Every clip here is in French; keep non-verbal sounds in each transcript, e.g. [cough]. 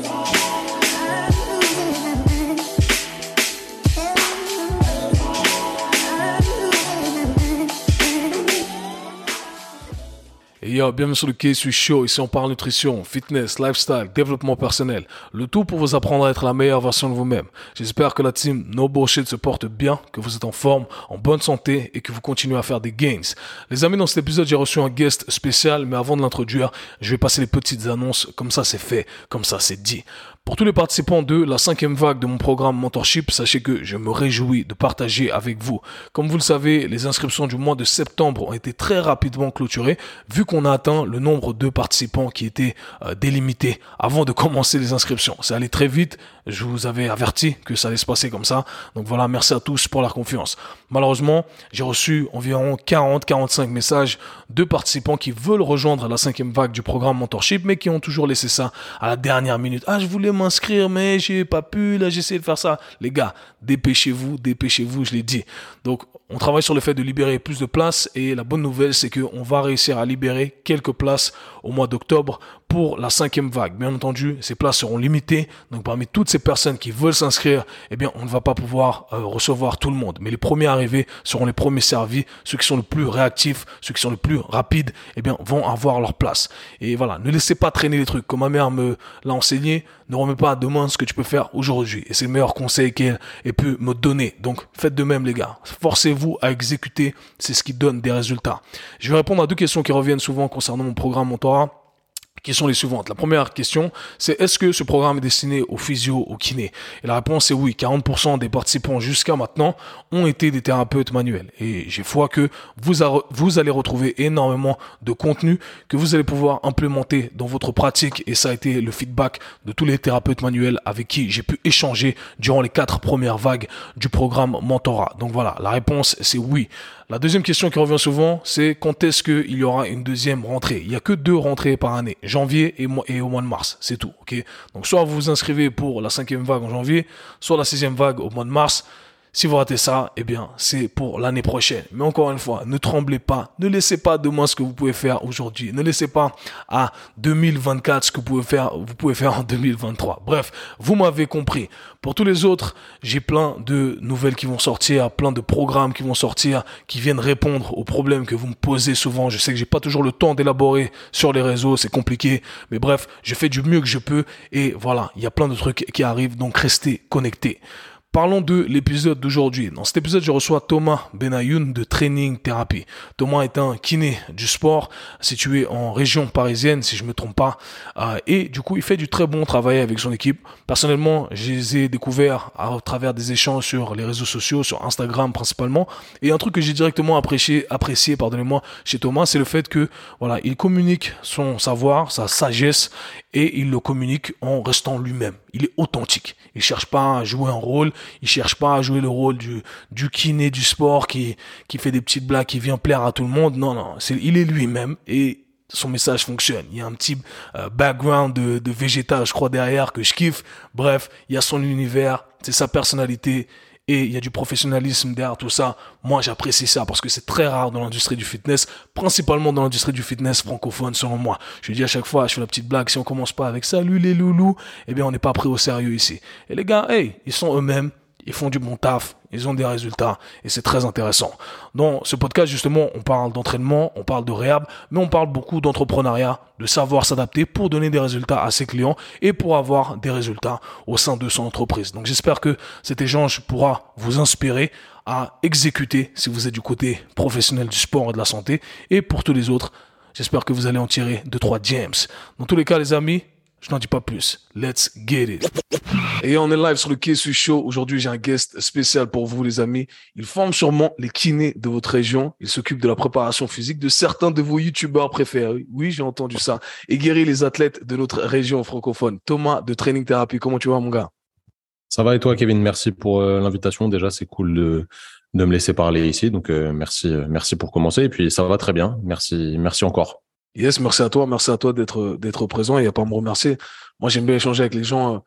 Et bienvenue sur le KSU Show. Ici, on parle nutrition, fitness, lifestyle, développement personnel. Le tout pour vous apprendre à être la meilleure version de vous-même. J'espère que la team No Bullshit se porte bien, que vous êtes en forme, en bonne santé et que vous continuez à faire des gains. Les amis, dans cet épisode, j'ai reçu un guest spécial, mais avant de l'introduire, je vais passer les petites annonces. Comme ça, c'est fait. Comme ça, c'est dit. Pour tous les participants de la cinquième vague de mon programme Mentorship, sachez que je me réjouis de partager avec vous. Comme vous le savez, les inscriptions du mois de septembre ont été très rapidement clôturées, vu qu'on a atteint le nombre de participants qui était euh, délimité avant de commencer les inscriptions. C'est allé très vite, je vous avais averti que ça allait se passer comme ça. Donc voilà, merci à tous pour la confiance. Malheureusement, j'ai reçu environ 40-45 messages de participants qui veulent rejoindre la cinquième vague du programme Mentorship, mais qui ont toujours laissé ça à la dernière minute. Ah, je voulais m'inscrire, mais j'ai pas pu, là j'ai de faire ça. Les gars, dépêchez-vous, dépêchez-vous, je l'ai dit. Donc, on travaille sur le fait de libérer plus de places et la bonne nouvelle, c'est qu'on va réussir à libérer quelques places au mois d'octobre pour la cinquième vague. Bien entendu, ces places seront limitées. Donc, parmi toutes ces personnes qui veulent s'inscrire, eh bien, on ne va pas pouvoir euh, recevoir tout le monde. Mais les premiers arrivés seront les premiers servis. Ceux qui sont le plus réactifs, ceux qui sont le plus rapides, eh bien, vont avoir leur place. Et voilà, ne laissez pas traîner les trucs. Comme ma mère me l'a enseigné, ne remets pas à demain ce que tu peux faire aujourd'hui. Et c'est le meilleur conseil qu'elle ait pu me donner. Donc, faites de même, les gars. Forcez-vous à exécuter. C'est ce qui donne des résultats. Je vais répondre à deux questions qui reviennent souvent concernant mon programme Mentorat qui sont les suivantes. La première question, c'est est-ce que ce programme est destiné aux physio, aux kinés? Et la réponse est oui. 40% des participants jusqu'à maintenant ont été des thérapeutes manuels. Et j'ai foi que vous, vous allez retrouver énormément de contenu que vous allez pouvoir implémenter dans votre pratique. Et ça a été le feedback de tous les thérapeutes manuels avec qui j'ai pu échanger durant les quatre premières vagues du programme Mentorat. Donc voilà, la réponse c'est oui. La deuxième question qui revient souvent, c'est quand est-ce qu'il y aura une deuxième rentrée? Il y a que deux rentrées par année, janvier et, et au mois de mars, c'est tout. ok? Donc soit vous vous inscrivez pour la cinquième vague en janvier, soit la sixième vague au mois de mars. Si vous ratez ça, eh bien, c'est pour l'année prochaine. Mais encore une fois, ne tremblez pas. Ne laissez pas de moi ce que vous pouvez faire aujourd'hui. Ne laissez pas à 2024 ce que vous pouvez faire, vous pouvez faire en 2023. Bref, vous m'avez compris. Pour tous les autres, j'ai plein de nouvelles qui vont sortir, plein de programmes qui vont sortir, qui viennent répondre aux problèmes que vous me posez souvent. Je sais que j'ai pas toujours le temps d'élaborer sur les réseaux, c'est compliqué. Mais bref, je fais du mieux que je peux. Et voilà, il y a plein de trucs qui arrivent. Donc, restez connectés. Parlons de l'épisode d'aujourd'hui. Dans cet épisode, je reçois Thomas Benayoun de Training Therapy. Thomas est un kiné du sport situé en région parisienne, si je me trompe pas. Euh, et du coup, il fait du très bon travail avec son équipe. Personnellement, je les ai découverts à travers des échanges sur les réseaux sociaux, sur Instagram principalement. Et un truc que j'ai directement apprécié, apprécié, pardonnez-moi, chez Thomas, c'est le fait que, voilà, il communique son savoir, sa sagesse, et il le communique en restant lui-même. Il est authentique. Il cherche pas à jouer un rôle. Il cherche pas à jouer le rôle du, du kiné du sport qui, qui fait des petites blagues, qui vient plaire à tout le monde. Non, non. C'est, il est lui-même et son message fonctionne. Il y a un petit euh, background de, de végétal, je crois, derrière que je kiffe. Bref, il y a son univers, c'est sa personnalité et il y a du professionnalisme derrière tout ça. Moi, j'apprécie ça parce que c'est très rare dans l'industrie du fitness, principalement dans l'industrie du fitness francophone, selon moi. Je dis à chaque fois, je fais la petite blague, si on commence pas avec salut les loulous, eh bien, on n'est pas pris au sérieux ici. Et les gars, hey, ils sont eux-mêmes, ils font du bon taf, ils ont des résultats et c'est très intéressant. Dans ce podcast, justement, on parle d'entraînement, on parle de réhab, mais on parle beaucoup d'entrepreneuriat, de savoir s'adapter pour donner des résultats à ses clients et pour avoir des résultats au sein de son entreprise. Donc j'espère que cet échange pourra vous inspirer à exécuter si vous êtes du côté professionnel du sport et de la santé et pour tous les autres, j'espère que vous allez en tirer deux trois gems. Dans tous les cas, les amis, je n'en dis pas plus. Let's get it. Et on est live sur le KSU Show. Aujourd'hui, j'ai un guest spécial pour vous, les amis. Il forme sûrement les kinés de votre région. Il s'occupe de la préparation physique de certains de vos youtubeurs préférés. Oui, j'ai entendu ça. Et guérit les athlètes de notre région francophone. Thomas de Training Therapy. Comment tu vas, mon gars? Ça va et toi, Kevin? Merci pour euh, l'invitation. Déjà, c'est cool de, de me laisser parler ici. Donc, euh, merci, euh, merci pour commencer. Et puis, ça va très bien. Merci, merci encore. Yes, merci à toi, merci à toi d'être d'être présent. Il n'y a pas à me remercier. Moi, j'aime bien échanger avec les gens euh,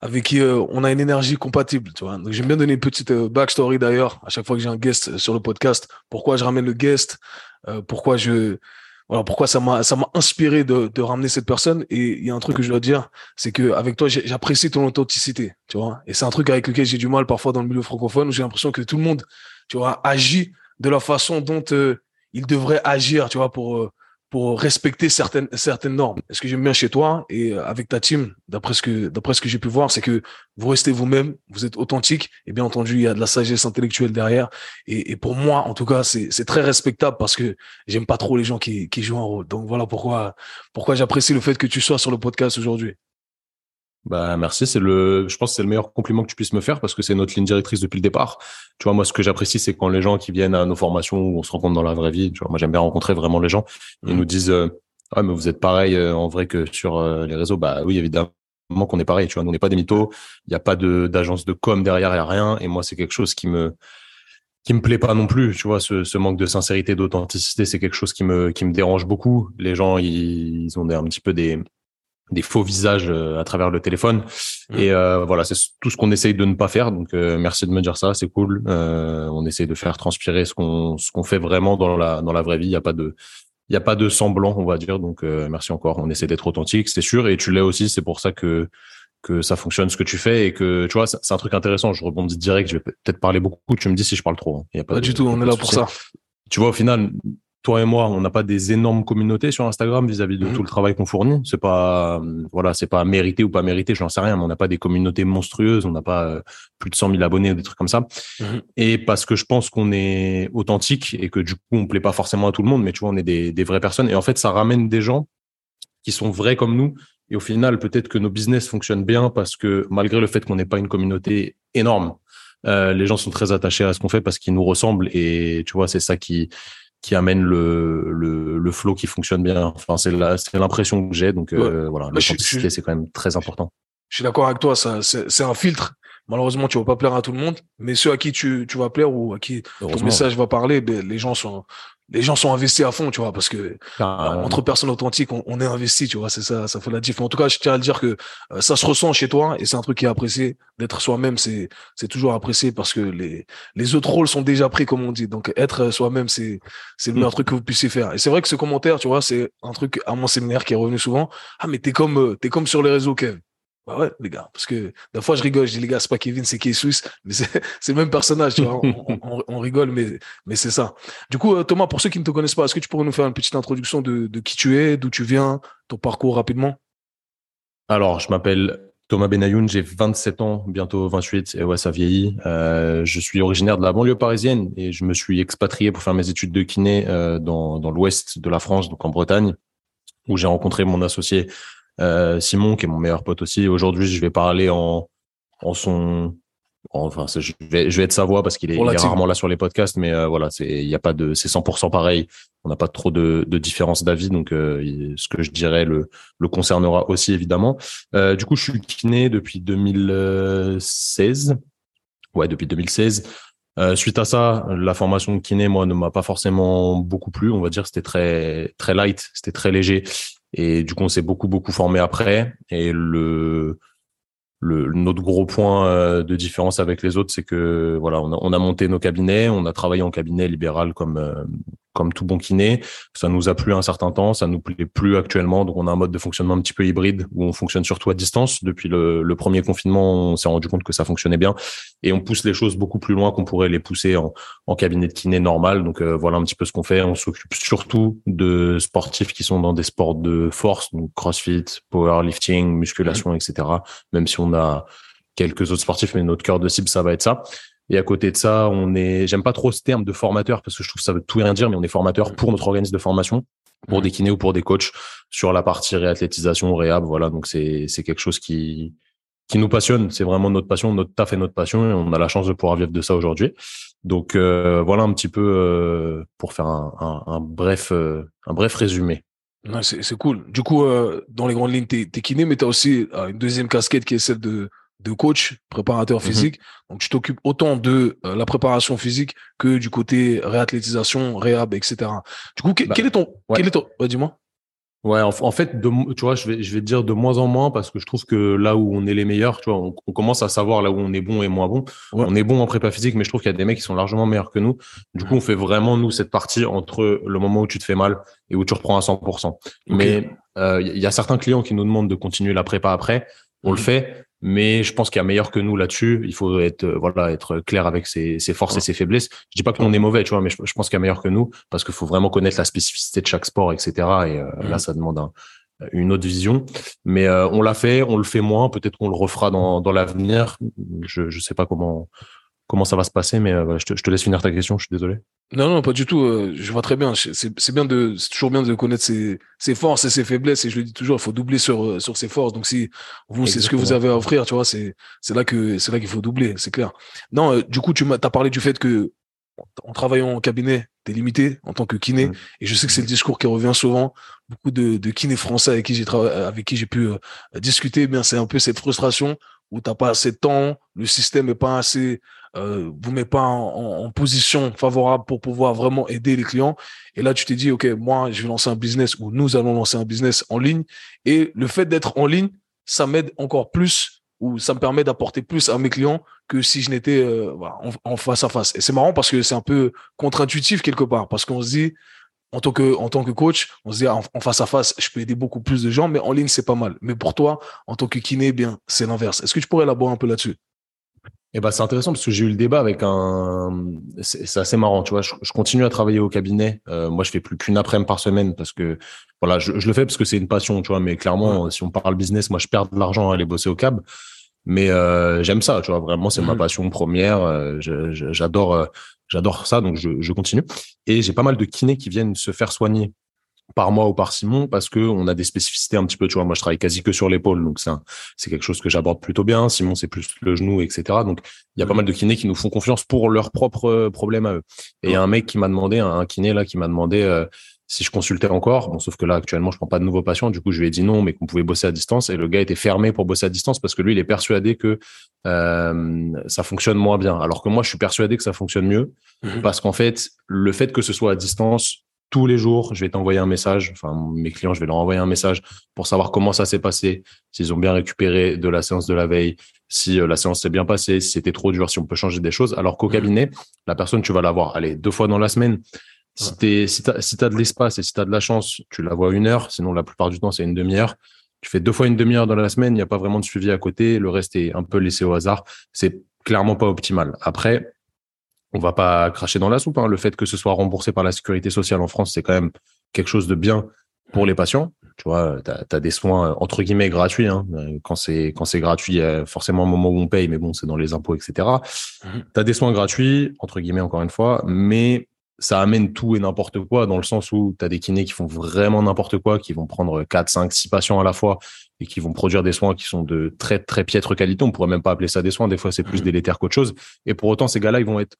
avec qui euh, on a une énergie compatible, tu vois. J'aime bien donner une petite euh, backstory d'ailleurs à chaque fois que j'ai un guest sur le podcast. Pourquoi je ramène le guest, pourquoi je voilà pourquoi ça m'a ça m'a inspiré de, de ramener cette personne. Et il y a un truc que je dois dire, c'est que avec toi, j'apprécie ton authenticité, tu vois. Et c'est un truc avec lequel j'ai du mal parfois dans le milieu francophone où j'ai l'impression que tout le monde, tu vois, agit de la façon dont il devrait agir, tu vois, pour pour respecter certaines certaines normes. Ce que j'aime bien chez toi et euh, avec ta team, d'après ce que d'après ce que j'ai pu voir, c'est que vous restez vous-même, vous êtes authentique et bien entendu il y a de la sagesse intellectuelle derrière. Et, pour moi, en tout cas, c'est c'est très respectable parce que j'aime pas trop les gens qui qui jouent un rôle. Donc voilà pourquoi pourquoi j'apprécie le fait que tu sois sur le podcast aujourd'hui. Bah merci, c'est le, je pense que c'est le meilleur compliment que tu puisses me faire parce que c'est notre ligne directrice depuis le départ. Tu vois, moi ce que j'apprécie, c'est quand les gens qui viennent à nos formations où on se rencontre dans la vraie vie. Tu vois, moi j'aime bien rencontrer vraiment les gens. Ils mmh. nous disent, euh, ouais mais vous êtes pareil euh, en vrai que sur euh, les réseaux. Bah oui évidemment qu'on est pareil. Tu vois, nous, on n'est pas des mythos. Il n'y a pas de d'agence de com derrière, il y a rien. Et moi c'est quelque chose qui me qui me plaît pas non plus, tu vois, ce, ce manque de sincérité, d'authenticité, c'est quelque chose qui me qui me dérange beaucoup. Les gens, ils, ils ont un petit peu des des faux visages euh, à travers le téléphone. Mmh. Et euh, voilà, c'est tout ce qu'on essaye de ne pas faire. Donc euh, merci de me dire ça, c'est cool. Euh, on essaye de faire transpirer ce qu'on ce qu'on fait vraiment dans la dans la vraie vie. Il y a pas de il y a pas de semblant, on va dire. Donc merci encore. On essaie d'être authentique, c'est sûr. Et tu l'es aussi. C'est pour ça que que ça fonctionne ce que tu fais et que tu vois c'est un truc intéressant. Je rebondis direct. Je vais peut-être parler beaucoup. Tu me dis si je parle trop. Hein. Il y a pas, du tout. On est là pour ça. Tu vois au final toi et moi, on n'a pas des énormes communautés sur Instagram vis-à-vis de mhm. tout le travail qu'on fournit. C'est pas, voilà, c'est pas mérité ou pas mérité, j'en sais rien, mais on n'a pas des communautés monstrueuses, on n'a pas euh, plus de 100 000 abonnés ou des trucs comme ça. Mhm. Et parce que je pense qu'on est authentique et que du coup, on plaît pas forcément à tout le monde, mais tu vois, on est des, des vraies personnes. Et en fait, ça ramène des gens qui sont vrais comme nous. Et au final, peut-être que nos business fonctionnent bien parce que malgré le fait qu'on n'ait pas une communauté énorme, euh, les gens sont très attachés à ce qu'on fait parce qu'ils nous ressemblent. Et tu vois, c'est ça qui, qui amène le, le, le flow qui fonctionne bien. Enfin, c'est l'impression que j'ai. Donc euh, voilà, l'authenticité, c'est quand même très important. Je suis d'accord avec toi, ça, c'est un filtre. Malheureusement, tu vas pas plaire à tout le monde, mais ceux à qui tu, tu vas plaire ou à qui ton message va parler, ben, les gens sont les gens sont investis à fond, tu vois, parce que entre personnes authentiques, on, est investi, tu vois, c'est ça, ça fait la diff. Mais en tout cas, je tiens à le dire que euh, ça se ressent chez toi et c'est un truc qui est apprécié. D'être soi-même, c'est c'est toujours apprécié parce que les les autres rôles sont déjà pris, comme on dit. Donc être soi-même, c'est c'est le meilleur mm. truc que vous puissiez faire. Et c'est vrai que ce commentaire, tu vois, c'est un truc à mon séminaire qui est revenu souvent. Ah, mais t'es comme euh, t'es comme sur les réseaux, Kev. Bah ouais, les gars, parce que des fois je rigole, je dis les gars, c'est pas Kevin, c'est Jesus, mais c'est [laughs] le même personnage, tu vois, on, on, rigole, mais, mais c'est ça. Du coup, euh, Thomas, pour ceux qui ne te connaissent pas, est-ce que tu pourrais nous faire une petite introduction de, de qui tu es, d'où tu viens, ton parcours rapidement? Alors, je m'appelle Thomas Benayoun, j'ai 27 ans, bientôt 28, et ouais, ça vieillit. Euh, je suis originaire de la banlieue parisienne et je me suis expatrié pour faire mes études de kiné euh, dans, dans l'ouest de la France, donc en Bretagne, où j'ai rencontré mon associé Simon, qui est mon meilleur pote aussi. Aujourd'hui, je vais parler en, en son, enfin, je vais, je vais être sa voix parce qu'il est, rarement là sur les podcasts, mais euh, voilà, c'est, il y a pas de, c'est 100% pareil. On n'a pas trop de, de différence d'avis, donc euh, ce que je dirais le, le concernera aussi évidemment. du coup, je suis kiné depuis 2016. Ouais, depuis 2016. suite à ça, la formation de kiné, moi, ne m'a pas forcément beaucoup plu. On va dire, c'était très très light, c'était très léger. Et du coup, on s'est beaucoup, beaucoup formé après. Et le, le, notre gros point euh, de différence avec les autres, c'est que voilà, on a, on a, monté nos cabinets, on a travaillé en cabinet libéral comme euh, comme tout bon kiné. Ça nous a plu un certain temps, ça nous plaît plus actuellement. Donc on a un mode de fonctionnement un petit peu hybride où on fonctionne surtout à distance. Depuis le, premier confinement, on s'est rendu compte que ça fonctionnait bien et on pousse les choses beaucoup plus loin qu'on pourrait les pousser en, en cabinet de kiné normal. Donc euh, voilà un petit peu ce qu'on fait. On s'occupe surtout de sportifs qui sont dans des sports de force, donc CrossFit, powerlifting, musculation, etc. Même si on a quelques autres sportifs, mais notre cœur de cible, ça va être ça. Et à côté de ça, on est, j'aime pas trop ce terme de formateur parce que je trouve que ça veut tout rien dire, mais on est formateur pour notre organisme de formation, pour des kinés ou pour des coachs sur la partie réathlétisation, réhab. Voilà. Donc c'est, c'est quelque chose qui, qui nous passionne. C'est vraiment notre passion, notre taf et notre passion. Et on a la chance de pouvoir vivre de ça aujourd'hui. Donc euh, voilà un petit peu euh, pour faire un, un, bref, euh, un bref résumé. C'est, cool. Du coup, dans les grandes lignes, t'es, t'es kiné, mais t'as aussi une deuxième casquette qui est celle de de coach, préparateur mhm. physique. Donc, tu t'occupes autant de euh, la préparation physique que du côté réathlétisation, réhab, etc. Du coup, bah, quel est ton, quel est ton, dis-moi. Ouais, en, fait, de, tu vois, je vais, je vais te dire de moins en moins parce que je trouve que là où on est les meilleurs, tu vois, on, commence à savoir là où on est bon et moins bon. On est bon en prépa physique, mais je trouve qu'il y a des mecs qui sont largement meilleurs que nous. Du coup, on fait vraiment, nous, cette partie entre le moment où tu te fais mal et où tu reprends à 100%. Mais euh, il y a certains clients qui nous demandent de continuer la prépa après. On le mhm. fait, mais je pense qu'il y a meilleur que nous là-dessus. Il faut être euh, voilà être clair avec ses, ses forces et ses faiblesses. Je dis pas que nous on est mauvais, tu vois, mais je, pense qu'il y a meilleur que nous parce qu'il faut vraiment connaître la spécificité de chaque sport, etc. Et euh, là, mhm. ça demande un, une autre vision. Mais euh, on l'a fait, on le fait moins. Peut-être qu'on le refera dans, dans l'avenir. Je je sais pas comment comment ça va se passer, mais je, te, je te laisse finir ta question. Je suis désolé. Non, non, pas du tout. Euh, je vois très bien. C'est bien de, c'est toujours bien de connaître ses, ses, forces et ses faiblesses. Et je le dis toujours, il faut doubler sur euh, sur ses forces. Donc si vous, c'est ce que vous avez à offrir, tu vois, c'est c'est là que c'est là qu'il faut doubler, c'est clair. Non, euh, du coup, tu m'as as parlé du fait que en travaillant en cabinet, t'es limité en tant que kiné. Mmh. Et je sais que c'est le discours qui revient souvent. Beaucoup de, de kinés français avec qui j'ai avec qui j'ai pu discuter, eh bien c'est un peu cette frustration où t'as pas assez de temps, le système est pas assez euh, vous met pas en, en, position favorable pour pouvoir vraiment aider les clients. Et là, tu t'es dit, OK, moi, je vais lancer un business ou nous allons lancer un business en ligne. Et le fait d'être en ligne, ça m'aide encore plus ou ça me permet d'apporter plus à mes clients que si je n'étais euh, en, face à face. Et c'est marrant parce que c'est un peu contre-intuitif quelque part parce qu'on se dit, en tant que en tant que coach, on se dit en, face à face, je peux aider beaucoup plus de gens, mais en ligne c'est pas mal. Mais pour toi, en tant que kiné, bien c'est l'inverse. Est-ce que tu pourrais élaborer un peu là-dessus? Eh ben, c'est intéressant parce que j'ai eu le débat avec un. C'est assez marrant, tu vois. Je, continue à travailler au cabinet. Euh, moi, je fais plus qu'une après-midi par semaine parce que voilà, je, le fais parce que c'est une passion, tu vois. Mais clairement, si on parle business, moi, je perds de l'argent à aller bosser au cab. Mais euh, j'aime ça, tu vois. Vraiment, c'est ma mmh. passion première. Euh, j'adore, j'adore ça, donc je, je continue. Et j'ai pas mal de kinés qui viennent se faire soigner par moi ou par Simon parce que on a des spécificités un petit peu tu vois moi je travaille quasi que sur l'épaule donc c'est c'est quelque chose que j'aborde plutôt bien Simon c'est plus le genou etc donc il y a pas mal de kinés qui nous font confiance pour leurs propres euh, problèmes à eux et il y a un mec qui m'a demandé un kiné là qui m'a demandé euh, si je consultais encore bon sauf que là actuellement je prends pas de nouveaux patients du coup je lui ai dit non mais qu'on pouvait bosser à distance et le gars était fermé pour bosser à distance parce que lui il est persuadé que euh, ça fonctionne moins bien alors que moi je suis persuadé que ça fonctionne mieux mmh parce qu'en fait le fait que ce soit à distance tous les jours, je vais t'envoyer un message. Enfin, mes clients, je vais leur envoyer un message pour savoir comment ça s'est passé, s'ils ont bien récupéré de la séance de la veille, si euh, la séance s'est bien passée, si c'était trop dur, si on peut changer des choses. Alors qu'au mmh. cabinet, la personne, tu vas la voir, allez, deux fois dans la semaine. Si tu si t'as, si de l'espace et si tu as de la chance, tu la vois une heure. Sinon, la plupart du temps, c'est une demi-heure. Tu fais deux fois une demi-heure dans la semaine. Il n'y a pas vraiment de suivi à côté. Le reste est un peu laissé au hasard. C'est clairement pas optimal. Après, on va pas cracher dans la soupe. Hein. Le fait que ce soit remboursé par la sécurité sociale en France, c'est quand même quelque chose de bien pour les patients. Tu vois, tu as, des soins entre guillemets gratuits. Hein. Quand c'est quand c'est gratuit, il y a forcément un moment où on paye, mais bon, c'est dans les impôts, etc. Tu as des soins gratuits, entre guillemets encore une fois, mais ça amène tout et n'importe quoi dans le sens où tu as des kinés qui font vraiment n'importe quoi, qui vont prendre 4, 5, 6 patients à la fois et qui vont produire des soins qui sont de très très piètre qualité. On pourrait même pas appeler ça des soins. Des fois, c'est plus délétère qu'autre chose. Et pour autant, ces gars-là, ils vont être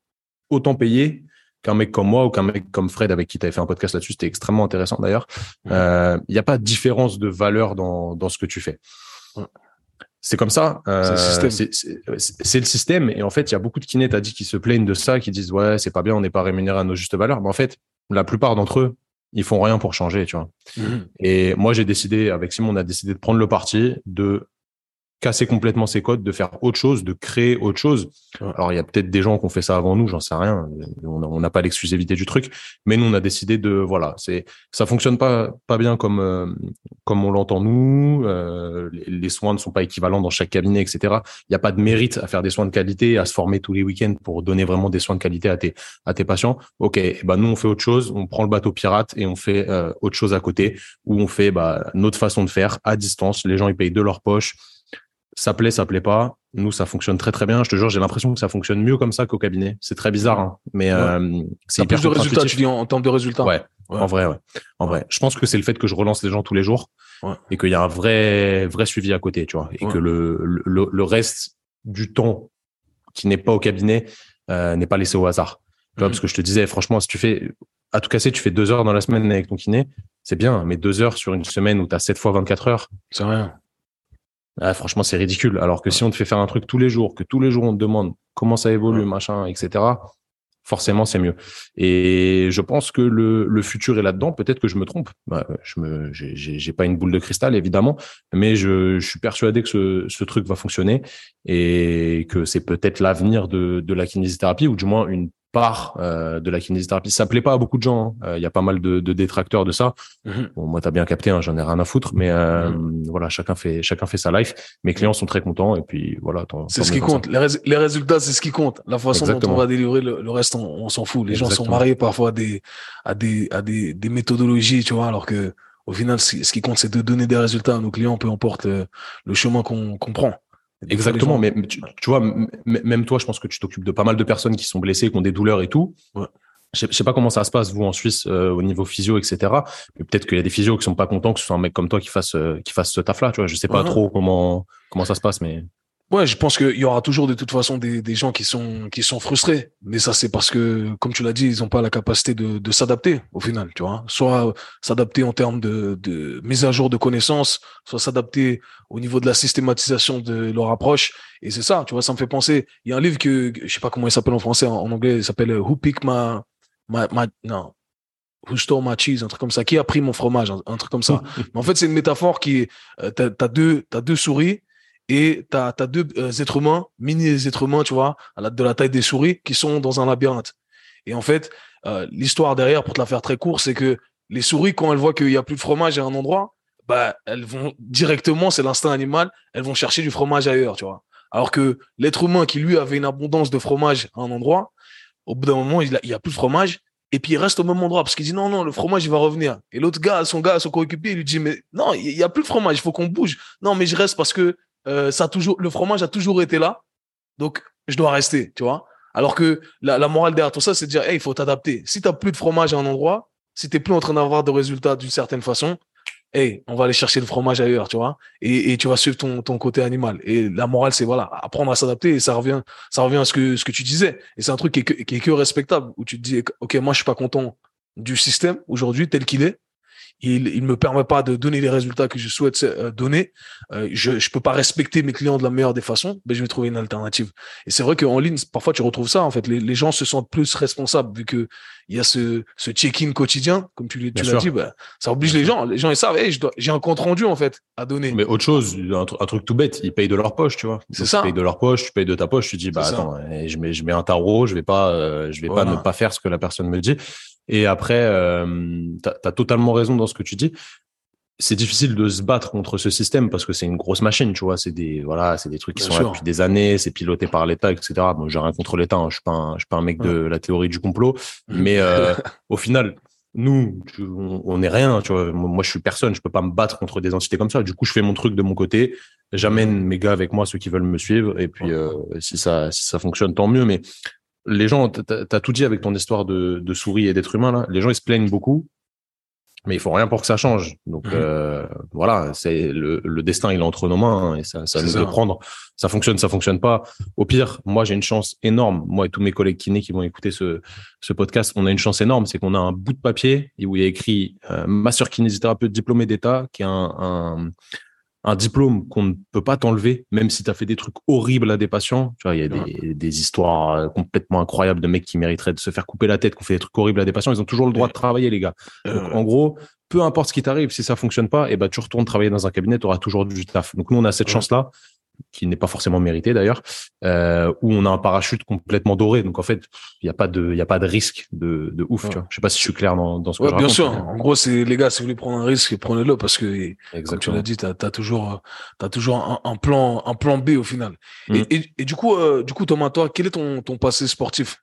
autant payé qu'un mec comme moi ou qu'un mec comme Fred avec qui tu avais fait un podcast là-dessus. C'était extrêmement intéressant d'ailleurs. Euh, il n'y a pas de différence de valeur dans, dans ce que tu fais. C'est comme ça. Euh, c'est le, système. Et en fait, il y a beaucoup de kinés, t'as dit, qui se plaignent de ça, qui disent ouais, c'est pas bien, on n'est pas rémunéré à nos justes valeurs. Mais en fait, la plupart d'entre eux, ils font rien pour changer, tu vois. Mhm. Et moi, j'ai décidé, avec Simon, on a décidé de prendre le parti de casser complètement ses codes, de faire autre chose, de créer autre chose. Alors il y a peut-être des gens qui ont fait ça avant nous, j'en sais rien. On n'a pas l'exclusivité du truc, mais nous on a décidé de voilà, c'est ça fonctionne pas pas bien comme euh, comme on l'entend nous. Euh, les, soins ne sont pas équivalents dans chaque cabinet, etc. Il n'y a pas de mérite à faire des soins de qualité, à se former tous les week-ends pour donner vraiment des soins de qualité à tes à tes patients. Ok, ben nous on fait autre chose, on prend le bateau pirate et on fait euh, autre chose à côté où on fait bah, notre façon de faire à distance. Les gens ils payent de leur poche ça plaît, ça plaît pas. Nous, ça fonctionne très très bien. Je te jure, j'ai l'impression que ça fonctionne mieux comme ça qu'au cabinet. C'est très bizarre, hein. mais euh, c'est plus de résultats. Tu dis en, termes de résultats. Ouais, En vrai, ouais. En vrai, je pense que c'est le fait que je relance les gens tous les jours et qu'il y a un vrai vrai suivi à côté, tu vois, et que le, le, le reste du temps qui n'est pas au cabinet euh, n'est pas laissé au hasard. Tu vois, mhm. parce que je te disais, franchement, si tu fais à tout casser, tu fais deux heures dans la semaine avec ton kiné, c'est bien, mais deux heures sur une semaine où tu as 7 fois 24 heures, c'est rien. Ah, franchement, c'est ridicule. Alors que si on te fait faire un truc tous les jours, que tous les jours on te demande comment ça évolue, machin, etc. forcément c'est mieux. Et je pense que le, le futur est là-dedans. Peut-être que je me trompe. Bah, je me, j'ai pas une boule de cristal évidemment, mais je, je suis persuadé que ce, ce, truc va fonctionner et que c'est peut-être l'avenir de, de la kinésithérapie ou du moins une part euh, de la kinésithérapie. Ça plaît pas à beaucoup de gens. Hein. Euh, il y a pas mal de, de détracteurs de ça. Mhm. Bon, moi, t'as bien capté, hein, j'en ai rien à foutre, mais euh, mhm. voilà, chacun fait chacun fait sa life. Mes clients sont très contents et puis voilà. C'est ce qui compte. Les, les, résultats, c'est ce qui compte. La façon dont on va délivrer le, reste, on, s'en fout. Les gens sont mariés parfois à des à des à des, des méthodologies, tu vois, alors que au final, ce qui compte, c'est de donner des résultats à nos clients, peu importe le, le chemin qu'on qu'on prend. Exactement, mais tu, vois, même toi, je pense que tu t'occupes de pas mal de personnes qui sont blessées, qui ont des douleurs et tout. Ouais. Je sais, sais pas comment ça se passe vous en Suisse euh, au niveau physio, etc. Mais peut-être qu'il y a des physios qui sont pas contents que ce soit un mec comme toi qui fasse euh, qui fasse ce taf-là. Tu vois, je sais pas trop comment comment ça se passe, mais Ouais, je pense qu'il y aura toujours de toute façon des, des gens qui sont qui sont frustrés, mais ça c'est parce que, comme tu l'as dit, ils n'ont pas la capacité de, de s'adapter au final, tu vois. Soit s'adapter en termes de, de mise à jour de connaissances, soit s'adapter au niveau de la systématisation de leur approche. Et c'est ça, tu vois, ça me fait penser. Il y a un livre que je sais pas comment il s'appelle en français, en, anglais, il s'appelle Who Picked My, my, my non, Who Stole My Cheese, un truc comme ça. Qui a pris mon fromage, un, truc comme ça. [laughs] Mais en fait, c'est une métaphore qui euh, t'as as deux, t'as deux souris et tu as, deux euh, êtres humains, mini êtres humains, tu vois, de la taille des souris, qui sont dans un labyrinthe. Et en fait, euh, l'histoire derrière, pour te la faire très court, c'est que les souris, quand elles voient qu'il n'y a plus de fromage à un endroit, bah, elles vont directement, c'est l'instinct animal, elles vont chercher du fromage ailleurs, tu vois. Alors que l'être humain qui, lui, avait une abondance de fromage à un endroit, au bout d'un moment, il n'y a, a, plus de fromage, et puis il reste au même endroit parce qu'il dit non, non, le fromage, il va revenir. Et l'autre gars, son gars, son coéquipier, il lui dit, mais non, il n'y a plus de fromage, il faut qu'on bouge. Non, mais je reste parce que euh, ça toujours, le fromage a toujours été là, donc je dois rester, tu vois. Alors que la, morale derrière tout ça, c'est de dire, hey, il faut t'adapter. Si tu plus de fromage à un endroit, si tu plus en train d'avoir de résultats d'une certaine façon, hey, on va aller chercher le fromage ailleurs, tu vois. Et, et tu vas suivre ton, ton côté animal. Et la morale, c'est voilà, apprendre à s'adapter. Et ça revient, ça revient à ce que, ce que tu disais. Et c'est un truc qui est, que, qui est que respectable, où tu te dis, OK, moi, je suis pas content du système aujourd'hui tel qu'il est il il me permet pas de donner les résultats que je souhaite euh, donner. Euh, je je peux pas respecter mes clients de la meilleure des façons, mais je vais trouver une alternative. Et c'est vrai qu'en ligne, parfois tu retrouves ça en fait. Les, les gens se sentent plus responsables vu que il y a ce ce check-in quotidien, comme tu, tu l'as dit. Bah, ça oblige les gens. Les gens ils savent, hey, j'ai un compte rendu en fait à donner. Mais autre chose, un, truc tout bête, ils payent de leur poche, tu vois. C'est ça. Ils payent de leur poche, tu payes de ta poche. Tu dis bah attends, je mets je mets un tarot, je vais pas euh, je vais pas ne pas faire ce que la personne me dit. Et après, euh, tu as, totalement raison dans ce que tu dis. C'est difficile de se battre contre ce système parce que c'est une grosse machine, tu vois. C'est des voilà, c'est des trucs qui sont là depuis des années, c'est piloté par l'État, etc. Bon, j'ai rien contre l'État, hein, je suis pas un, je suis pas un mec de la théorie du complot, mais euh, [laughs] au final, nous, on n'est rien, tu vois. Moi, je suis personne, je peux pas me battre contre des entités comme ça. Du coup, je fais mon truc de mon côté, j'amène mes gars avec moi, ceux qui veulent me suivre, et puis euh, si ça si ça fonctionne, tant mieux. Mais les gens, t'as as tout dit avec ton histoire de, de souris et d'être humain là. Les gens ils se plaignent beaucoup mais il faut rien pour que ça change. Donc mhm. euh, voilà, c'est le, le, destin, il est entre nos mains hein, et ça, ça nous de prendre. Ça fonctionne, ça fonctionne pas. Au pire, moi j'ai une chance énorme. Moi et tous mes collègues kinés qui vont écouter ce, ce podcast, on a une chance énorme, c'est qu'on a un bout de papier où il y a écrit euh, master kinésithérapeute diplômé d'État, qui est un, un un diplôme qu'on ne peut pas t'enlever, même si tu as fait des trucs horribles à des patients. Tu vois, il y a des, des, histoires euh, complètement incroyables de mecs qui mériteraient de se faire couper la tête, qui ont fait des trucs horribles à des patients. Ils ont toujours le droit de travailler, les gars. Donc, en gros, peu importe ce qui t'arrive, si ça fonctionne pas, et eh ben, tu retournes travailler dans un cabinet, tu auras toujours du taf. Donc, nous, on a cette chance-là qui n'est pas forcément mérité d'ailleurs, euh, où on a un parachute complètement doré. Donc en fait, il n'y a pas de, il y a pas de risque de, de ouf. Tu vois. Je sais pas si je suis clair dans, dans ce que je bien Bien sûr. En gros, c'est les gars, si vous voulez prendre un risque, prenez-le parce que comme tu l'as dit, t'as as toujours, t'as toujours un, plan, un plan B au final. Et, mm. et, et, du coup, euh, du coup, Thomas, toi, quel est ton, ton passé sportif?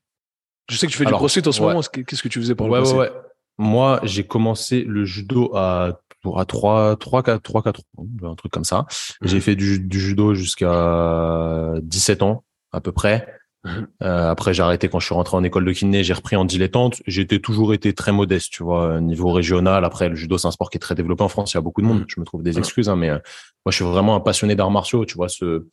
Je sais que tu fais du crossfit en ce moment. Qu'est-ce que tu faisais pour le ouais, Ouais, Moi, j'ai commencé le judo à à 3, 3, 4, 3, 4 ans, un truc comme ça. Mhm. J'ai fait du, du judo jusqu'à 17 ans, à peu près. Mhm. Euh, après, j'ai arrêté quand je suis rentré en école de kiné, j'ai repris en dilettante. J'étais toujours été très modeste, tu vois, niveau régional. Après, le judo, c'est un sport qui est très développé en France. Il y a beaucoup de monde. Mhm. Je me trouve des excuses, hein, mais euh, moi, je suis vraiment un passionné d'arts martiaux, tu vois, ce,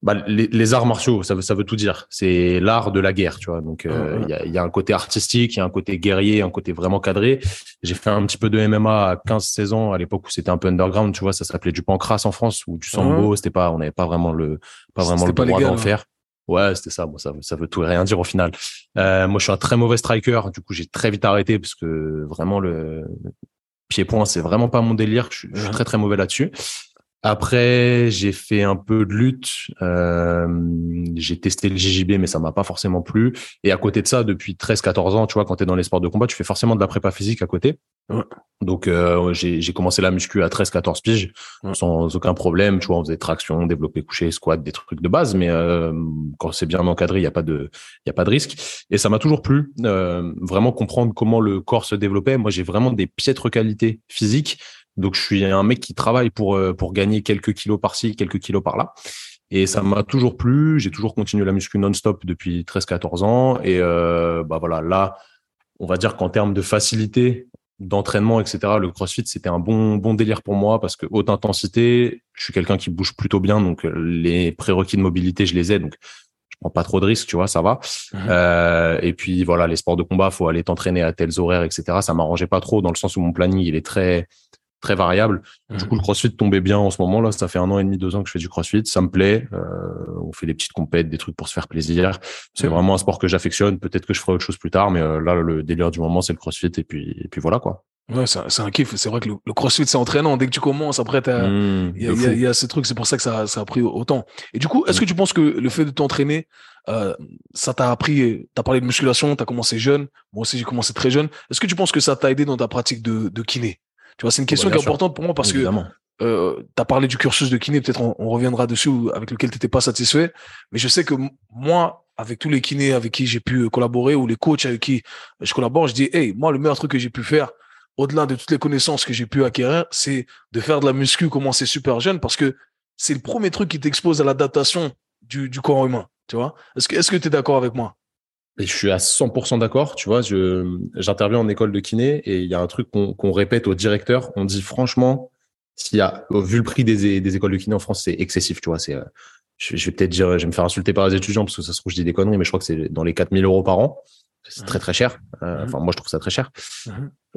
bah, les, les, arts martiaux, ça veut, ça veut tout dire. C'est l'art de la guerre, tu vois. Donc, euh, il y, a, y, a, un côté artistique, il y a un côté guerrier, un côté vraiment cadré. J'ai fait un petit peu de MMA à 15-16 ans, à l'époque où c'était un peu underground, tu vois. Ça s'appelait du pancras en France ou du sambo. C'était pas, on n'avait pas vraiment le, pas vraiment le droit d'en faire. Ouais, c'était ça. Bon, ça, ça veut tout et rien dire au final. Euh, moi, je suis un très mauvais striker. Du coup, j'ai très vite arrêté parce que vraiment le pied-point, c'est vraiment pas mon délire. Je suis, je suis très très mauvais là-dessus. Après, j'ai fait un peu de lutte. Euh, j'ai testé le JJB, mais ça m'a pas forcément plu. Et à côté de ça, depuis 13-14 ans, tu vois, quand tu es dans les sports de combat, tu fais forcément de la prépa physique à côté. Ouais. Donc, euh, j'ai commencé la muscu à 13-14 piges, Ouais. sans aucun problème. Tu vois, on faisait traction, développé couché, squat, des trucs de base. Mais euh, quand c'est bien encadré, il y a pas de, y a pas de risque. Et ça m'a toujours plu, euh, vraiment comprendre comment le corps se développait. Moi, j'ai vraiment des piètres qualités physiques. Donc, je suis un mec qui travaille pour, euh, pour gagner quelques kilos par-ci, quelques kilos par-là. Et ça m'a toujours plu. J'ai toujours continué la muscu non-stop depuis 13-14 ans. Et euh, bah voilà, là, on va dire qu'en termes de facilité d'entraînement, etc., le CrossFit, c'était un bon, bon délire pour moi parce que haute intensité, je suis quelqu'un qui bouge plutôt bien. Donc, euh, les prérequis de mobilité, je les ai. Donc, je prends pas trop de risques, tu vois, ça va. Euh, et puis, voilà, les sports de combat, faut aller t'entraîner à tels horaires, etc. Ça m'arrangeait pas trop dans le sens où mon planning, il est très, très variable. Du Mhm. coup, le CrossFit tombait bien en ce moment là. Ça fait un an et demi, deux ans que je fais du CrossFit. Ça me plaît. Euh, on fait des petites compètes, des trucs pour se faire plaisir. C'est Mhm. vraiment un sport que j'affectionne. Peut-être que je ferai autre chose plus tard, mais euh, là, le délire du moment, c'est le CrossFit. Et puis, et puis voilà quoi. Ouais, c'est un, kiff. C'est vrai que le, le crossfit, c'est entraînant. Dès que tu commences, après, Mmh, il y, a, y y ce truc. C'est pour ça que ça, ça a pris autant. Et du coup, est-ce que tu penses que le fait de t'entraîner, euh, ça t'a appris, t'as parlé de musculation, t'as commencé jeune. Moi aussi, j'ai commencé très jeune. Est-ce que tu penses que ça t'a aidé dans ta pratique de, de kiné? Tu vois, c'est une question bah, qui est sûr. importante pour moi parce que euh, tu as parlé du cursus de kiné, peut-être on, on reviendra dessus, avec lequel tu n'étais pas satisfait. Mais je sais que moi, avec tous les kinés avec qui j'ai pu collaborer ou les coachs avec qui je collabore, je dis, hey, moi, le meilleur truc que j'ai pu faire, au-delà de toutes les connaissances que j'ai pu acquérir, c'est de faire de la muscu, commencer super jeune, parce que c'est le premier truc qui t'expose à l'adaptation du, du corps humain. Tu vois Est-ce que est-ce que tu es d'accord avec moi? Et je suis à 100% d'accord. Tu vois, je, j'interviens en école de kiné et il y a un truc qu'on, qu'on répète au directeur. On dit franchement, s'il y a, vu le prix des, des écoles de kiné en France, c'est excessif. Tu vois, c'est, euh, je, je vais peut-être dire, je vais me faire insulter par les étudiants parce que ça se trouve, je dis des conneries, mais je crois que c'est dans les 4000 euros par an. C'est très, très cher. Euh. Enfin, moi, je trouve ça très cher.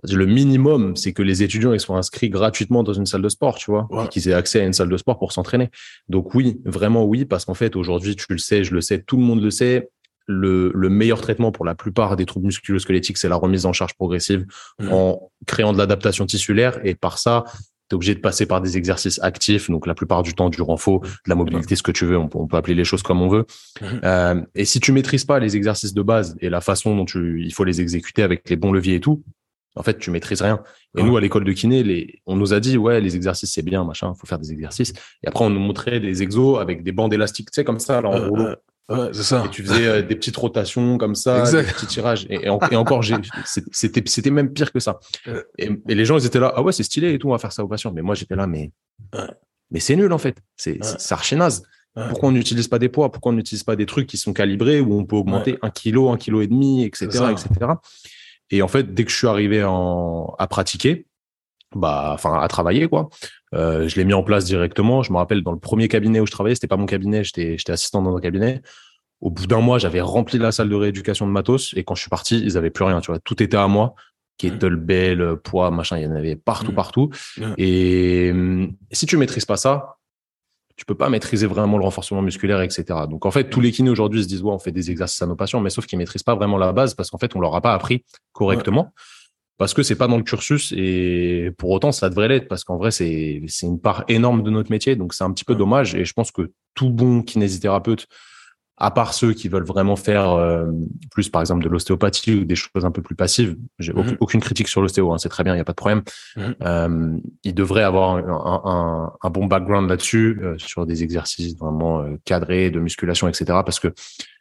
Le minimum, c'est que les étudiants ils soient inscrits gratuitement dans une salle de sport, tu vois, et qu'ils aient accès à une salle de sport pour s'entraîner. Donc oui, vraiment oui, parce qu'en fait, aujourd'hui, tu le sais, je le sais, tout le monde le sait, le, le meilleur traitement pour la plupart des troubles musculo-squelettiques, c'est la remise en charge progressive Mhm. en créant de l'adaptation tissulaire. Et par ça, tu es obligé de passer par des exercices actifs, donc la plupart du temps du renfort, de la mobilité, ce que tu veux, on peut, on peut appeler les choses comme on veut. Mhm. Euh, et si tu maîtrises pas les exercices de base et la façon dont tu, il faut les exécuter avec les bons leviers et tout, en fait, tu maîtrises rien. Et nous, à l'école de kiné, les, on nous a dit, ouais, les exercices, c'est bien, machin, faut faire des exercices. Et après, on nous montrait des exos avec des bandes élastiques, tu sais, comme ça, là, en Euh, rouleau. Ouais, c'est ça. Et tu faisais euh, des petites rotations comme ça, Exact. des petits tirages. Et, et en- et encore, c'était, c'était même pire que ça. Euh. Et, et les gens, ils étaient là, ah ouais, c'est stylé et tout, on va faire ça aux patients. Mais moi, j'étais là, mais, mais c'est nul, en fait. C'est, c'est, archi naze. Pourquoi on n'utilise pas des poids? Pourquoi on n'utilise pas des trucs qui sont calibrés où on peut augmenter un kilo, un kilo et demi, etc., etc. Et en fait, dès que je suis arrivé en, à pratiquer, bah, enfin, à travailler, quoi, euh, je l'ai mis en place directement. Je me rappelle, dans le premier cabinet où je travaillais, c'était pas mon cabinet, j'étais, j'étais assistant dans un cabinet. Au bout d'un mois, j'avais rempli la salle de rééducation de matos et quand je suis parti, ils avaient plus rien, tu vois. Tout était à moi. Kettlebell, poids, machin, il y en avait partout, Mhm. partout. Ouais. Et hum, si tu maîtrises pas ça, tu peux pas maîtriser vraiment le renforcement musculaire, etc. Donc, en fait, tous les kinés aujourd'hui se disent, ouais, on fait des exercices à nos patients, mais sauf qu'ils maîtrisent pas vraiment la base parce qu'en fait, on leur a pas appris correctement. Parce que c'est pas dans le cursus et pour autant ça devrait l'être parce qu'en vrai c'est c'est une part énorme de notre métier donc c'est un petit peu dommage et je pense que tout bon kinésithérapeute à part ceux qui veulent vraiment faire euh, plus par exemple de l'ostéopathie ou des choses un peu plus passives j'ai Mhm. aucune, critique sur l'ostéo hein, c'est très bien il y a pas de problème Mhm. euh, il devrait avoir un, un, un- un bon background là-dessus euh, sur des exercices vraiment cadrés de musculation etc parce que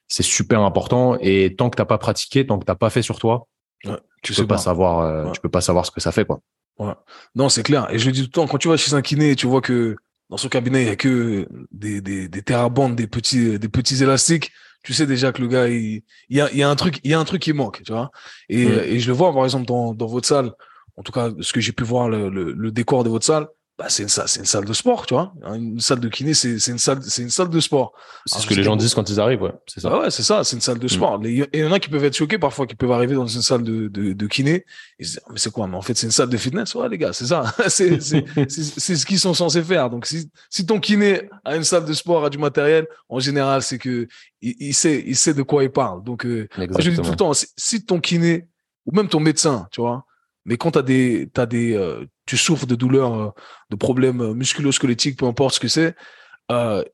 c'est super important et tant que t'as pas pratiqué tant que t'as pas fait sur toi Ouais, tu sais peux pas pas. savoir euh, Ouais. tu peux pas savoir ce que ça fait quoi Non, c'est clair. Et je le dis tout le temps, quand tu vas chez un kiné, tu vois que dans son cabinet, il y a que des, des, des terrabandes, des petits, des petits élastiques. Tu sais déjà que le gars, il, il y a, il y a un truc, il y a un truc qui manque, tu vois. Et, et je le vois, par exemple, dans, dans votre salle. En tout cas, ce que j'ai pu voir, le, le, le décor de votre salle. Bah, c'est une salle, c'est une salle de sport, tu vois. Une salle de kiné, c'est, une salle, c'est une salle de sport. C'est ce que les gens disent quand ils arrivent, ouais. C'est ça. Ah ouais, c'est ça, c'est une salle de mm. sport. Et il y en a qui peuvent être choqués parfois, qui peuvent arriver dans une salle de, de, de kiné. Et se mais c'est quoi? Mais en fait, c'est une salle de fitness? Ouais, les gars, c'est ça. [laughs] c'est, ce qu'ils sont censés faire. Donc, si, si ton kiné a une salle de sport, a du matériel, en général, c'est que il, il sait, il sait de quoi il parle. Donc, euh, je dis tout le temps, si ton kiné, ou même ton médecin, tu vois, mais quand t'as des, t'as des, euh, tu souffres de douleurs, euh, de problèmes euh, musculo-squelettiques, peu importe ce que c'est, euh,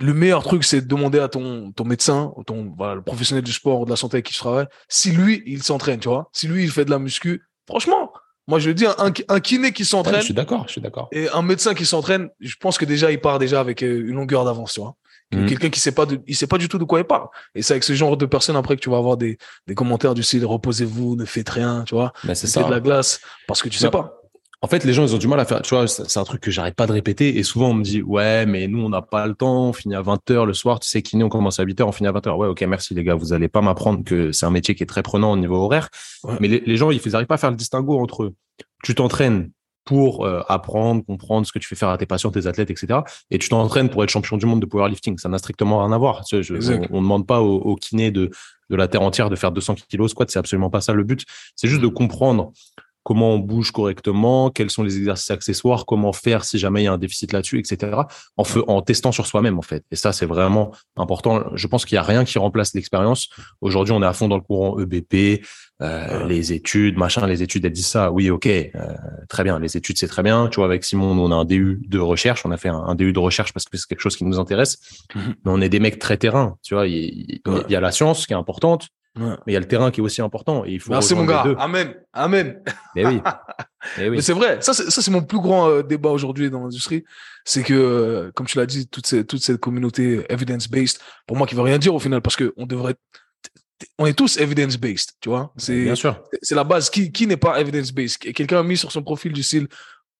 le meilleur truc, c'est de demander à ton, ton médecin, ton, voilà, le professionnel du sport ou de la santé avec qui tu travailles, si lui, il s'entraîne, tu vois. Si lui, il fait de la muscu, franchement, moi, je veux dire, un, un kiné qui s'entraîne. je suis d'accord, je suis d'accord. Et un médecin qui s'entraîne, je pense que déjà, il part déjà avec une longueur d'avance, tu vois. Mhm. Quelqu'un qui sait pas de, il sait pas du tout de quoi il parle. Et c'est avec ce genre de personnes après que tu vas avoir des, des commentaires du style reposez-vous, ne faites rien, tu vois. Ben c'est ça. de la glace parce que tu sais pas. En fait, les gens, ils ont du mal à faire, tu vois, c'est un truc que j'arrête pas de répéter. Et souvent, on me dit, ouais, mais nous, on n'a pas le temps, on finit à 20 heures le soir. Tu sais, kiné, on commence à 8 heures, on finit à 20 heures. Ouais, ok, merci, les gars. Vous allez pas m'apprendre que c'est un métier qui est très prenant au niveau horaire. Mais les, les, gens, ils n'arrivent pas à faire le distinguo entre tu t'entraînes pour euh, apprendre, comprendre ce que tu fais faire à tes patients, tes athlètes, etc. Et tu t'entraînes pour être champion du monde de powerlifting. Ça n'a strictement rien à voir. on ne demande pas au, au kiné de, de la terre entière de faire 200 kilos squat. C'est absolument pas ça le but. C'est juste de comprendre comment on bouge correctement, quels sont les exercices accessoires, comment faire si jamais il y a un déficit là-dessus, etc. En, en testant sur soi-même, en fait. Et ça, c'est vraiment important. Je pense qu'il n'y a rien qui remplace l'expérience. Aujourd'hui, on est à fond dans le courant EBP, euh, les études, machin, les études, elles disent ça. Oui, ok, euh, très bien. Les études, c'est très bien. Tu vois, avec Simon, on a un DU de recherche. On a fait un, DU de recherche parce que c'est quelque chose qui nous intéresse. Mhm. Mais on est des mecs très terrain. Tu vois, il y a la science qui est importante. Mais il y a le terrain qui est aussi important. Et il faut Merci mon gars. Amen. Amen. Mais oui. [laughs] Mais, oui. c'est vrai. Ça, c'est mon plus grand euh, débat aujourd'hui dans l'industrie. C'est que, euh, comme tu l'as dit, toute, cette, toute cette communauté evidence-based, pour moi, qui veut rien dire au final, parce que on devrait, on est tous evidence-based, tu vois. C'est, bien sûr. C'est la base. Qui, qui n'est pas evidence-based? Quelqu'un a mis sur son profil du style,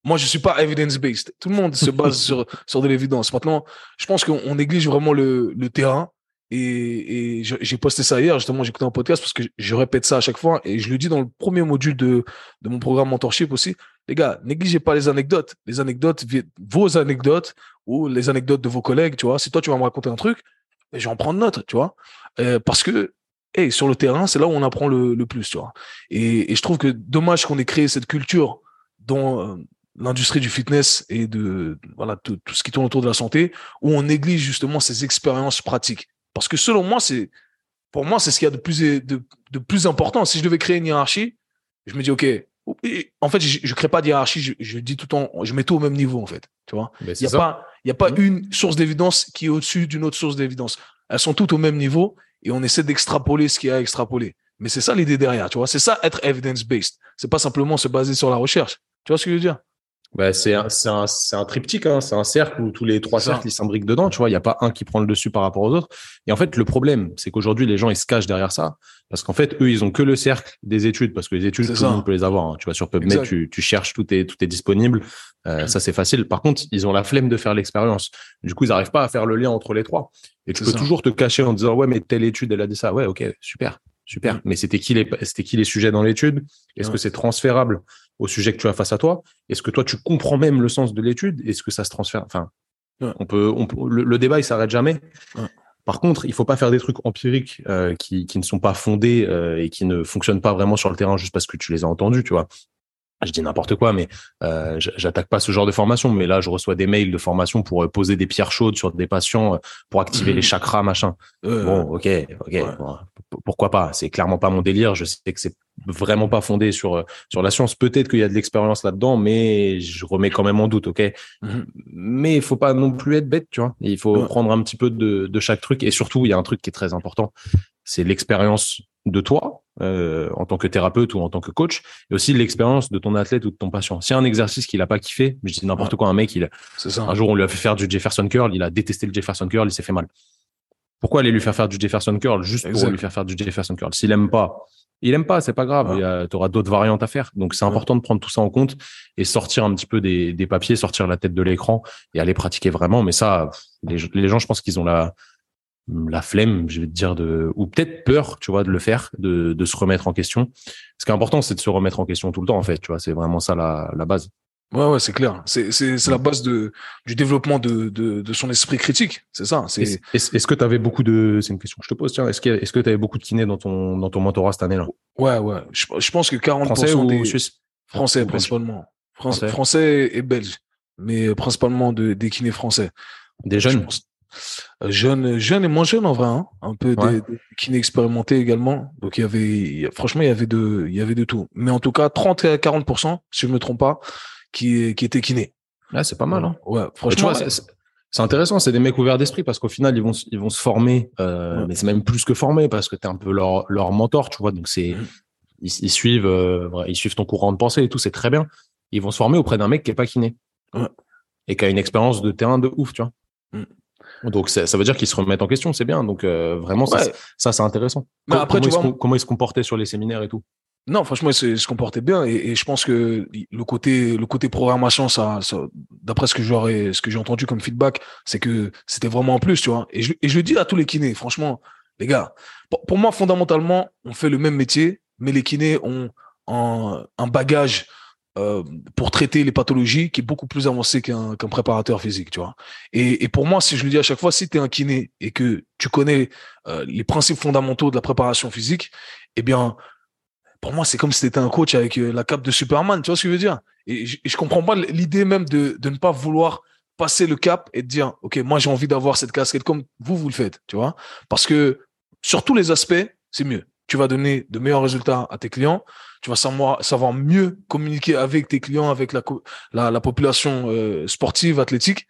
moi, je suis pas evidence-based. Tout le monde se base [laughs] sur, sur de l'évidence. Maintenant, je pense qu'on néglige vraiment le, le terrain et, et j'ai posté ça hier, justement, j'écoutais un podcast parce que je répète ça à chaque fois et je le dis dans le premier module de, de mon programme mentorship aussi. Les gars, négligez pas les anecdotes. Les anecdotes, vos anecdotes ou les anecdotes de vos collègues, tu vois. Si toi, tu vas me raconter un truc, je vais en prendre note, tu vois. Euh, parce que, hey, sur le terrain, c'est là où on apprend le, le plus, tu vois. Et, je trouve que dommage qu'on ait créé cette culture dans euh, l'industrie du fitness et de voilà tout, ce qui tourne autour de la santé, où on néglige justement ces expériences pratiques. Parce que selon moi, c'est, pour moi, c'est ce qu'il y a de plus, de, de, plus important. Si je devais créer une hiérarchie, je me dis, OK, en fait, je, ne crée pas de hiérarchie, je, dis tout le temps, je mets tout au même niveau, en fait. Tu vois? Il n'y a, pas, y a pas mmh. une source d'évidence qui est au-dessus d'une autre source d'évidence. Elles sont toutes au même niveau et on essaie d'extrapoler ce qu'il y a à extrapoler. Mais c'est ça l'idée derrière, tu vois. C'est ça être evidence-based. C'est pas simplement se baser sur la recherche. Tu vois ce que je veux dire? Bah, c'est un, un, un, triptyque, hein. c'est un cercle où tous les trois cercles ils s'imbriquent dedans. Tu vois, il n'y a pas un qui prend le dessus par rapport aux autres. Et en fait, le problème, c'est qu'aujourd'hui, les gens ils se cachent derrière ça parce qu'en fait, eux, ils ont que le cercle des études parce que les études, tout le monde peut les avoir. Hein. Tu vois, sur PubMed, tu, tu, cherches, tout est, tout est disponible. Euh, ça, c'est facile. Par contre, ils ont la flemme de faire l'expérience. Du coup, ils n'arrivent pas à faire le lien entre les trois. Et tu peux toujours te cacher en disant, ouais, mais telle étude, elle a dit ça. Ouais, ok, super. Super. Mm. Mais c'était qui les, c'était qui les sujets dans l'étude? Est-ce que c'est transférable au sujet que tu as face à toi? Est-ce que toi, tu comprends même le sens de l'étude? Est-ce que ça se transfère? Enfin, on peut, on le, débat, il s'arrête jamais. Par contre, il faut pas faire des trucs empiriques euh, qui, qui ne sont pas fondés euh, et qui ne fonctionnent pas vraiment sur le terrain juste parce que tu les as entendus, tu vois je dis n'importe quoi, mais euh, j'attaque pas ce genre de formation. Mais là, je reçois des mails de formation pour euh, poser des pierres chaudes sur des patients, euh, pour activer les mhm. chakras, machin. bon, ok, ok, pourquoi pas C'est clairement pas mon délire. Je sais que c'est vraiment pas fondé sur euh, sur la science. Peut-être qu'il y a de l'expérience là-dedans, mais je remets quand même en doute, ok? Mhm. Mais il faut pas non plus être bête, tu vois? Il faut prendre un petit peu de, de chaque truc, et surtout, il y a un truc qui est très important, c'est l'expérience de toi euh, en tant que thérapeute ou en tant que coach, et aussi l'expérience de ton athlète ou de ton patient. Si un exercice qu'il a pas kiffé, je dis n'importe quoi, un mec, il, un jour on lui a fait faire du Jefferson curl, il a détesté le Jefferson curl, il s'est fait mal. Pourquoi aller lui faire faire du Jefferson curl juste pour lui faire faire du Jefferson curl? S'il aime pas, il aime pas, c'est pas grave. Tu auras d'autres variantes à faire. Donc c'est important de prendre tout ça en compte et sortir un petit peu des, des papiers, sortir la tête de l'écran et aller pratiquer vraiment. Mais ça, les, les gens, je pense qu'ils ont la la flemme, je vais te dire, de, ou peut-être peur, tu vois, de le faire, de, de se remettre en question. Ce qui est important, c'est de se remettre en question tout le temps, en fait, tu vois, c'est vraiment ça la, la base. Ouais, ouais, c'est clair. C'est, c'est, c'est la base de, du développement de, de, de son esprit critique. C'est ça. C'est... Est-ce, que tu avais beaucoup de. C'est une question que je te pose, tiens. Est-ce, a- est-ce que tu avais beaucoup de kinés dans ton, dans ton mentorat cette année-là? Ouais, ouais. Je, je pense que 40% Français ou des suisse Français, principalement. Fran- Français? Français. et belges. Mais principalement de, des kinés français. Des Je jeunes pense. Jeunes, jeunes et moins jeunes en vrai, hein. un peu Ouais. expérimentés également. Donc il y avait, franchement, il y avait de, il y avait de tout. Mais en tout cas, 30 à 40%, si je me trompe pas, qui, qui étaient kinés. C'est pas mal. Hein. Ouais, franchement. c'est- intéressant, c'est des mecs ouverts d'esprit parce qu'au final, ils vont, ils vont se former, euh, Ouais. mais c'est même plus que former parce que tu es un peu leur, leur mentor, tu vois. Donc, c'est, Mhm. ils, ils suivent, euh, ils suivent ton courant de pensée et tout, c'est très bien. Ils vont se former auprès d'un mec qui est pas kiné Ouais. et qui a une expérience de terrain de ouf, tu vois. Mhm. Donc, ça, ça veut dire qu'ils se remettent en question, c'est bien. Donc, euh, vraiment, ça, Ouais. ça, c'est intéressant. Mais Com- après, comment, tu ils se, comment ils se comportaient sur les séminaires et tout? Non, franchement, il se, comportait bien et, et je pense que le côté, le côté programmation, ça, ça d'après ce que j'aurais, ce que j'ai entendu comme feedback, c'est que c'était vraiment en plus, tu vois. Et je, et je le dis à tous les kinés, franchement, les gars, pour, pour moi, fondamentalement, on fait le même métier, mais les kinés ont un, un bagage euh, pour traiter les pathologies qui est beaucoup plus avancé qu'un qu'un préparateur physique, tu vois. Et, et pour moi, si je le dis à chaque fois, si tu es un kiné et que tu connais euh, les principes fondamentaux de la préparation physique, eh bien, pour moi, c'est comme si tu étais un coach avec euh, la cape de Superman, tu vois ce que je veux dire? Et je, je comprends pas l'idée même de, de ne pas vouloir passer le cap et de dire, OK, moi j'ai envie d'avoir cette casquette comme vous, vous le faites, tu vois? Parce que sur tous les aspects, c'est mieux. Tu vas donner de meilleurs résultats à tes clients, tu vas savoir, savoir mieux communiquer avec tes clients, avec la, la, la population euh, sportive, athlétique.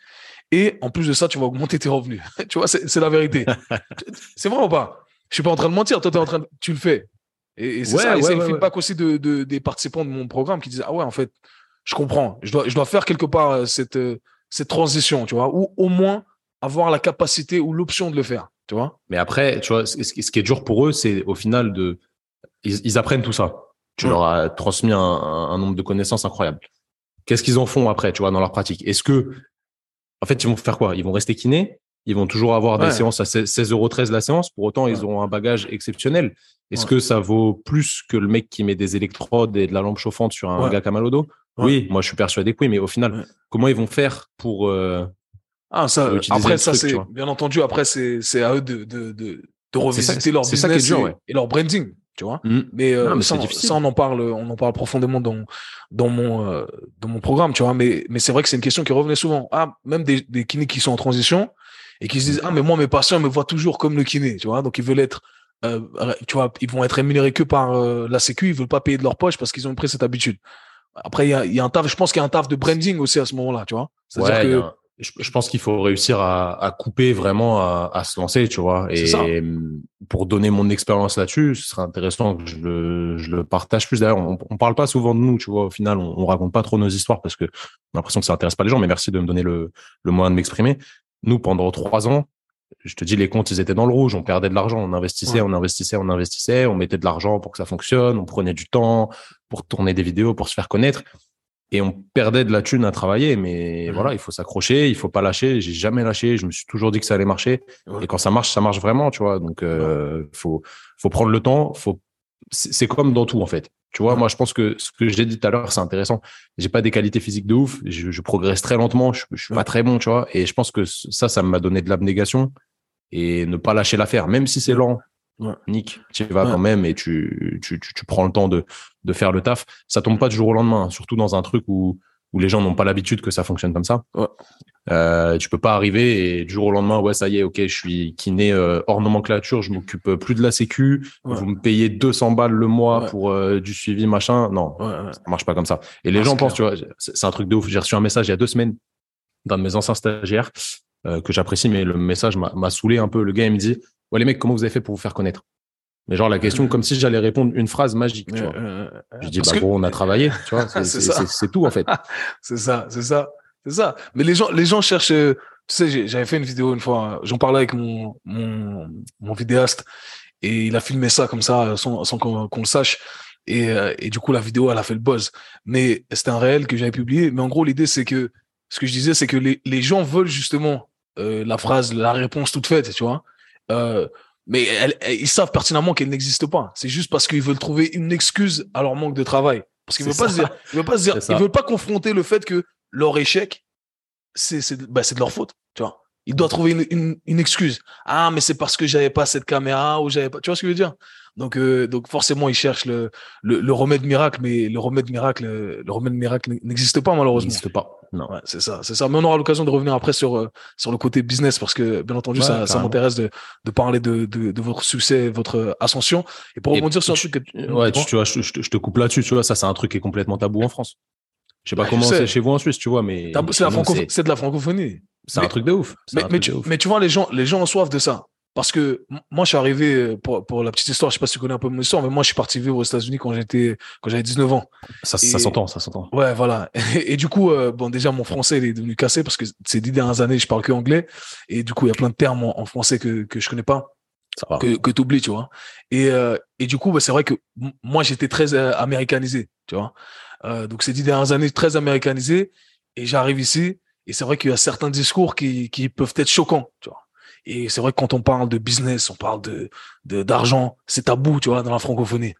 Et en plus de ça, tu vas augmenter tes revenus. [laughs] tu vois, c'est la vérité. [laughs] c'est vrai ou pas? Je suis pas en train de mentir. Toi, es en train de... tu le fais. Et, et c'est Ouais, ça. Et ouais, c'est le feedback aussi de, de- des participants de mon programme qui disaient Ah ouais, en fait, je comprends. Je dois, je dois faire quelque part euh, cette, euh, cette transition, tu vois, ou au moins avoir la capacité ou l'option de le faire, tu vois. Mais après, tu vois, ce, qui ce qui est dur pour eux, c'est au final de, ils, ils apprennent tout ça. Tu Ouais. leur as transmis un, nombre de connaissances incroyable. Qu'est-ce qu'ils en font après, tu vois, dans leur pratique? Est-ce que, en fait, ils vont faire quoi? Ils vont rester kinés? Ils vont toujours avoir des séances à 16 euros 13 la séance? Pour autant, ils auront un bagage exceptionnel. Est-ce que ça vaut plus que le mec qui met des électrodes et de la lampe chauffante sur un gars mal au dos. Oui, moi je suis persuadé que oui, mais au final, comment ils vont faire pour euh, Ah, ça, après, ça, c'est, bien entendu, après, c'est, à eux de, de, de, de ça- revisiter leur ça business dur, et, ouais. et leur branding, tu vois. hmm, Mais, euh, Non, mais ça, ça, on en parle, on en parle profondément dans, dans mon, euh, dans mon programme, tu vois. Mais, mais c'est vrai que c'est une question qui revenait souvent. Ah, même des, des kinés qui sont en transition et qui se disent, ah, mais moi, mes patients me voient toujours comme le kiné, tu vois. Donc, ils veulent être, euh, tu vois, ils vont être rémunérés que par euh, la sécu, ils veulent pas payer de leur poche parce qu'ils ont pris cette habitude. Après, il y a, y a un taf, je pense qu'il y a un taf de branding aussi à ce moment-là, tu vois. C'est-à-dire Ouais, que, je, je pense qu'il faut réussir à, à couper vraiment, à, à se lancer, tu vois. Et ça. pour donner mon expérience là-dessus, ce serait intéressant que je le, je le partage plus. D'ailleurs, on, on parle pas souvent de nous, tu vois. Au final, on, on raconte pas trop nos histoires parce que on a l'impression que ça intéresse pas les gens. Mais merci de me donner le, le moyen de m'exprimer. Nous, pendant trois ans, je te dis, les comptes, ils étaient dans le rouge. On perdait de l'argent. On investissait, Ouais. on investissait, on investissait. On mettait de l'argent pour que ça fonctionne. On prenait du temps pour tourner des vidéos, pour se faire connaître. Et on perdait de la thune à travailler. Mais Mhm. voilà, il faut s'accrocher. Il faut pas lâcher. J'ai jamais lâché. Je me suis toujours dit que ça allait marcher. Ouais. Et quand ça marche, ça marche vraiment, tu vois. Donc, euh, faut, faut prendre le temps. Faut, c'est comme dans tout, en fait. Tu vois, Ouais. moi, je pense que ce que j'ai dit tout à l'heure, c'est intéressant. J'ai pas des qualités physiques de ouf. Je, je progresse très lentement. Je, je suis pas très bon, tu vois. Et je pense que ça, ça m'a donné de l'abnégation et ne pas lâcher l'affaire, même si c'est lent. Nick, tu vas quand même et tu, tu, tu, tu prends le temps de, de faire le taf. Ça tombe pas du jour au lendemain, surtout dans un truc où, où les gens n'ont pas l'habitude que ça fonctionne comme ça. Ouais. Euh, tu peux pas arriver et du jour au lendemain, ouais, ça y est, ok, je suis kiné euh, hors nomenclature, je m'occupe plus de la sécu, Ouais. vous me payez 200 balles le mois Ouais. pour euh, du suivi, machin. Non, ça marche pas comme ça. Et les Ah, gens pensent, tu vois, c'est un truc de ouf. J'ai reçu un message il y a deux semaines d'un de mes anciens stagiaires euh, que j'apprécie, mais le message m'a m'a saoulé un peu. Le gars, il me dit, ouais, les mecs, comment vous avez fait pour vous faire connaître? Mais genre, la question, comme si j'allais répondre une phrase magique, tu vois. Euh, euh, Je dis, bah, que- gros, on a travaillé, tu vois. [laughs] C'est tout, en fait. [laughs] C'est ça, c'est ça, c'est ça. Mais les gens, les gens cherchent. euh, Tu sais, j'avais fait une vidéo une fois. euh, J'en parlais avec mon, mon, mon vidéaste et il a filmé ça comme ça euh, sans, sans qu'on le sache. Et, euh, et du coup, la vidéo, elle a fait le buzz. Mais c'était un réel que j'avais publié. Mais en gros, l'idée, c'est que ce que je disais, c'est que les, les gens veulent justement euh, la phrase, la réponse toute faite, tu vois. Euh, mais ils savent pertinemment qu'elle n'existe pas. C'est juste parce qu'ils veulent trouver une excuse à leur manque de travail Parce qu'ils veulent pas se dire, ils veulent pas se dire, ils veulent pas confronter le fait que leur échec, c'est, c'est, bah, c'est de leur faute, tu vois. Il doit trouver une, une, une excuse. Ah, mais c'est parce que j'avais pas cette caméra ou j'avais pas, tu vois ce que je veux dire? Donc, euh, donc forcément, ils cherchent le, le, le, remède miracle, mais le remède miracle, le remède miracle n'existe pas malheureusement. N'existe pas. Non. Ouais, c'est ça, c'est ça. Mais on aura l'occasion de revenir après sur euh, sur le côté business parce que bien entendu, ouais, ça, ça m'intéresse de, de parler de, de, de, votre succès, votre ascension. Et pour rebondir sur un truc, que, ouais, tu, tu, vois, je, je, te coupe là-dessus. Tu vois, ça, c'est un truc qui est complètement tabou en France. Je sais pas comment c'est chez vous en Suisse, tu vois, mais c'est de la francophonie. C'est un truc de ouf. Mais, mais, tu, ouf. mais tu vois, les gens, les gens ont soif de ça. Parce que moi, je suis arrivé, euh, pour, pour la petite histoire, je sais pas si tu connais un peu mon histoire, mais moi, je suis parti vivre aux États-Unis quand j'étais, quand j'avais 19 ans. Ça, ça s'entend, ça s'entend. Ouais, voilà. Et, [laughs] et du coup, euh, bon, déjà, mon français, il est devenu cassé parce que ces dix dernières années, je parle que anglais. Et du coup, il y a plein de termes en, en français que, que je connais pas. Ça va. Que, que tu oublies, tu vois. Et, euh, et du coup, bah, c'est vrai que moi, j'étais très euh, américanisé, tu vois. Euh, donc, ces dix dernières années, très américanisé. Et j'arrive ici. Et c'est vrai qu'il y a certains discours qui, qui peuvent être choquants, tu vois. Et c'est vrai que quand on parle de business, on parle de d'argent, c'est tabou, tu vois, dans la francophonie.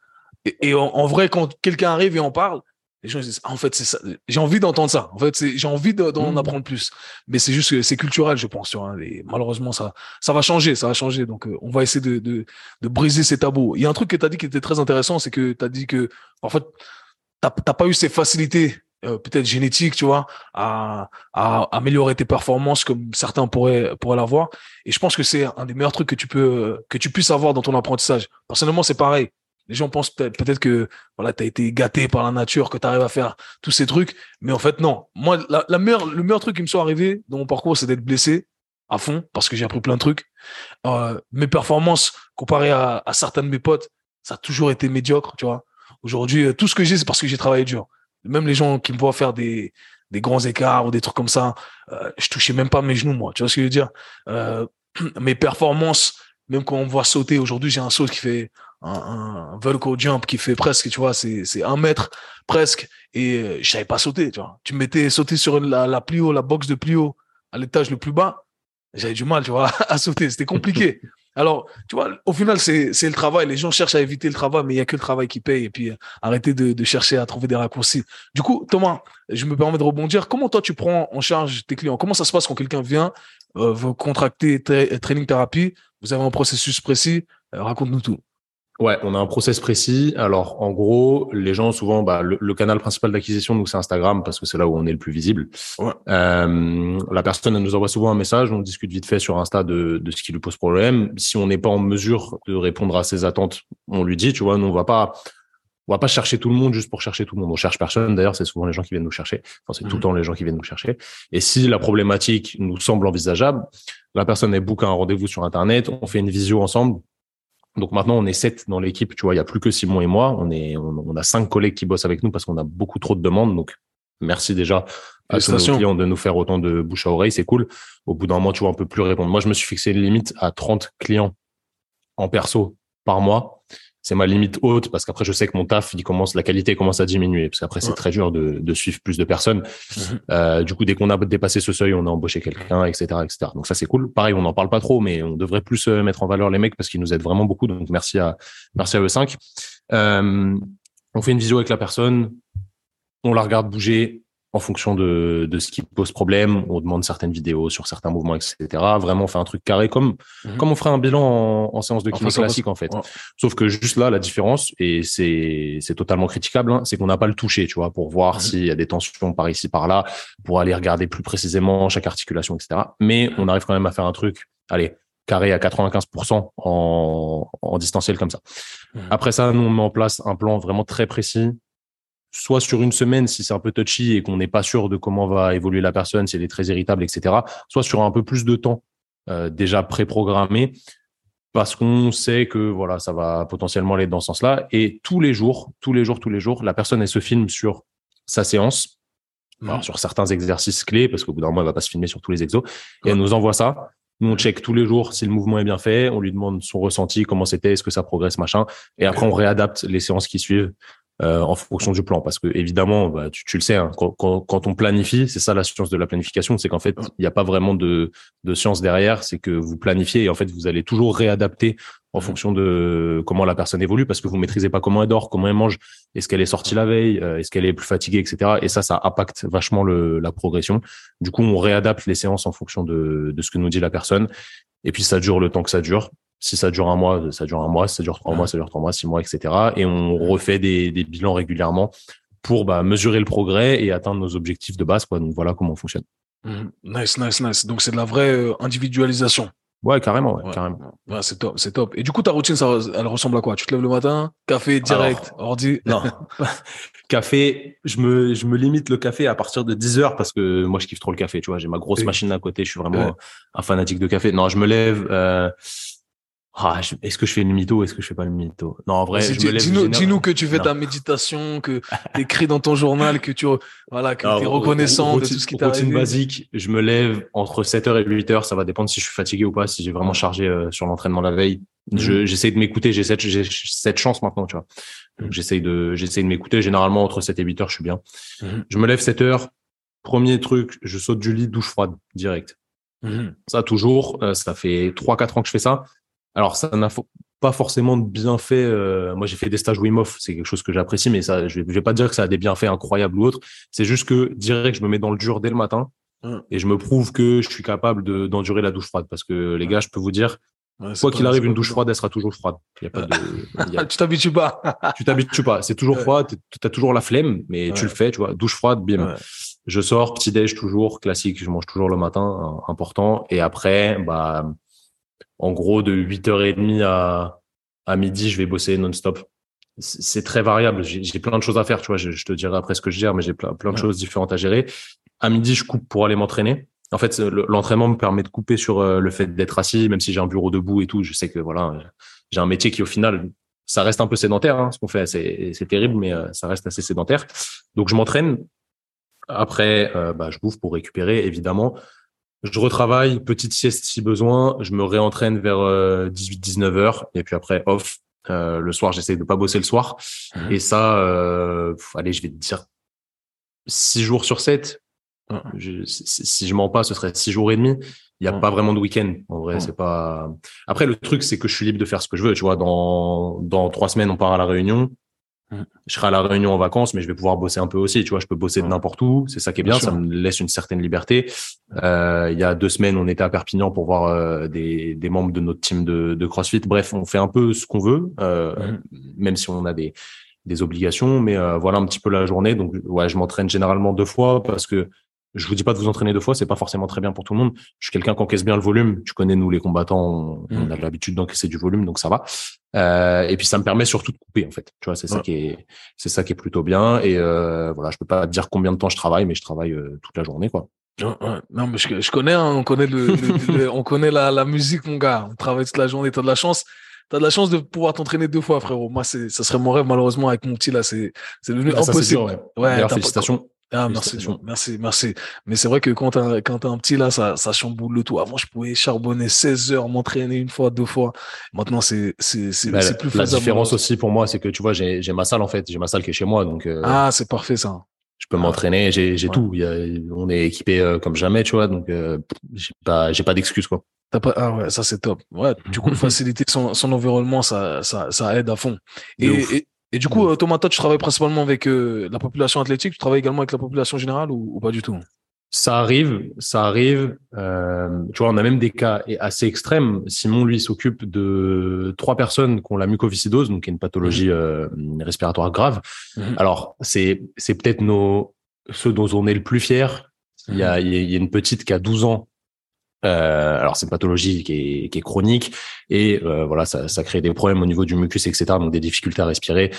Et, et en, en, vrai, quand quelqu'un arrive et en parle, les gens disent, ah, en fait, c'est ça. J'ai envie d'entendre ça. En fait, j'ai envie d'en mmh. apprendre plus. Mais c'est juste que c'est culturel, je pense. Tu vois, et malheureusement, ça, ça va changer, ça va changer. Donc, euh, on va essayer de, de, de briser ces tabous. Il y a un truc que tu as dit qui était très intéressant, c'est que tu as dit que, en fait, t'as pas eu ces facilités euh, peut-être génétique, tu vois, à, à, améliorer tes performances comme certains pourraient pourraient l'avoir. Et je pense que c'est un des meilleurs trucs que tu peux que tu puisses avoir dans ton apprentissage. Personnellement, c'est pareil. Les gens pensent peut-être que voilà, tu as été gâté par la nature, que tu arrives à faire tous ces trucs, mais en fait non. Moi, la, la meilleure, le meilleur truc qui me soit arrivé dans mon parcours, c'est d'être blessé à fond parce que j'ai appris plein de trucs. Euh, mes performances comparées à, à certains de mes potes, ça a toujours été médiocre, tu vois. Aujourd'hui, tout ce que j'ai, c'est parce que j'ai travaillé dur. Même les gens qui me voient faire des, des grands écarts ou des trucs comme ça, euh, je touchais même pas mes genoux, moi. Tu vois ce que je veux dire? Euh, [clears throat] Mes performances, même quand on me voit sauter, aujourd'hui, j'ai un saut qui fait un, un jump qui fait presque, tu vois, c'est, c'est un mètre presque, et euh, je savais pas sauter, tu vois. Tu me mettais sauter sur la, la plus haut, la box de plus haut, à l'étage le plus bas, j'avais du mal, tu vois, [laughs] à sauter. C'était compliqué. Alors, tu vois, au final, c'est, le travail. Les gens cherchent à éviter le travail, mais il y a que le travail qui paye. Et puis, arrêtez de, chercher à trouver des raccourcis. Du coup, Thomas, je me permets de rebondir. Comment toi, tu prends en charge tes clients? Comment ça se passe quand quelqu'un vient, euh, veut contracter tra- training thérapie? Vous avez un processus précis euh, Raconte-nous tout. Ouais, on a un process précis. Alors, en gros, les gens, souvent, bah, le, le canal principal d'acquisition, nous, c'est Instagram, parce que c'est là où on est le plus visible. Ouais. Euh, la personne, elle nous envoie souvent un message, on discute vite fait sur Insta de, de ce qui lui pose problème. Si on n'est pas en mesure de répondre à ses attentes, on lui dit, tu vois, nous, on va pas, on va pas chercher tout le monde juste pour chercher tout le monde. On cherche personne. D'ailleurs, c'est souvent les gens qui viennent nous chercher. Enfin, c'est mmh. tout le temps les gens qui viennent nous chercher. Et si la problématique nous semble envisageable, la personne, elle book un rendez-vous sur Internet, on fait une visio ensemble donc maintenant, on est sept dans l'équipe. Tu vois, il y a plus que Simon et moi. On est, on, on, a cinq collègues qui bossent avec nous parce qu'on a beaucoup trop de demandes. Donc merci déjà à tous nos clients de nous faire autant de bouche à oreille. C'est cool. Au bout d'un moment, tu vois, on peut plus répondre. Moi, je me suis fixé une limite à 30 clients en perso par mois c'est ma limite haute parce qu'après je sais que mon taf il commence la qualité commence à diminuer parce qu'après c'est très dur de, de, suivre plus de personnes. Mmh. euh, du coup dès qu'on a dépassé ce seuil on a embauché quelqu'un etc etc donc ça c'est cool. Pareil on n'en parle pas trop mais on devrait plus euh, mettre en valeur les mecs parce qu'ils nous aident vraiment beaucoup. Donc merci à merci à eux 5 euh, on fait une visio avec la personne. On la regarde bouger en fonction de, de ce qui pose problème. On demande certaines vidéos sur certains mouvements, etc. Vraiment, on fait un truc carré comme, comme on ferait un bilan en, en séance de kiné enfin, classique, en fait. Ouais. Sauf que juste là, la différence, et c'est, totalement critiquable, hein, c'est qu'on n'a pas le toucher, tu vois, pour voir mmh. s'il y a des tensions par ici, par là, pour aller regarder plus précisément chaque articulation, etc. Mais on arrive quand même à faire un truc, allez, carré à 95% en, en distanciel comme ça. Mmh. Après ça, nous, on met en place un plan vraiment très précis soit sur une semaine si c'est un peu touchy et qu'on n'est pas sûr de comment va évoluer la personne, si elle est très irritable, etc. Soit sur un peu plus de temps euh, déjà préprogrammé parce qu'on sait que voilà ça va potentiellement aller dans ce sens-là. Et tous les jours, tous les jours, tous les jours, la personne elle se filme sur sa séance. Alors, sur certains exercices clés, parce qu'au bout d'un moment, elle va pas se filmer sur tous les exos, et elle nous envoie ça. Nous, on check tous les jours si le mouvement est bien fait, on lui demande son ressenti, comment c'était, est-ce que ça progresse, machin, et après on réadapte les séances qui suivent euh, en fonction du plan. Parce que évidemment, bah, tu, tu, le sais, hein, quand, on planifie, c'est ça la science de la planification, c'est qu'en fait, il n'y a pas vraiment de science derrière, c'est que vous planifiez et en fait, vous allez toujours réadapter en mmh. fonction de comment la personne évolue, parce que vous maîtrisez pas comment elle dort, comment elle mange, est-ce qu'elle est sortie la veille, euh, est-ce qu'elle est plus fatiguée, etc. Et ça, ça impacte vachement le, la progression. Du coup, on réadapte les séances en fonction de, de ce que nous dit la personne. Et puis, ça dure le temps que ça dure. Si ça dure un mois, ça dure un mois. Si ça dure trois mois, ça dure trois mois, six mois, etc. Et on refait des, des bilans régulièrement pour bah, mesurer le progrès et atteindre nos objectifs de base. Quoi. Donc voilà comment on fonctionne. Mmh. Nice, nice, nice. Donc c'est de la vraie euh, individualisation. Ouais, carrément, ouais, carrément. Ouais, c'est top, c'est top. Et du coup, ta routine, ça, elle ressemble à quoi? Tu te lèves le matin, café direct, ordi? Non. [laughs] café, je me, je me limite le café à partir de 10 heures parce que moi, je kiffe trop le café, tu vois. J'ai ma grosse machine à côté, je suis vraiment un fanatique de café. Non, je me lève, euh, ah, est-ce que je fais le mytho Est-ce que je fais pas le mytho Non, en vrai, dis-nous, que tu fais ta méditation, que tu écris dans ton journal, que tu voilà, que es reconnaissant de tout ce qui t'arrive. Routine basique, je me lève entre 7h et 8h, ça va dépendre si je suis fatigué ou pas, si j'ai vraiment chargé euh, sur l'entraînement la veille. Mhm. Je, j'essaie de m'écouter, j'ai cette, cette chance maintenant, tu vois. Mhm. j'essaie de j'essaie de m'écouter, généralement entre 7 et 8h, je suis bien. Mhm. Je me lève 7h, premier truc, je saute du lit, douche froide direct. Ça toujours, euh, ça fait 3 4 ans que je fais ça. Alors, ça n'a pas forcément de bienfaits. Euh, moi, j'ai fait des stages Wim Hof, c'est quelque chose que j'apprécie, mais ça, je vais, vais pas dire que ça a des bienfaits incroyables ou autres. C'est juste que direct, je me mets dans le dur dès le matin mmh. et je me prouve que je suis capable d'endurer la douche froide. Parce que les gars, je peux vous dire, quoi qu'il arrive, une douche froide, elle sera toujours froide. Y a pas de, [laughs] tu t'habitues pas. [laughs] tu t'habitues pas. C'est toujours froid. Tu as toujours la flemme, mais tu le fais, tu vois. Douche froide, bim. Je sors, petit déj toujours classique. Je mange toujours le matin, important. Et après, bah en gros, de 8h30 à, à midi, je vais bosser non-stop. C'est très variable. J'ai plein de choses à faire, tu vois. Je, te dirai après ce que je gère, mais j'ai plein, plein de choses différentes à gérer. À midi, je coupe pour aller m'entraîner. En fait, l'entraînement me permet de couper sur euh, le fait d'être assis, même si j'ai un bureau debout et tout. Je sais que voilà, j'ai un métier qui, au final, ça reste un peu sédentaire, hein, ce qu'on fait. C'est terrible, mais euh, ça reste assez sédentaire. Donc, je m'entraîne. Après, euh, bah, je bouffe pour récupérer, évidemment. Je retravaille, petite sieste si besoin. Je me réentraîne vers 18-19 euh, heures et puis après off. Euh, le soir, j'essaie de pas bosser le soir. Mmh. Et ça, euh, allez, je vais te dire six jours sur 7. Je, si, je mens pas, ce serait six jours et demi. Il n'y a pas vraiment de week-end. En vrai, c'est pas. Après, le truc, c'est que je suis libre de faire ce que je veux. Tu vois, dans dans trois semaines, on part à la Réunion. Je serai à la Réunion en vacances, mais je vais pouvoir bosser un peu aussi. Tu vois, je peux bosser de n'importe où. C'est ça qui est bien. ça me laisse une certaine liberté. Euh, il y a deux semaines, on était à Perpignan pour voir euh, des, des membres de notre team de, de CrossFit. Bref, on fait un peu ce qu'on veut, euh, même si on a des, des obligations. Mais euh, voilà un petit peu la journée. Donc, ouais, je m'entraîne généralement deux fois parce que je vous dis pas de vous entraîner deux fois, c'est pas forcément très bien pour tout le monde. Je suis quelqu'un qui encaisse bien le volume. Tu connais nous les combattants, on, mm. a l'habitude d'encaisser du volume, donc ça va. Euh, et puis ça me permet surtout de couper en fait. Tu vois, c'est ça qui est, c'est ça qui est plutôt bien. Et euh, voilà, je peux pas dire combien de temps je travaille, mais je travaille euh, toute la journée quoi. Non, mais je, connais, hein, on connaît le, on connaît la, la musique mon gars. On travaille toute la journée. T'as de la chance. T'as de la chance de pouvoir t'entraîner deux fois, frérot. Moi, c'est, ça serait mon rêve, malheureusement, avec mon petit, là, c'est, c'est devenu ah, impossible. ouais. ouais félicitations. Ah, merci, merci, merci. Mais c'est vrai que quand t'as, quand t'as un petit là, ça, ça chamboule le tout. Avant, je pouvais charbonner 16 heures, m'entraîner une fois, deux fois. Maintenant, c'est, c'est, c'est, bah, plus La différence aussi pour moi, c'est que tu vois, j'ai, j'ai ma salle en fait. J'ai ma salle qui est chez moi. Donc, euh, ah, c'est parfait ça. Je peux m'entraîner, j'ai, j'ai tout. Il y a, on est équipé euh, comme jamais, tu vois. Donc, euh, j'ai pas, j'ai pas d'excuses, quoi. T'as pas, ah ouais, ça c'est top. Ouais, du coup, [laughs] faciliter son, son environnement, ça, ça, ça aide à fond. Et, et du coup, mmh. Thomas, toi, tu travailles principalement avec euh, la population athlétique, tu travailles également avec la population générale ou, pas du tout? Ça arrive, ça arrive. Euh, tu vois, on a même des cas assez extrêmes. Simon, lui, s'occupe de trois personnes qui ont la mucoviscidose, donc qui est une pathologie euh, respiratoire grave. Mmh. Alors, c'est c'est peut-être nos ceux dont on est le plus fier. Il y, a, il y a une petite qui a 12 ans euh, alors c'est une pathologie qui est, qui est chronique et euh, voilà ça, ça, crée des problèmes au niveau du mucus etc donc des difficultés à respirer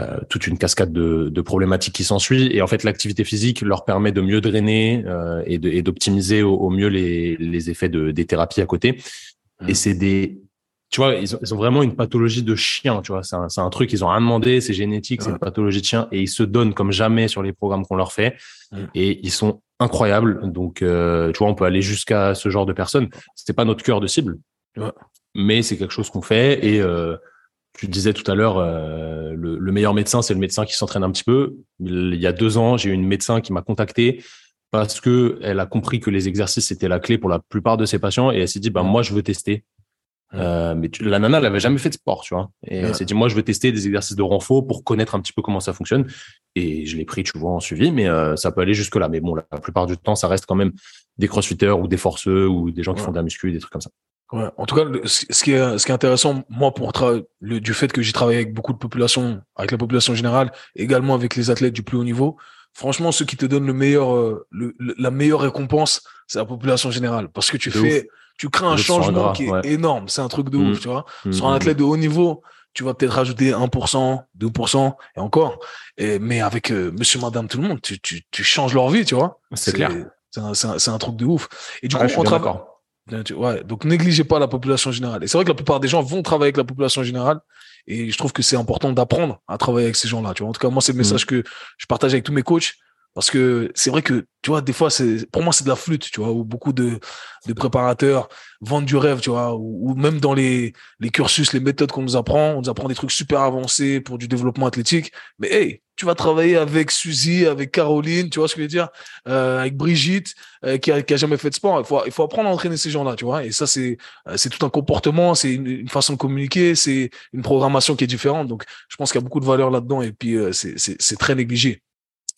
euh, toute une cascade de, de problématiques qui s'ensuit et en fait l'activité physique leur permet de mieux drainer euh, et d'optimiser au, au, mieux les, les effets de, des thérapies à côté et mmh. c'est des tu vois, ils ont, ils ont, vraiment une pathologie de chien, tu vois. C'est un, un, truc, ils ont rien demandé, c'est génétique, c'est une pathologie de chien, et ils se donnent comme jamais sur les programmes qu'on leur fait, mmh. et ils sont incroyables. Donc, euh, tu vois, on peut aller jusqu'à ce genre de personnes. C'est pas notre cœur de cible, mais c'est quelque chose qu'on fait. Et euh, tu disais tout à l'heure, euh, le, le, meilleur médecin, c'est le médecin qui s'entraîne un petit peu. Il, y a deux ans, j'ai eu une médecin qui m'a contacté parce que elle a compris que les exercices c'était la clé pour la plupart de ses patients, et elle s'est dit, bah moi, je veux tester Euh, mais la nana, elle avait jamais fait de sport, tu vois. Et elle s'est dit, moi, je veux tester des exercices de renfort pour connaître un petit peu comment ça fonctionne. Et je l'ai pris, tu vois, en suivi, mais euh, ça peut aller jusque là. Mais bon, la, plupart du temps, ça reste quand même des crossfitters ou des forceux ou des gens qui font de la muscu, des trucs comme ça. Ouais. En tout cas, ce qui est, ce qui est intéressant, moi, pour le, du fait que j'ai travaillé avec beaucoup de populations, avec la population générale, également avec les athlètes du plus haut niveau, franchement, ceux qui te donnent le meilleur, euh, le, la meilleure récompense, c'est la population générale. Parce que tu fais, tu crées un changement qui est énorme. C'est un truc de ouf, mmh. tu vois. Mmh, Sur un mmh, athlète de haut niveau, tu vas peut-être rajouter 1%, 2%, et encore. Et, mais avec euh, monsieur, madame, tout le monde, tu, tu, tu changes leur vie, tu vois. C'est clair. C'est un, un, un, truc de ouf. Et du coup, on travaille. Ouais, donc négligez pas la population générale. Et c'est vrai que la plupart des gens vont travailler avec la population générale. Et je trouve que c'est important d'apprendre à travailler avec ces gens-là. Tu vois, en tout cas, moi, c'est le message que je partage avec tous mes coachs. Parce que c'est vrai que, tu vois, des fois, pour moi, c'est de la flûte, tu vois, où beaucoup de, de préparateurs vendent du rêve, tu vois, ou, même dans les, les cursus, les méthodes qu'on nous apprend, on nous apprend des trucs super avancés pour du développement athlétique. Mais hey, tu vas travailler avec Suzy, avec Caroline, tu vois ce que je veux dire, euh, avec Brigitte, euh, qui, a, qui a jamais fait de sport. Il faut, il faut apprendre à entraîner ces gens-là, tu vois. Et ça, c'est, euh, tout un comportement, c'est une, façon de communiquer, c'est une programmation qui est différente. Donc, je pense qu'il y a beaucoup de valeur là-dedans et puis c'est très négligé.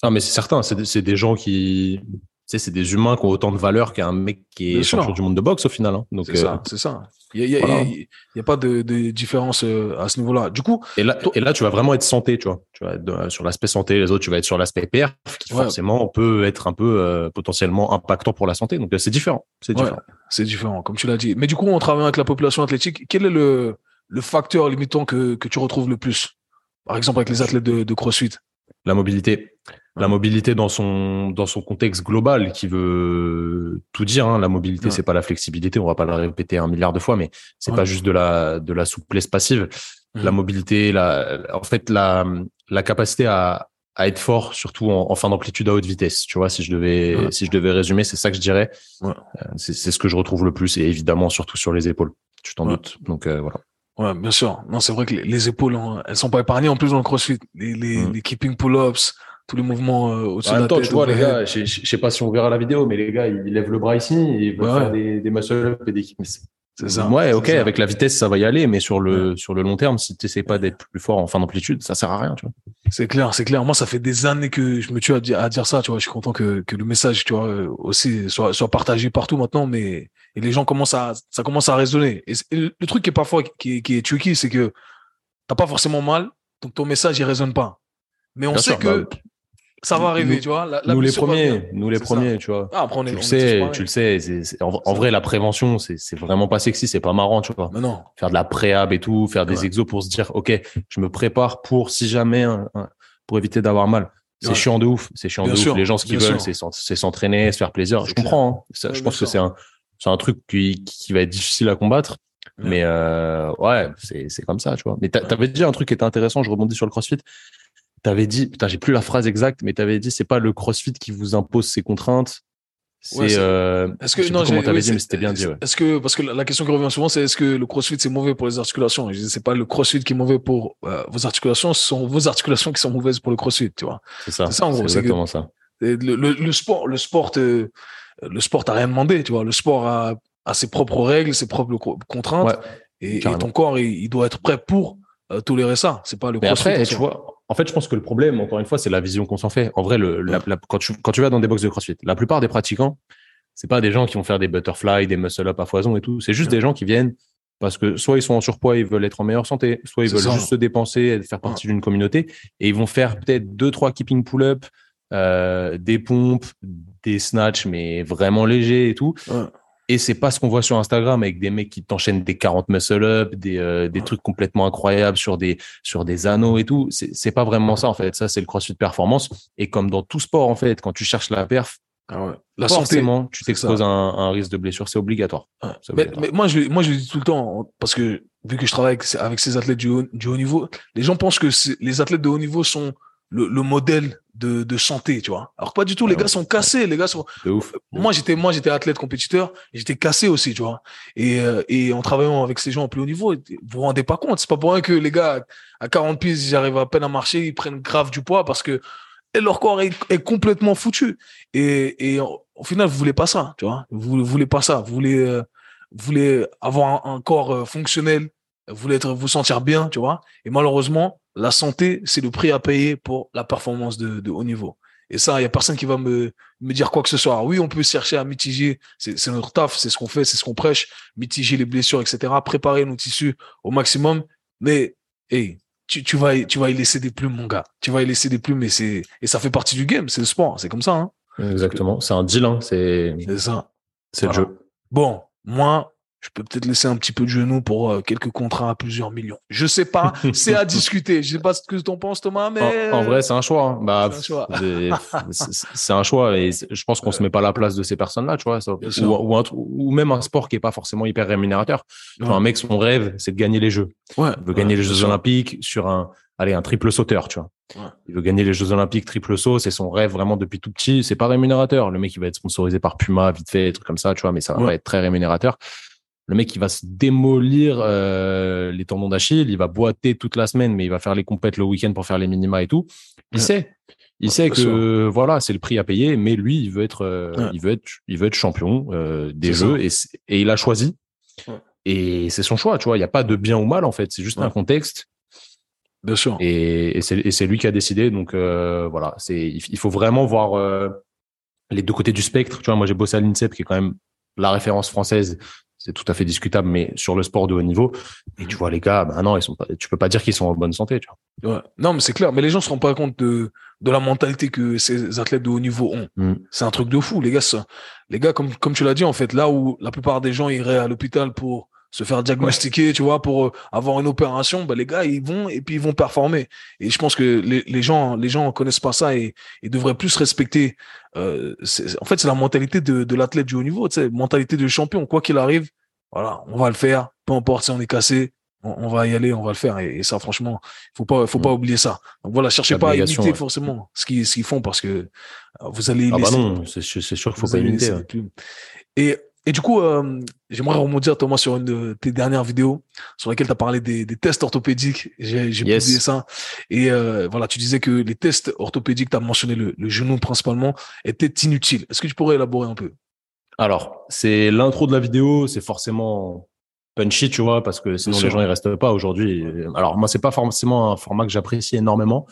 Non, mais c'est certain, c'est des gens qui. Tu sais, c'est des humains qui ont autant de valeur qu'un mec qui est champion du monde de boxe au final. Hein. C'est ça, euh, c'est ça. Il n'y a, a, pas de, de différence euh, à ce niveau-là. Du coup. Et là, et là, tu vas vraiment être santé, tu vois. Tu vas être euh, sur l'aspect santé, les autres, tu vas être sur l'aspect perf, qui forcément peut être un peu potentiellement impactant pour la santé. Donc, c'est différent. C'est différent. c'est différent, comme tu l'as dit. Mais du coup, on travaille avec la population athlétique. Quel est le, le facteur limitant que, que tu retrouves le plus? Par exemple, avec les athlètes de, de CrossFit La mobilité la mobilité dans son dans son contexte global qui veut tout dire. Hein. La mobilité, c'est pas la flexibilité. On va pas la répéter un milliard de fois, mais c'est pas juste de la de la souplesse passive. La mmh. mobilité, la en fait la la capacité à à être fort, surtout en, fin d'amplitude à haute vitesse. Tu vois, si je devais si je devais résumer, c'est ça que je dirais. Euh, c'est c'est ce que je retrouve le plus et évidemment surtout sur les épaules. Tu t'en doutes. Donc euh, voilà. Ouais, bien sûr. Non, c'est vrai que les, épaules, hein, elles sont pas épargnées en plus dans le CrossFit. Les, les, mmh. les keeping pull-ups, tous les mouvements euh, au-dessus de la tête. tu vois, les gars, je sais pas si on verra la vidéo, mais les gars, ils lèvent le bras ici, ils veulent faire des, des muscle-up et des c'est ça. Ouais, ok, avec la vitesse, ça va y aller, mais sur le, sur le long terme, si tu n'essaies pas d'être plus fort en fin d'amplitude, ça sert à rien, tu vois. C'est clair, c'est clair. Moi, ça fait des années que je me tue à dire, à dire ça, tu vois. Je suis content que, que le message, tu vois, euh, aussi soit, soit partagé partout maintenant, mais et les gens commencent à, ça commence à résonner. Et, le, truc qui est parfois, qui, qui est tricky, c'est que t'as pas forcément mal, donc ton message, il résonne pas. Mais on sait que, bah, ça va arriver, tu vois. nous les premiers, nous les premiers, tu vois. Ah, après, on est, tu, le sais, tu le sais, en, vrai, la prévention, c'est vraiment pas sexy, c'est pas marrant, tu vois. non. Faire de la préhab et tout, faire des exos pour se dire, ok, je me prépare pour si jamais, pour éviter d'avoir mal. C'est chiant de ouf, c'est chiant de ouf. Les gens, ce qu'ils veulent, c'est s'entraîner, se faire plaisir. Je comprends. Hein. je pense que c'est un, c'est un truc qui, qui va être difficile à combattre. Mais euh, ouais, c'est comme ça, tu vois. Mais t'avais dit un truc qui était intéressant. Je rebondis sur le CrossFit t'avais dit, putain, j'ai plus la phrase exacte, mais t'avais dit, c'est pas le CrossFit qui vous impose ses contraintes. C'est, euh, est-ce que, non, comment t'avais dit, mais c'était bien dit, Est-ce que, parce que la question qui revient souvent, c'est est-ce que le CrossFit c'est mauvais pour les articulations? Et je dis, c'est pas le CrossFit qui est mauvait pour euh, vos articulations, ce sont vos articulations qui sont mauvaises pour le CrossFit, tu vois. C'est ça. C'est ça, en gros. C'est exactement ça. Le, le, sport, le sport, euh, le sport t'a rien demandé, tu vois. Le sport a, a ses propres règles, ses propres contraintes. et, ton corps, il, doit être prêt pour euh, tolérer ça. C'est pas le. Après, tu vois, en fait, je pense que le problème, encore une fois, c'est la vision qu'on s'en fait. En vrai, le, quand, tu, quand tu vas dans des box de CrossFit, la plupart des pratiquants, c'est pas des gens qui vont faire des butterfly, des muscle-up à foison et tout. C'est juste des gens qui viennent parce que soit ils sont en surpoids, ils veulent être en meilleure santé, soit ils veulent juste se dépenser et faire partie d'une communauté. Et ils vont faire peut-être deux, trois keeping pull-up, euh, des pompes, des snatchs, mais vraiment légers et tout. Et c'est pas ce qu'on voit sur Instagram avec des mecs qui t'enchaînent des 40 muscle up, des, euh, des trucs complètement incroyables sur des, sur des anneaux et tout. C'est pas vraiment ça, en fait. Ça, c'est le crossfit performance. Et comme dans tout sport, en fait, quand tu cherches la perf, ah la forcément, tu t'exposes à un, un, risque de blessure. C'est obligatoire. Mais, moi, je, moi, je le dis tout le temps, parce que vu que je travaille avec, avec ces athlètes du haut, du haut niveau, les gens pensent que les athlètes de haut niveau sont le, le modèle de, de santé, tu vois. Alors pas du tout, les gars sont cassés, les gars sont. ouf. Moi j'étais moi j'étais athlète compétiteur, j'étais cassé aussi, tu vois. Et euh, et en travaillant avec ces gens au plus haut niveau, vous vous rendez pas compte, c'est pas pour rien que les gars à 40 pieds, ils arrivent à peine à marcher, ils prennent grave du poids parce que leur corps est, est complètement foutu. Et et au final vous voulez pas ça, tu vois. Vous, vous voulez pas ça, vous voulez euh, vous voulez avoir un, corps fonctionnel, vous voulez être, vous sentir bien, tu vois. Et malheureusement, la santé, c'est le prix à payer pour la performance de, de haut niveau. Et ça, il y a personne qui va me, me dire quoi que ce soit. oui, on peut chercher à mitiger, c'est notre taf, c'est ce qu'on fait, c'est ce qu'on prêche, mitiger les blessures, etc., préparer nos tissus au maximum. Mais, hey, tu, tu, vas, tu vas y laisser des plumes, mon gars. Tu vas y laisser des plumes et c'est, et ça fait partie du game, c'est le sport, c'est comme ça, hein. Exactement. C'est un deal, hein. C'est, ça. C'est le jeu. Bon, moi, je peux peut-être laisser un petit peu de genou pour euh, quelques contrats à plusieurs millions. Je sais pas, [laughs] c'est à discuter. Je sais pas ce que tu en penses, Thomas, mais en, vrai, c'est un choix. Hein. Bah, c'est un choix et je pense qu'on se met pas à la place de ces personnes-là, tu vois, ou, ou, même un sport qui est pas forcément hyper rémunérateur. un mec, son rêve, c'est de gagner les Jeux. Ouais, il veut gagner les Jeux Olympiques sur un, allez, un triple sauteur, tu vois. Il veut gagner les Jeux Olympiques triple saut, c'est son rêve vraiment depuis tout petit. C'est pas rémunérateur. Le mec, il va être sponsorisé par Puma, vite fait, des trucs comme ça, tu vois, mais ça va être très rémunérateur le mec il va se démolir euh, les tendons d'Achille, il va boiter toute la semaine, mais il va faire les compètes le week-end pour faire les minima et tout. Il sait, il sait que voilà, c'est le prix à payer, mais lui il veut être, euh, il veut être, il veut être champion euh, des jeux et, et, il a choisi. Et c'est son choix, tu vois. Il n'y a pas de bien ou mal en fait, c'est juste un contexte. Bien sûr. Et, et c'est lui qui a décidé. Donc voilà, c'est il faut vraiment voir les deux côtés du spectre. Tu vois, moi j'ai bossé à l'INSEP qui est quand même la référence française c'est tout à fait discutable, mais sur le sport de haut niveau, et tu vois les gars, bah non, ils sont pas, tu peux pas dire qu'ils sont en bonne santé, tu vois. Ouais. Non, mais c'est clair. Mais les gens se rendent pas compte de, de la mentalité que ces athlètes de haut niveau ont. Mm. C'est un truc de fou, les gars. Ça. Les gars, comme, comme tu l'as dit, en fait, là où la plupart des gens iraient à l'hôpital pour se faire diagnostiquer, tu vois, pour euh, avoir une opération, bah, les gars, ils vont et puis ils vont performer. Et je pense que les, les gens, les gens connaissent pas ça et, et devraient plus respecter. Euh, en fait, c'est la mentalité de, de l'athlète du haut niveau, tu sais, mentalité de champion. Quoi qu'il arrive, voilà, on va le faire. Peu importe si on est cassé, on, va y aller, on va le faire. Et, ça, franchement, faut pas, faut pas oublier ça. Donc voilà, cherchez pas à imiter forcément ce qu'ils, ce qu'ils font parce que euh, vous allez. Ah bah non, c'est sûr qu'il faut pas imiter. Et et du coup, euh, j'aimerais rebondir, Thomas, sur une de tes dernières vidéos sur laquelle tu as parlé des, des, tests orthopédiques. J'ai yes. publié ça. Et euh, voilà, tu disais que les tests orthopédiques, tu as mentionné le, le, genou principalement, étaient inutiles. Est-ce que tu pourrais élaborer un peu? Alors, c'est l'intro de la vidéo, c'est forcément punchy, tu vois, parce que sinon les gens ils restent pas aujourd'hui. Alors moi, c'est pas forcément un format que j'apprécie énormément,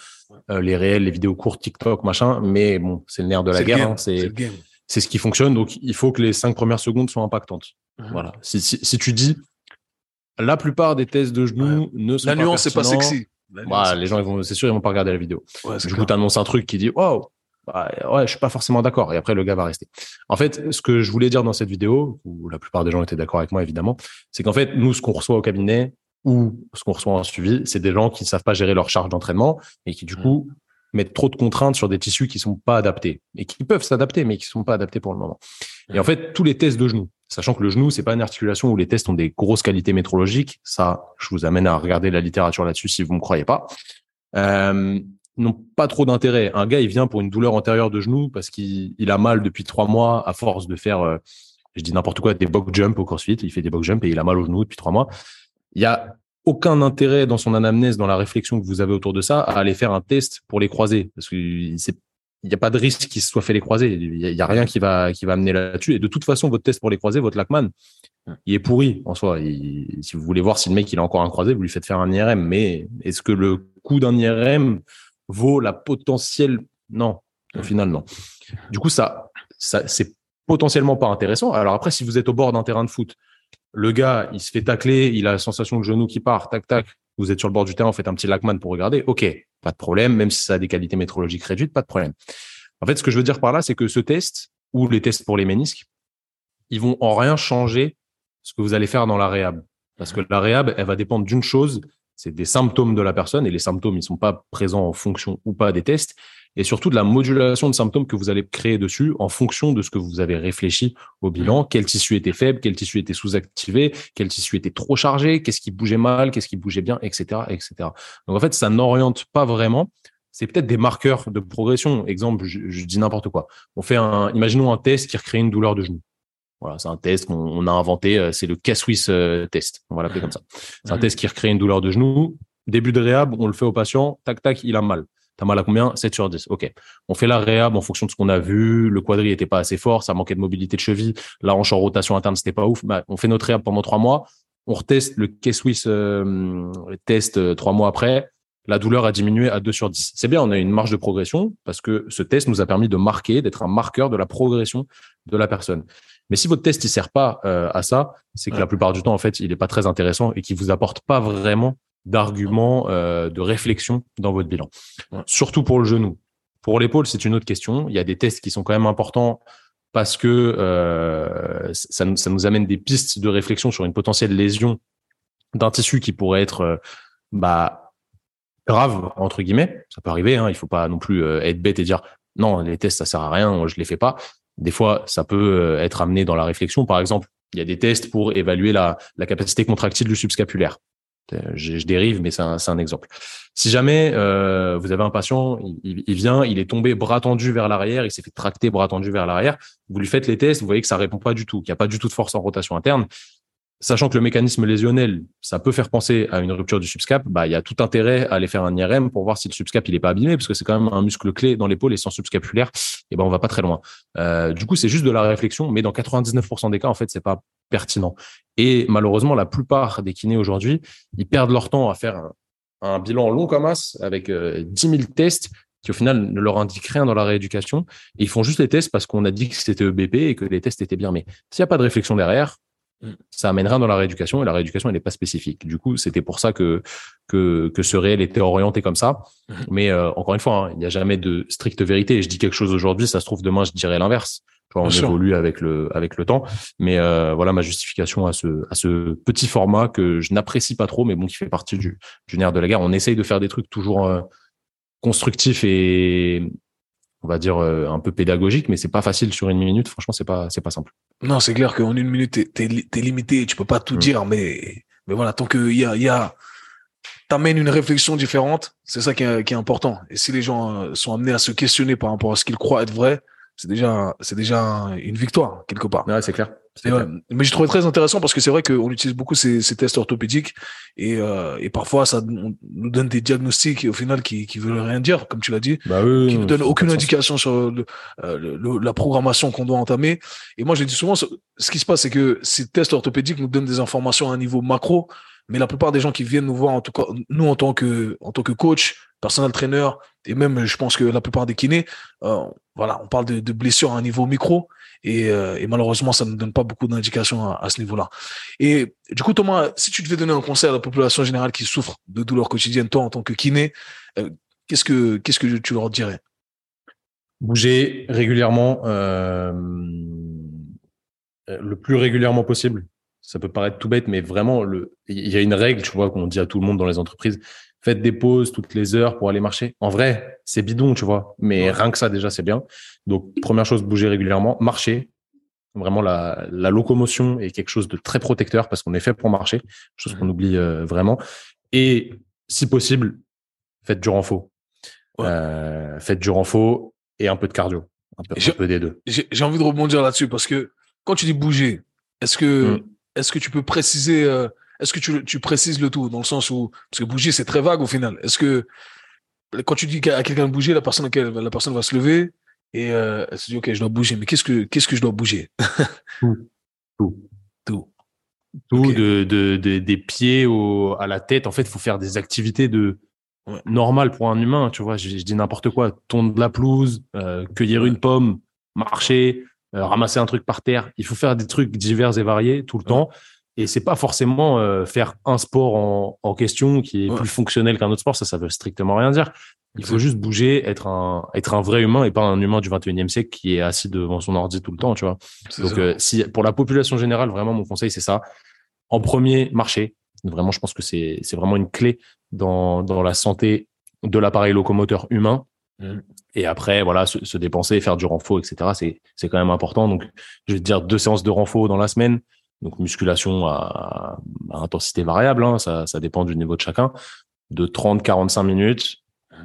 euh, les réels, les vidéos courtes, TikTok, machin, mais bon, c'est le nerf de la guerre. Hein, c'est c'est ce qui fonctionne. Donc, il faut que les cinq premières secondes soient impactantes. Mhm. Voilà. Si, si, si, tu dis, la plupart des tests de genoux ne sont la pas nuance, c'est pas sexy. Bah, les gens, ils vont, c'est sûr, ils vont pas regarder la vidéo. Ouais, du coup, tu annonces un truc qui dit, waouh, bah, ouais, je suis pas forcément d'accord. Et après, le gars va rester. En fait, ce que je voulais dire dans cette vidéo, où la plupart des gens étaient d'accord avec moi, évidemment, c'est qu'en fait, nous, ce qu'on reçoit au cabinet ou ce qu'on reçoit en suivi, c'est des gens qui ne savent pas gérer leur charge d'entraînement et qui, du mhm. coup, mettre trop de contraintes sur des tissus qui sont pas adaptés et qui peuvent s'adapter, mais qui sont pas adaptés pour le moment. Et en fait, tous les tests de genoux, sachant que le genou, c'est pas une articulation où les tests ont des grosses qualités métrologiques. Ça, je vous amène à regarder la littérature là-dessus si vous me croyez pas. Euh, n'ont pas trop d'intérêt. Un gars, il vient pour une douleur antérieure de genou parce qu'il il a mal depuis trois mois à force de faire, euh, je dis n'importe quoi, des box jump au CrossFit. Il fait des box jump et il a mal au genou depuis trois mois. Il y a aucun intérêt dans son anamnèse, dans la réflexion que vous avez autour de ça, à aller faire un test pour les croiser. Parce qu'il n'y a pas de risque qu'il se soit fait les croiser. Il n'y a, rien qui va, qui va amener là-dessus. Et de toute façon, votre test pour les croiser, votre Lachman, il est pourri en soi. si vous voulez voir si le mec il a encore un croisé, vous lui faites faire un IRM. Mais est-ce que le coût d'un IRM vaut la potentielle? Non, au final, non. Du coup, ça, ça c'est potentiellement pas intéressant. Alors après, si vous êtes au bord d'un terrain de foot, le gars, il se fait tacler, il a la sensation de genou qui part, tac, tac. Vous êtes sur le bord du terrain, vous faites un petit Lachman pour regarder. OK, pas de problème, même si ça a des qualités métrologiques réduites, pas de problème. En fait, ce que je veux dire par là, c'est que ce test ou les tests pour les ménisques, ils vont en rien changer ce que vous allez faire dans la réhab. Parce que la réhab, elle va dépendre d'une chose, c'est des symptômes de la personne et les symptômes, ils sont pas présents en fonction ou pas des tests et surtout de la modulation de symptômes que vous allez créer dessus en fonction de ce que vous avez réfléchi au bilan. Quel tissu était faible, quel tissu était sous-activé, quel tissu était trop chargé, qu'est-ce qui bougeait mal, qu'est-ce qui bougeait bien, etc., etc. Donc en fait, ça n'oriente pas vraiment. C'est peut-être des marqueurs de progression. Exemple, je, dis n'importe quoi. On fait un, imaginons un test qui recrée une douleur de genou. Voilà, c'est un test qu'on a inventé, euh, c'est le K-Swiss euh, test, on va l'appeler comme ça. C'est un test qui recrée une douleur de genou. Début de réhab, on le fait au patient, tac tac, il a mal T'as mal à combien? 7 sur 10. OK. On fait la réhab en fonction de ce qu'on a vu. Le quadri était pas assez fort, ça manquait de mobilité de cheville. La hanche en rotation interne, c'était pas ouf. Bah, on fait notre réhab pendant trois mois. On reteste le K-Swiss euh, test euh, trois mois après. La douleur a diminué à 2 sur 10. C'est bien, on a une marge de progression parce que ce test nous a permis de marquer, d'être un marqueur de la progression de la personne. Mais si votre test ne sert pas euh, à ça, c'est que la plupart du temps, en fait, il n'est pas très intéressant et qu'il vous apporte pas vraiment d'arguments, euh, de réflexion dans votre bilan. Surtout pour le genou. Pour l'épaule, c'est une autre question. Il y a des tests qui sont quand même importants parce que euh, ça, ça, nous amène des pistes de réflexion sur une potentielle lésion d'un tissu qui pourrait être euh, bah, grave entre guillemets. Ça peut arriver. Hein, il faut pas non plus être bête et dire non, les tests ça sert à rien, je les fais pas. Des fois, ça peut être amené dans la réflexion. Par exemple, il y a des tests pour évaluer la, la capacité contractile du subscapulaire. Je, je, dérive, mais c'est un, exemple. Si jamais euh, vous avez un patient, il, vient, il est tombé bras tendu vers l'arrière, il s'est fait tracter bras tendu vers l'arrière, vous lui faites les tests, vous voyez que ça répond pas du tout, qu'il n'y a pas du tout de force en rotation interne. Sachant que le mécanisme lésionnel, ça peut faire penser à une rupture du subscap, bah, il y a tout intérêt à aller faire un IRM pour voir si le subscap il est pas abîmé, parce que c'est quand même un muscle clé dans l'épaule et sans subscapulaire, et ben on va pas très loin. Euh, du coup, c'est juste de la réflexion, mais dans 99% des cas, en fait, c'est pas pertinent. Et malheureusement, la plupart des kinés aujourd'hui, ils perdent leur temps à faire un, un bilan long comme as avec euh, 10 000 tests qui au final ne leur indiquent rien dans la rééducation. Et ils font juste les tests parce qu'on a dit que c'était EBP et que les tests étaient bien. Mais s'il n'y a pas de réflexion derrière, ça amène rien dans la rééducation et la rééducation elle n'est pas spécifique. Du coup, c'était pour ça que que que ce réel était orienté comme ça. Mais euh, encore une fois, hein, il n'y a jamais de stricte vérité. Je dis quelque chose aujourd'hui, ça se trouve demain je dirais l'inverse. On Bien évolue sûr. avec le avec le temps. Mais euh, voilà ma justification à ce à ce petit format que je n'apprécie pas trop, mais bon qui fait partie du du nerf de la guerre. On essaye de faire des trucs toujours euh, constructifs et on va dire euh, un peu pédagogique, mais c'est pas facile sur une minute. Franchement, c'est pas c'est pas simple. Non, c'est clair qu'en une minute t'es es, limité, tu peux pas tout mmh. dire, mais mais voilà, tant qu'il y a il y a t'amènes une réflexion différente, c'est ça qui est, qui est, important. Et si les gens sont amenés à se questionner par rapport à ce qu'ils croient être vrai, c'est déjà c'est déjà une victoire quelque part. Ouais, c'est clair. Mais j'ai trouvé très intéressant parce que c'est vrai qu'on utilise beaucoup ces, ces, tests orthopédiques et, euh, et parfois ça nous donne des diagnostics au final qui qui veulent rien dire, comme tu l'as dit, bah oui, qui ne donnent aucune indication sur le, euh, le, la programmation qu'on doit entamer. Et moi, je dis souvent, ce, ce qui se passe, c'est que ces tests orthopédiques nous donnent des informations à un niveau macro, mais la plupart des gens qui viennent nous voir, en tout cas nous en tant que en tant que coach, personnel trainer et même je pense que la plupart des kinés, euh, voilà, on parle de, de, blessures à un niveau micro et, euh, et malheureusement ça ne donne pas beaucoup d'indications à, à, ce niveau-là. Et du coup Thomas, si tu devais donner un conseil à la population générale qui souffre de douleurs quotidiennes, toi en tant que kiné, euh, qu'est-ce que qu'est-ce que tu leur dirais? Bouger régulièrement, euh, le plus régulièrement possible. Ça peut paraître tout bête, mais vraiment, le, il y a une règle, tu vois, qu'on dit à tout le monde dans les entreprises faites des pauses toutes les heures pour aller marcher. En vrai, c'est bidon, tu vois. Mais ouais. rien que ça, déjà, c'est bien. Donc, première chose, bouger régulièrement, marcher. Vraiment, la, la locomotion est quelque chose de très protecteur parce qu'on est fait pour marcher, chose qu'on oublie euh, vraiment. Et si possible, faites du renfort. Ouais. Euh, faites du renfort et un peu de cardio. Un peu, un peu des deux. J'ai envie de rebondir là-dessus parce que quand tu dis bouger, est-ce que, mm. Est-ce que tu peux préciser euh, est-ce que tu, tu, précises le tout dans le sens où parce que bouger c'est très vague au final. Est-ce que quand tu dis à quelqu'un de bouger, la personne la personne va se lever et euh, elle se dit ok je dois bouger, mais qu'est-ce que qu'est-ce que je dois bouger? Tout, tout, tout, tout okay. de, de, de, des pieds au, à la tête. En fait, il faut faire des activités de ouais. normales pour un humain. Tu vois, je, je dis n'importe quoi, tondre de la pelouse, euh, cueillir ouais. une pomme, marcher, euh, ramasser un truc par terre. Il faut faire des trucs divers et variés tout le ouais. temps. Et c'est pas forcément euh, faire un sport en, en question qui est ouais. plus fonctionnel qu'un autre sport. Ça, ça veut strictement rien dire. Il faut juste bouger, être un, être un vrai humain et pas un humain du 21e siècle qui est assis devant son ordi tout le temps, tu vois. Donc, euh, si, pour la population générale, vraiment, mon conseil, c'est ça. En premier, marcher. Vraiment, je pense que c'est, c'est vraiment une clé dans, dans la santé de l'appareil locomoteur humain. Mmh. Et après, voilà, se, se, dépenser, faire du renfort, etc. C'est, c'est quand même important. Donc, je vais te dire deux séances de renfort dans la semaine donc musculation à, à intensité variable, hein, ça, ça, dépend du niveau de chacun, de 30-45 minutes.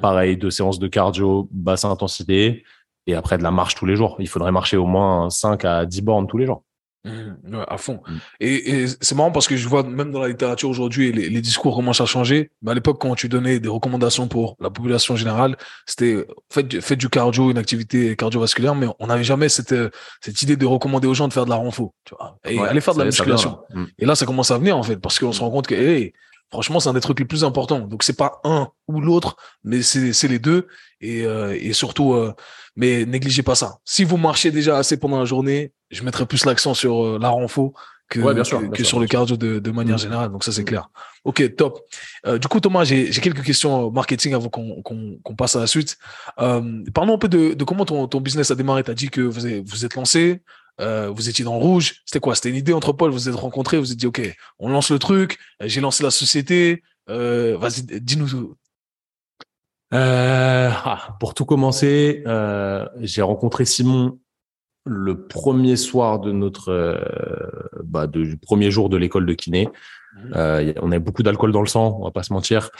Pareil, deux séances de cardio, basse intensité, et après de la marche tous les jours. Il faudrait marcher au moins 5 à 10 bornes tous les jours. Mmh, à fond. Mmh. Et, c'est marrant parce que je vois même dans la littérature aujourd'hui, les, discours commencent à changer. Mais à l'époque, quand tu donnais des recommandations pour la population générale, c'était faites, du cardio, une activité cardiovasculaire, mais on n'avait jamais cette, cette idée de recommander aux gens de faire de la renfo. Tu vois, et aller faire de la musculation. Mmh. Et là, ça commence à venir en fait, parce qu'on se rend compte que hey, franchement, c'est un des trucs les plus importants. Donc c'est pas un ou l'autre, mais c'est les deux. Et, euh, et surtout, euh, mais négligez pas ça. Si vous marchez déjà assez pendant la journée, je mettrai plus l'accent sur euh, la renfo que, que, sur le cardio de, de manière mm. générale. Donc ça, c'est mm. clair. Ok, top. Euh, du coup, Thomas, j'ai quelques questions marketing avant qu'on qu'on passe à la suite. Euh, parlons un peu de, de comment ton, ton business a démarré. Tu as dit que vous, avez, vous êtes lancé, euh, vous étiez dans rouge. C'était quoi? C'était une idée entre Paul, vous vous êtes rencontrés, vous vous êtes dit, OK, on lance le truc, j'ai lancé la société. Euh, Vas-y, dis-nous tout. Euh, ah, pour tout commencer, euh, j'ai rencontré Simon le premier soir de notre euh, bah, du premier jour de l'école de kiné. Mmh. Euh, on avait beaucoup d'alcool dans le sang, on va pas se mentir.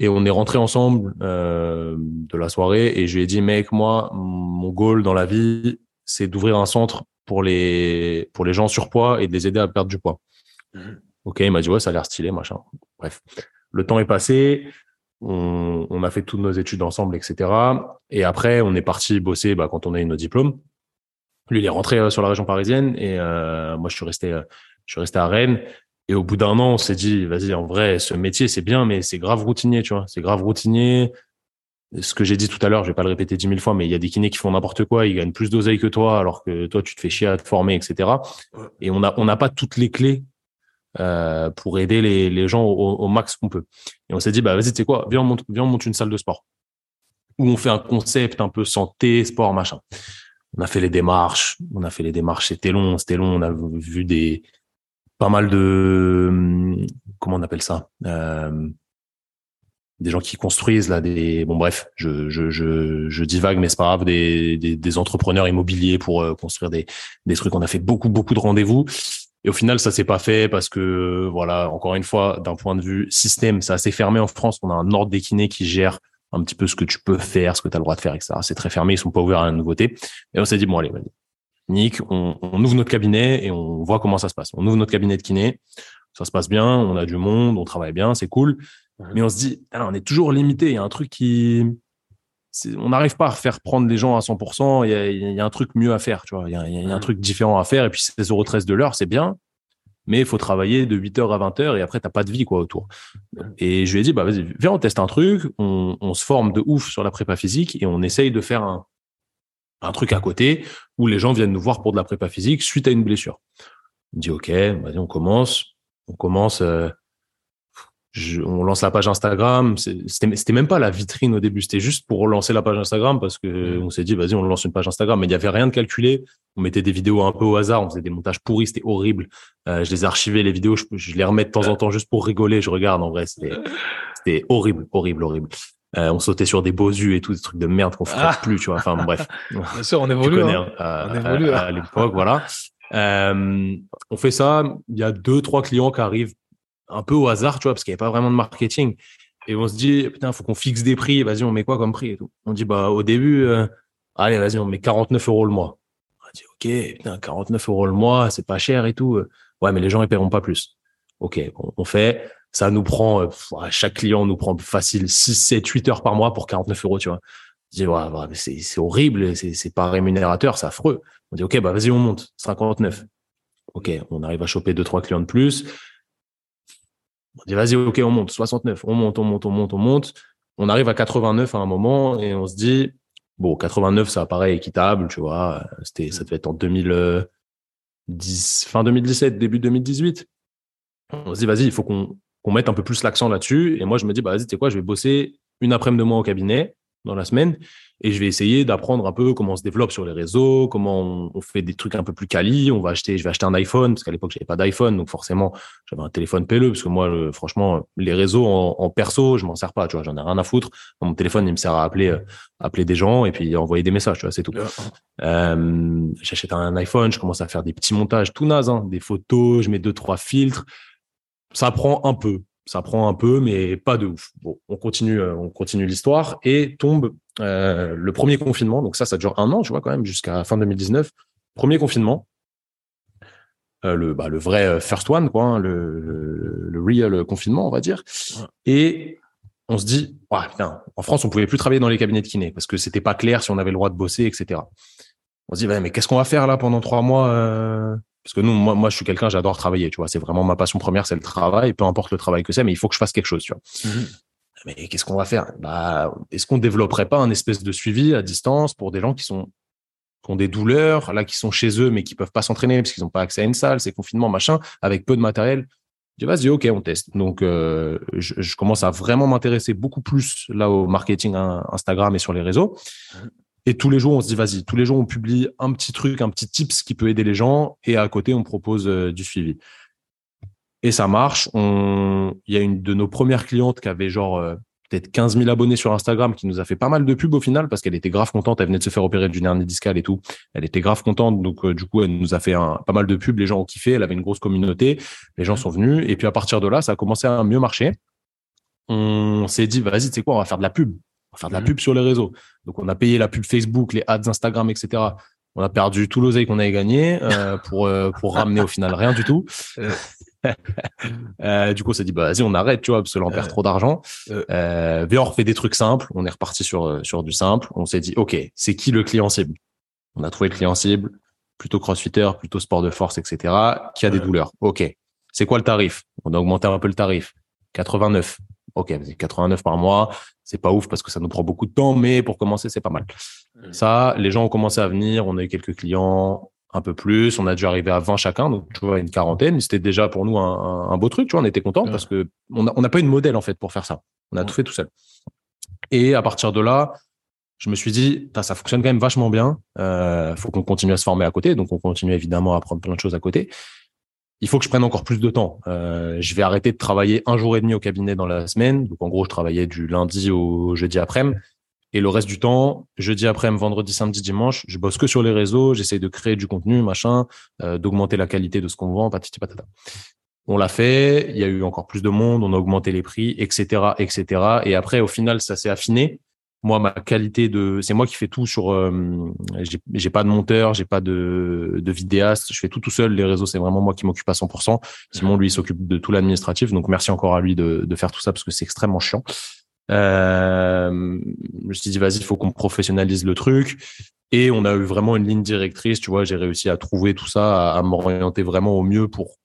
Et on est rentré ensemble euh, de la soirée et je lui ai dit mec moi mon goal dans la vie c'est d'ouvrir un centre pour les pour les gens surpoids et de les aider à perdre du poids. Mmh. Ok il m'a dit ouais ça a l'air stylé machin. Bref le temps est passé on, on, a fait toutes nos études ensemble etc. Et après on est parti bosser bah, quand on a eu nos diplômes. Lui, il est rentré euh, sur la région parisienne et euh, moi, je suis resté, euh, je suis resté à Rennes. Et au bout d'un an, on s'est dit, vas-y, en vrai, ce métier, c'est bien, mais c'est grave routinier, tu vois. C'est grave routinier. Ce que j'ai dit tout à l'heure, je vais pas le répéter dix mille fois, mais il y a des kinés qui font n'importe quoi, ils gagnent plus d'oseille que toi, alors que toi, tu te fais chier à te former, etc. Et on a, on n'a pas toutes les clés euh, pour aider les, les gens au, au max qu'on peut. Et on s'est dit, bah vas-y, tu sais quoi, viens on, monte, viens on monte une salle de sport où on fait un concept un peu santé, sport, machin on a fait les démarches, on a fait les démarches, c'était long, c'était long, on a vu des pas mal de comment on appelle ça euh, des gens qui construisent là des bon bref je je je, je divague mais c'est pas grave des, des, des entrepreneurs immobiliers pour euh, construire des des trucs on a fait beaucoup beaucoup de rendez-vous et au final ça s'est pas fait parce que voilà encore une fois d'un point de vue système c'est assez fermé en France on a un ordre d'équiné qui gère un petit peu ce que tu peux faire, ce que tu as le droit de faire, etc. C'est très fermé, ils sont pas ouverts à la nouveauté. Et on s'est dit, bon, allez, vas-y. Nick, on, on, ouvre notre cabinet et on voit comment ça se passe. On ouvre notre cabinet de kiné, ça se passe bien, on a du monde, on travaille bien, c'est cool. Mais on se dit, ah, on est toujours limité. Il y a un truc qui, on n'arrive pas à faire prendre les gens à 100%. Il y a, il y a un truc mieux à faire, tu vois. Il y a, il y a un truc différent à faire. Et puis 16,13 de l'heure, c'est bien mais il faut travailler de 8h à 20h et après, tu n'as pas de vie quoi autour. Et je lui ai dit, bah, vas-y, viens, on teste un truc, on, on, se forme de ouf sur la prépa physique et on essaye de faire un, un truc à côté où les gens viennent nous voir pour de la prépa physique suite à une blessure. Il me dit, OK, vas-y, on commence. On commence. Euh, on lance la page Instagram. C'était même pas la vitrine au début, c'était juste pour lancer la page Instagram parce que on s'est dit vas-y on lance une page Instagram, mais il y avait rien de calculé. On mettait des vidéos un peu au hasard, on faisait des montages pourris, c'était horrible. Euh, je les ai archivés les vidéos, je, les remets de temps en temps juste pour rigoler. Je regarde en vrai, c'était horrible, horrible, horrible. Euh, on sautait sur des beaux yeux et tout, des trucs de merde qu'on ferait ah. plus, tu vois. Enfin bref. [laughs] Bien sûr, on évolue. Connais, hein. on évolue à, à l'époque, voilà. Euh, on fait ça. Il y a deux, trois clients qui arrivent un peu au hasard, tu vois, parce qu'il n'y avait pas vraiment de marketing. Et on se dit, putain, faut qu'on fixe des prix. Vas-y, on met quoi comme prix et tout. On dit, bah, au début, euh, allez, vas-y, on met 49 euros le mois. On dit, OK, putain, 49 euros le mois, c'est pas cher et tout. Ouais, mais les gens, ils paieront pas plus. OK, on fait. Ça nous prend, euh, chaque client nous prend facile 6, 7, 8 heures par mois pour 49 euros, tu vois. On dit, ouais, c'est horrible, c'est pas rémunérateur, c'est affreux. On dit, OK, bah, vas-y, on monte, 59. OK, on arrive à choper deux, trois clients de plus. On dit, vas-y, OK, on monte. 69. On monte, on monte, on monte, on monte. On arrive à 89 à un moment et on se dit, bon, 89, ça paraît équitable, tu vois. C'était, ça devait être en 2010, fin 2017, début 2018. On se dit, vas-y, il faut qu'on, mette un peu plus l'accent là-dessus. Et moi, je me dis, bah, vas-y, tu sais quoi, je vais bosser une après-midi de moi au cabinet dans la semaine et je vais essayer d'apprendre un peu comment on se développe sur les réseaux, comment on, fait des trucs un peu plus quali. On va acheter, je vais acheter un iPhone parce qu'à l'époque j'avais pas d'iPhone, donc forcément j'avais un téléphone pelleux parce que moi, franchement, les réseaux en, perso, je m'en sers pas. Tu vois, j'en ai rien à foutre. Mon téléphone, il me sert à appeler, euh, appeler des gens et puis envoyer des messages. Tu vois, c'est tout. Euh, j'achète un iPhone, je commence à faire des petits montages tout naze, hein, des photos, je mets deux trois filtres. Ça prend un peu ça prend un peu, mais pas de ouf. Bon, on continue, euh, on continue l'histoire et tombe euh, le premier confinement. Donc ça, ça dure un an, tu vois, quand même, jusqu'à fin 2019. Premier confinement. le, bah, le vrai first one, quoi, hein, le, le, real confinement, on va dire. Et on se dit, putain, en France, on pouvait plus travailler dans les cabinets de kiné parce que c'était pas clair si on avait le droit de bosser, etc. On se dit, mais qu'est-ce qu'on va faire là pendant trois mois Parce que nous, moi, moi, je suis quelqu'un, j'adore travailler, tu vois. C'est vraiment ma passion première, c'est le travail, peu importe le travail que c'est, mais il faut que je fasse quelque chose, tu vois. Mmh mais qu'est-ce qu'on va faire? Bah, Est-ce qu'on développerait pas un espèce de suivi à distance pour des gens qui sont qui ont des douleurs, là, qui sont chez eux, mais qui peuvent pas s'entraîner parce qu'ils n'ont pas accès à une salle, c'est confinement, machin, avec peu de matériel? Je dis, vas-y, ok, on teste. Donc, euh, je, je, commence à vraiment m'intéresser beaucoup plus là au marketing Instagram et sur les réseaux. Et tous les jours, on se dit, vas-y, tous les jours, on publie un petit truc, un petit tips qui peut aider les gens. Et à côté, on propose euh, du suivi. Et ça marche. Il y a une de nos premières clientes qui avait genre euh, peut-être 15 000 abonnés sur Instagram, qui nous a fait pas mal de pubs au final parce qu'elle était grave contente. Elle venait de se faire opérer du hernie discale et tout. Elle était grave contente. Donc, euh, du coup, elle nous a fait pas mal de pubs. Les gens ont kiffé. Elle avait une grosse communauté. Les gens sont venus. Et puis, à partir de là, ça a commencé à mieux marcher. On s'est dit, vas-y, tu sais quoi, on va faire de la pub. Faire de la mmh. pub sur les réseaux. Donc, on a payé la pub Facebook, les ads Instagram, etc on a perdu tout l'oseille qu'on avait gagné euh, [laughs] pour euh, pour ramener au final rien du tout. [laughs] Euh, du coup, on s'est dit bah vas-y, on arrête, tu vois, parce que là on perd trop d'argent. Euh, on refait des trucs simples. On est reparti sur sur du simple. On s'est dit ok, c'est qui le client cible? On a trouvé le client cible, plutôt crossfitter, plutôt sport de force, etc. Qui a des douleurs. Ok. C'est quoi le tarif? On a augmenté un peu le tarif. 89. Ok, 89 par mois, c'est pas ouf parce que ça nous prend beaucoup de temps, mais pour commencer, c'est pas mal. Ça, les gens ont commencé à venir, on a eu quelques clients, un peu plus, on a dû arriver à 20 chacun, donc tu vois, une quarantaine. C'était déjà pour nous un, beau truc, tu vois, on était content parce que on n'a pas eu de modèle en fait pour faire ça. On a tout fait tout seul. Et à partir de là, je me suis dit, ça fonctionne quand même vachement bien. Euh, faut qu'on continue à se former à côté, donc on continue évidemment à apprendre plein de choses à côté il faut que je prenne encore plus de temps. Euh, je vais arrêter de travailler un jour et demi au cabinet dans la semaine. Donc, en gros, je travaillais du lundi au jeudi après-midi. Et le reste du temps, jeudi après-midi, vendredi, samedi, dimanche, je bosse que sur les réseaux. J'essaie de créer du contenu, machin, euh, d'augmenter la qualité de ce qu'on vend, patati patata. On l'a fait. Il y a eu encore plus de monde. On a augmenté les prix, etc., etc. Et après, au final, ça s'est affiné moi ma qualité de c'est moi qui fais tout sur euh, j'ai pas de monteur j'ai pas de, de vidéaste je fais tout tout seul les réseaux c'est vraiment moi qui m'occupe à 100% Simon lui s'occupe de tout l'administratif donc merci encore à lui de, de faire tout ça parce que c'est extrêmement chiant. Euh, je me suis dit vas-y il faut qu'on professionnalise le truc. Et on a eu vraiment une ligne directrice tu vois j'ai réussi à trouver tout ça à, à m'orienter vraiment au mieux pour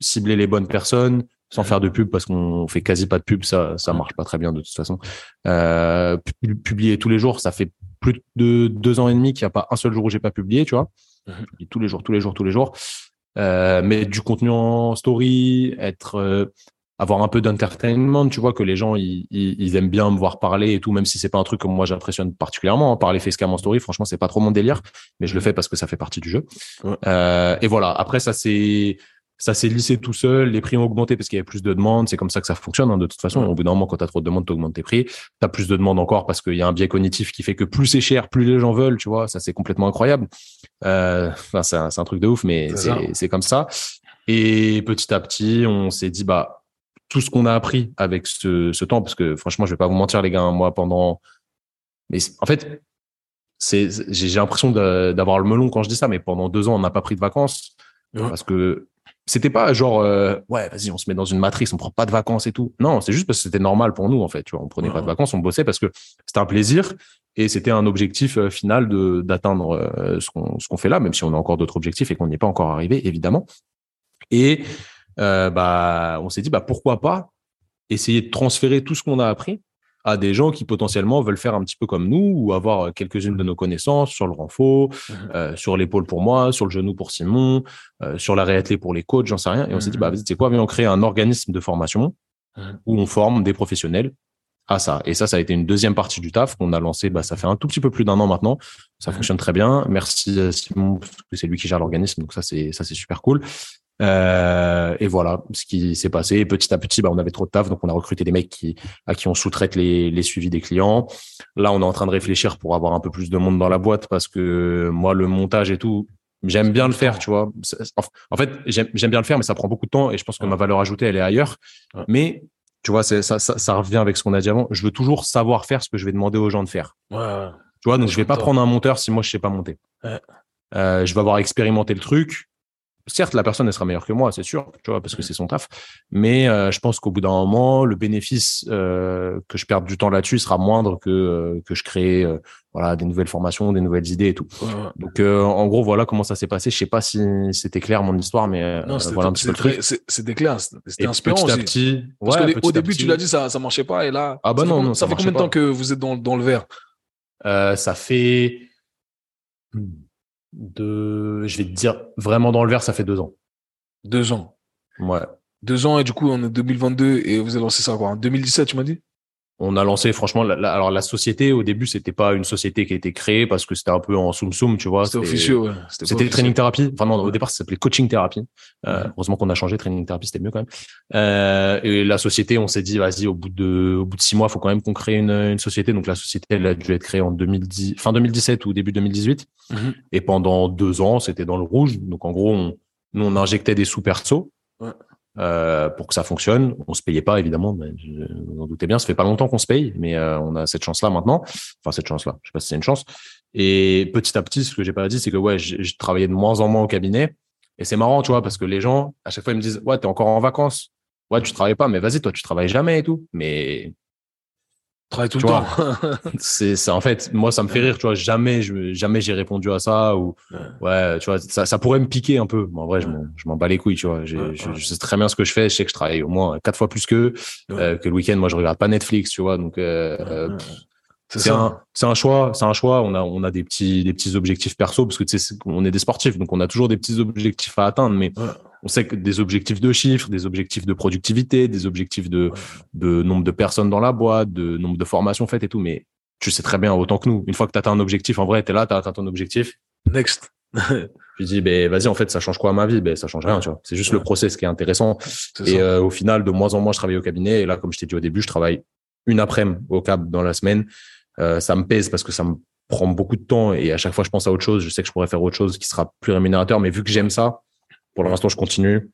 cibler les bonnes personnes sans faire de pub parce qu'on fait quasi pas de pub, ça ça marche pas très bien de toute façon. Euh, publier tous les jours, ça fait plus de deux ans et demi qu'il n'y a pas un seul jour où j'ai pas publié, tu vois. Mhm. Tous les jours, tous les jours, tous les jours. Euh, mais du contenu en story, être euh, avoir un peu d'entertainment, tu vois que les gens ils, ils, aiment bien me voir parler et tout, même si c'est pas un truc que moi j'impressionne particulièrement. Hein. Parler facecam en story, franchement c'est pas trop mon délire, mais je le fais parce que ça fait partie du jeu. Euh, et voilà. Après ça c'est ça s'est lissé tout seul, les prix ont augmenté parce qu'il y avait plus de demandes, c'est comme ça que ça fonctionne hein, de toute façon. Au bout d'un moment, quand tu as trop de demandes, tu augmentes tes prix. Tu as plus de demandes encore parce qu'il y a un biais cognitif qui fait que plus c'est cher, plus les gens veulent, tu vois, ça c'est complètement incroyable. Euh, enfin, c'est un, un, truc de ouf, mais c'est comme ça. Et petit à petit, on s'est dit, bah, tout ce qu'on a appris avec ce, ce, temps, parce que franchement, je vais pas vous mentir, les gars, hein, moi, pendant... Mais en fait, j'ai l'impression d'avoir le melon quand je dis ça, mais pendant deux ans, on n'a pas pris de vacances. Parce que c'était pas genre euh, ouais vas-y on se met dans une matrice on prend pas de vacances et tout. Non c'est juste parce que c'était normal pour nous en fait tu vois. On prenait pas de vacances on bossait parce que c'était un plaisir et c'était un objectif euh, final de d'atteindre euh, ce qu'on ce qu'on fait là même si on a encore d'autres objectifs et qu'on n'y est pas encore arrivé évidemment. Et bah on s'est dit bah pourquoi pas essayer de transférer tout ce qu'on a appris à des gens qui potentiellement veulent faire un petit peu comme nous ou avoir quelques-unes de nos connaissances sur le renfort, mmh euh, sur l'épaule pour moi, sur le genou pour Simon, euh, sur la réathlée pour les coachs, j'en sais rien. Et on s'est dit, bah, mmh c'est quoi, viens, on crée un organisme de formation mmh. où on forme des professionnels à ça. Et ça, ça a été une deuxième partie du taf qu'on a lancé, bah, ça fait un tout petit peu plus d'un an maintenant. Ça fonctionne très bien. Merci à Simon, parce que c'est lui qui gère l'organisme. Donc ça, c'est, ça, c'est super cool. Euh, et voilà ce qui s'est passé. petit à petit, bah, on avait trop de taf, donc on a recruté des mecs qui, à qui on sous-traite les, les suivis des clients. Là, on est en train de réfléchir pour avoir un peu plus de monde dans la boîte parce que moi, le montage et tout, j'aime bien le faire, tu vois. En fait, j'aime bien le faire, mais ça prend beaucoup de temps et je pense que ma valeur ajoutée, elle est ailleurs. Mais tu vois, ça, ça, ça, revient avec ce qu'on a dit avant. Je veux toujours savoir faire ce que je vais demander aux gens de faire. Ouais, Tu vois, donc je vais pas prendre un monteur si moi je sais pas monter. Euh, je vais avoir expérimenté le truc certes, la personne, elle sera meilleure que moi, c'est sûr, tu vois, parce que c'est son taf. Mais euh, je pense qu'au bout d'un moment, le bénéfice euh, que je perde du temps là-dessus sera moindre que, euh, que je crée voilà, des nouvelles formations, des nouvelles idées et tout. Donc, en gros, voilà comment ça s'est passé. Je sais pas si c'était clair mon histoire, mais Non, voilà un petit peu le c'était truc. clair, c'était inspirant petit à aussi. petit, Parce ouais, que les- petit au début, petit, tu l'as dit, ça, ça marchait pas, et là, Ah bah ça fait non, combien- non, ça, ça fait combien de temps que vous êtes dans, dans le verre ça fait de, je vais te dire vraiment dans le vert, ça fait deux ans. Deux ans. Ouais. Deux ans, et du coup, on est 2022, et vous avez lancé ça quoi En 2017, tu m'as dit? On a lancé, franchement, la, la- alors la société, au début, c'était pas une société qui a été créée parce que c'était un peu en soum soum, tu vois. C'était officieux, ouais. C'était training thérapie. Enfin, non, au départ, ça s'appelait coaching thérapie. Euh. Heureusement qu'on a changé. Training thérapie, c'était mieux quand même. Euh, et la société, on s'est dit, vas-y, au bout de, au bout de six mois, faut quand même qu'on crée une, une société. Donc, la société, elle a dû être créée en 2010, fin 2017 ou début 2018. Mhm. Et pendant deux ans, c'était dans le rouge. Donc, en gros, on, nous, on injectait des sous perso. Euh, pour que ça fonctionne, on se payait pas évidemment, mais vous en doutez bien, ça fait pas longtemps qu'on se paye, mais euh, on a cette chance-là maintenant. Enfin cette chance-là, je sais pas si c'est une chance. Et petit à petit, ce que j'ai pas dit, c'est que ouais, je travaillais de moins en moins au cabinet. Et c'est marrant, tu vois, parce que les gens, à chaque fois, ils me disent, ouais, t'es encore en vacances. Ouais, tu travailles pas, mais vas-y, toi, tu travailles jamais et tout. Mais Travaille tout Tu le vois. temps. [laughs] c'est, en fait, moi, ça me fait rire, tu vois. Jamais, je, jamais j'ai répondu à ça ou Ouais. ouais, tu vois, ça, ça pourrait me piquer un peu. Mais en vrai, je m'en, je m'en bats les couilles, tu vois. Ouais, je, sais très bien ce que je fais. Je sais que je travaille au moins quatre fois plus qu'eux, euh, que le week-end. Moi, je regarde pas Netflix, tu vois. Donc, euh, euh. C'est un, c'est un choix, c'est un choix. On a, on a des petits, des petits objectifs perso parce que tu sais, c'est- on est des sportifs, donc on a toujours des petits objectifs à atteindre. Mais Ouais. On sait que des objectifs de chiffres, des objectifs de productivité, des objectifs de, de nombre de personnes dans la boîte, de nombre de formations faites et tout. Mais tu sais très bien autant que nous. Une fois que tu atteint un objectif, en vrai, tu es là, tu as atteint ton objectif. Next. [laughs] Tu dis, ben, vas-y, en fait, ça change quoi à ma vie? Ben, ça change rien, tu vois. C'est juste Ouais. le process qui est intéressant. Et euh, au final, de moins en moins, je travaille au cabinet. Et là, comme je t'ai dit au début, je travaille une après-midi au cab dans la semaine. Euh, ça me pèse parce que ça me prend beaucoup de temps et à chaque fois, je pense à autre chose. Je sais que je pourrais faire autre chose qui sera plus rémunérateur, mais vu que j'aime ça, pour l'instant, je continue.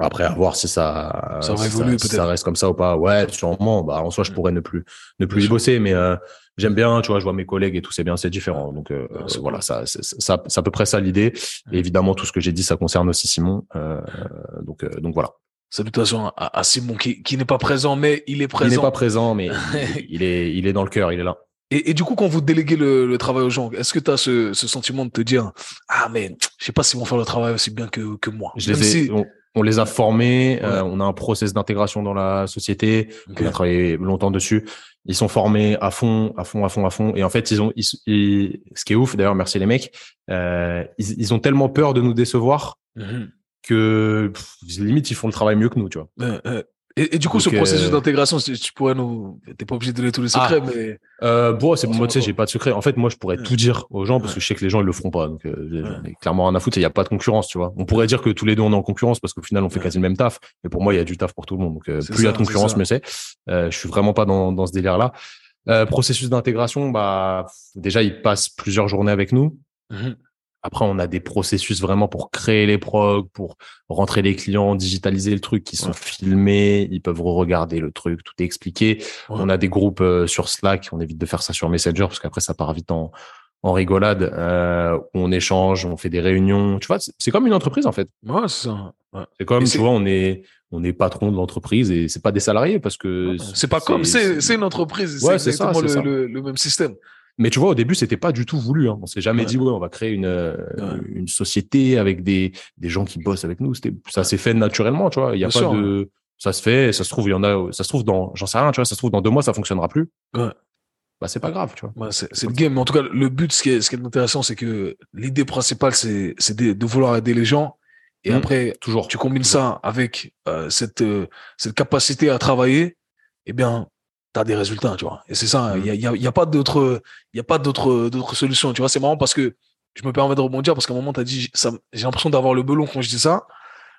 Après, à voir si ça, Ça si ça reste comme ça ou pas. Ouais, sûrement. Bah, en soi, je pourrais ne plus, ne plus y bosser, mais euh, j'aime bien, tu vois, je vois mes collègues et tout, c'est bien, c'est différent. Donc, euh, voilà, ça, c'est ça, c'est à peu près ça l'idée. Et évidemment, tout ce que j'ai dit, ça concerne aussi Simon. Euh, donc, euh, donc voilà. Salutations à, à Simon qui, qui n'est pas présent, mais il est Il n'est présent. pas présent, mais il, [laughs] il est, il est dans le cœur, il est là. Et, et du coup, quand vous déléguez le, le travail aux gens, est-ce que tu as ce, ce sentiment de te dire Ah, mais je sais pas s'ils vont faire le travail aussi bien que, que moi Je Même les ai, si- on, on les a formés, euh, on a un process d'intégration dans la société, on a travaillé longtemps dessus. Ils sont formés à fond, à fond, à fond, à fond. Et en fait, ils ont, ils, ils- ce qui est ouf, d'ailleurs, merci les mecs, euh, ils, ils ont tellement peur de nous décevoir Mhm. que pff, limite ils font le travail mieux que nous, tu vois. Euh, Et, et du coup, Donc, ce processus euh, d'intégration, tu pourrais nous. T'es pas obligé de donner tous les secrets, Ah. mais. Euh, bon, c'est moi, tu sais, j'ai pas de secret. En fait, moi, je pourrais Ouais. tout dire aux gens parce que je sais que les gens ils le feront pas. Donc, euh, Ouais. clairement rien à foutre. Il y a pas de concurrence, tu vois. On pourrait dire que tous les deux on est en concurrence parce qu'au final on fait Ouais. quasi le même taf. Mais pour moi, il y a du taf pour tout le monde. Donc, plus il y a de concurrence, mieux c'est. Je suis vraiment pas dans, dans ce délire-là. Processus d'intégration, bah déjà, ils passent plusieurs journées avec nous. Mhm. Après, on a des processus vraiment pour créer les progs, pour rentrer les clients, digitaliser le truc, qui sont Ouais. filmés, ils peuvent re-regarder le truc, tout est expliqué. Ouais. On a des groupes euh, sur Slack, on évite de faire ça sur Messenger parce qu'après ça part vite en, en rigolade. Euh, on échange, on fait des réunions. Tu vois, c'est comme une entreprise en fait. Ouais, c'est. C'est comme, tu vois, on est on est patron de l'entreprise et c'est pas des salariés parce que C'est pas comme, c'est une entreprise. Ouais, c'est exactement c'est le, ça. le, le même système. Mais tu vois, au début, c'était pas du tout voulu. Hein. On s'est jamais Ouais. dit, ouais, on va créer une, euh, Ouais. une société avec des, des gens qui bossent avec nous. C'était, ça s'est fait naturellement, tu vois. Il y a Bien pas sûr, de, ça se fait, ça se trouve, il y en a, ça se trouve dans, j'en sais rien, tu vois, ça se trouve dans deux mois, ça fonctionnera plus. Ouais. Bah, c'est pas grave, tu vois. C'est le game. Mais en tout cas, le but, ce qui est, ce qui est intéressant, c'est que l'idée principale, c'est c'est de, de vouloir aider les gens. Et Mhm. après, Toujours. tu combines Toujours. ça avec euh, cette, euh, cette capacité à travailler, eh bien, tu as des résultats, tu vois. Et c'est ça, il Mhm. n'y y a, y a y a pas d'autre solution. Tu vois, c'est marrant parce que je me permets de rebondir parce qu'à un moment, tu as dit, j'ai l'impression d'avoir le belon quand je dis ça,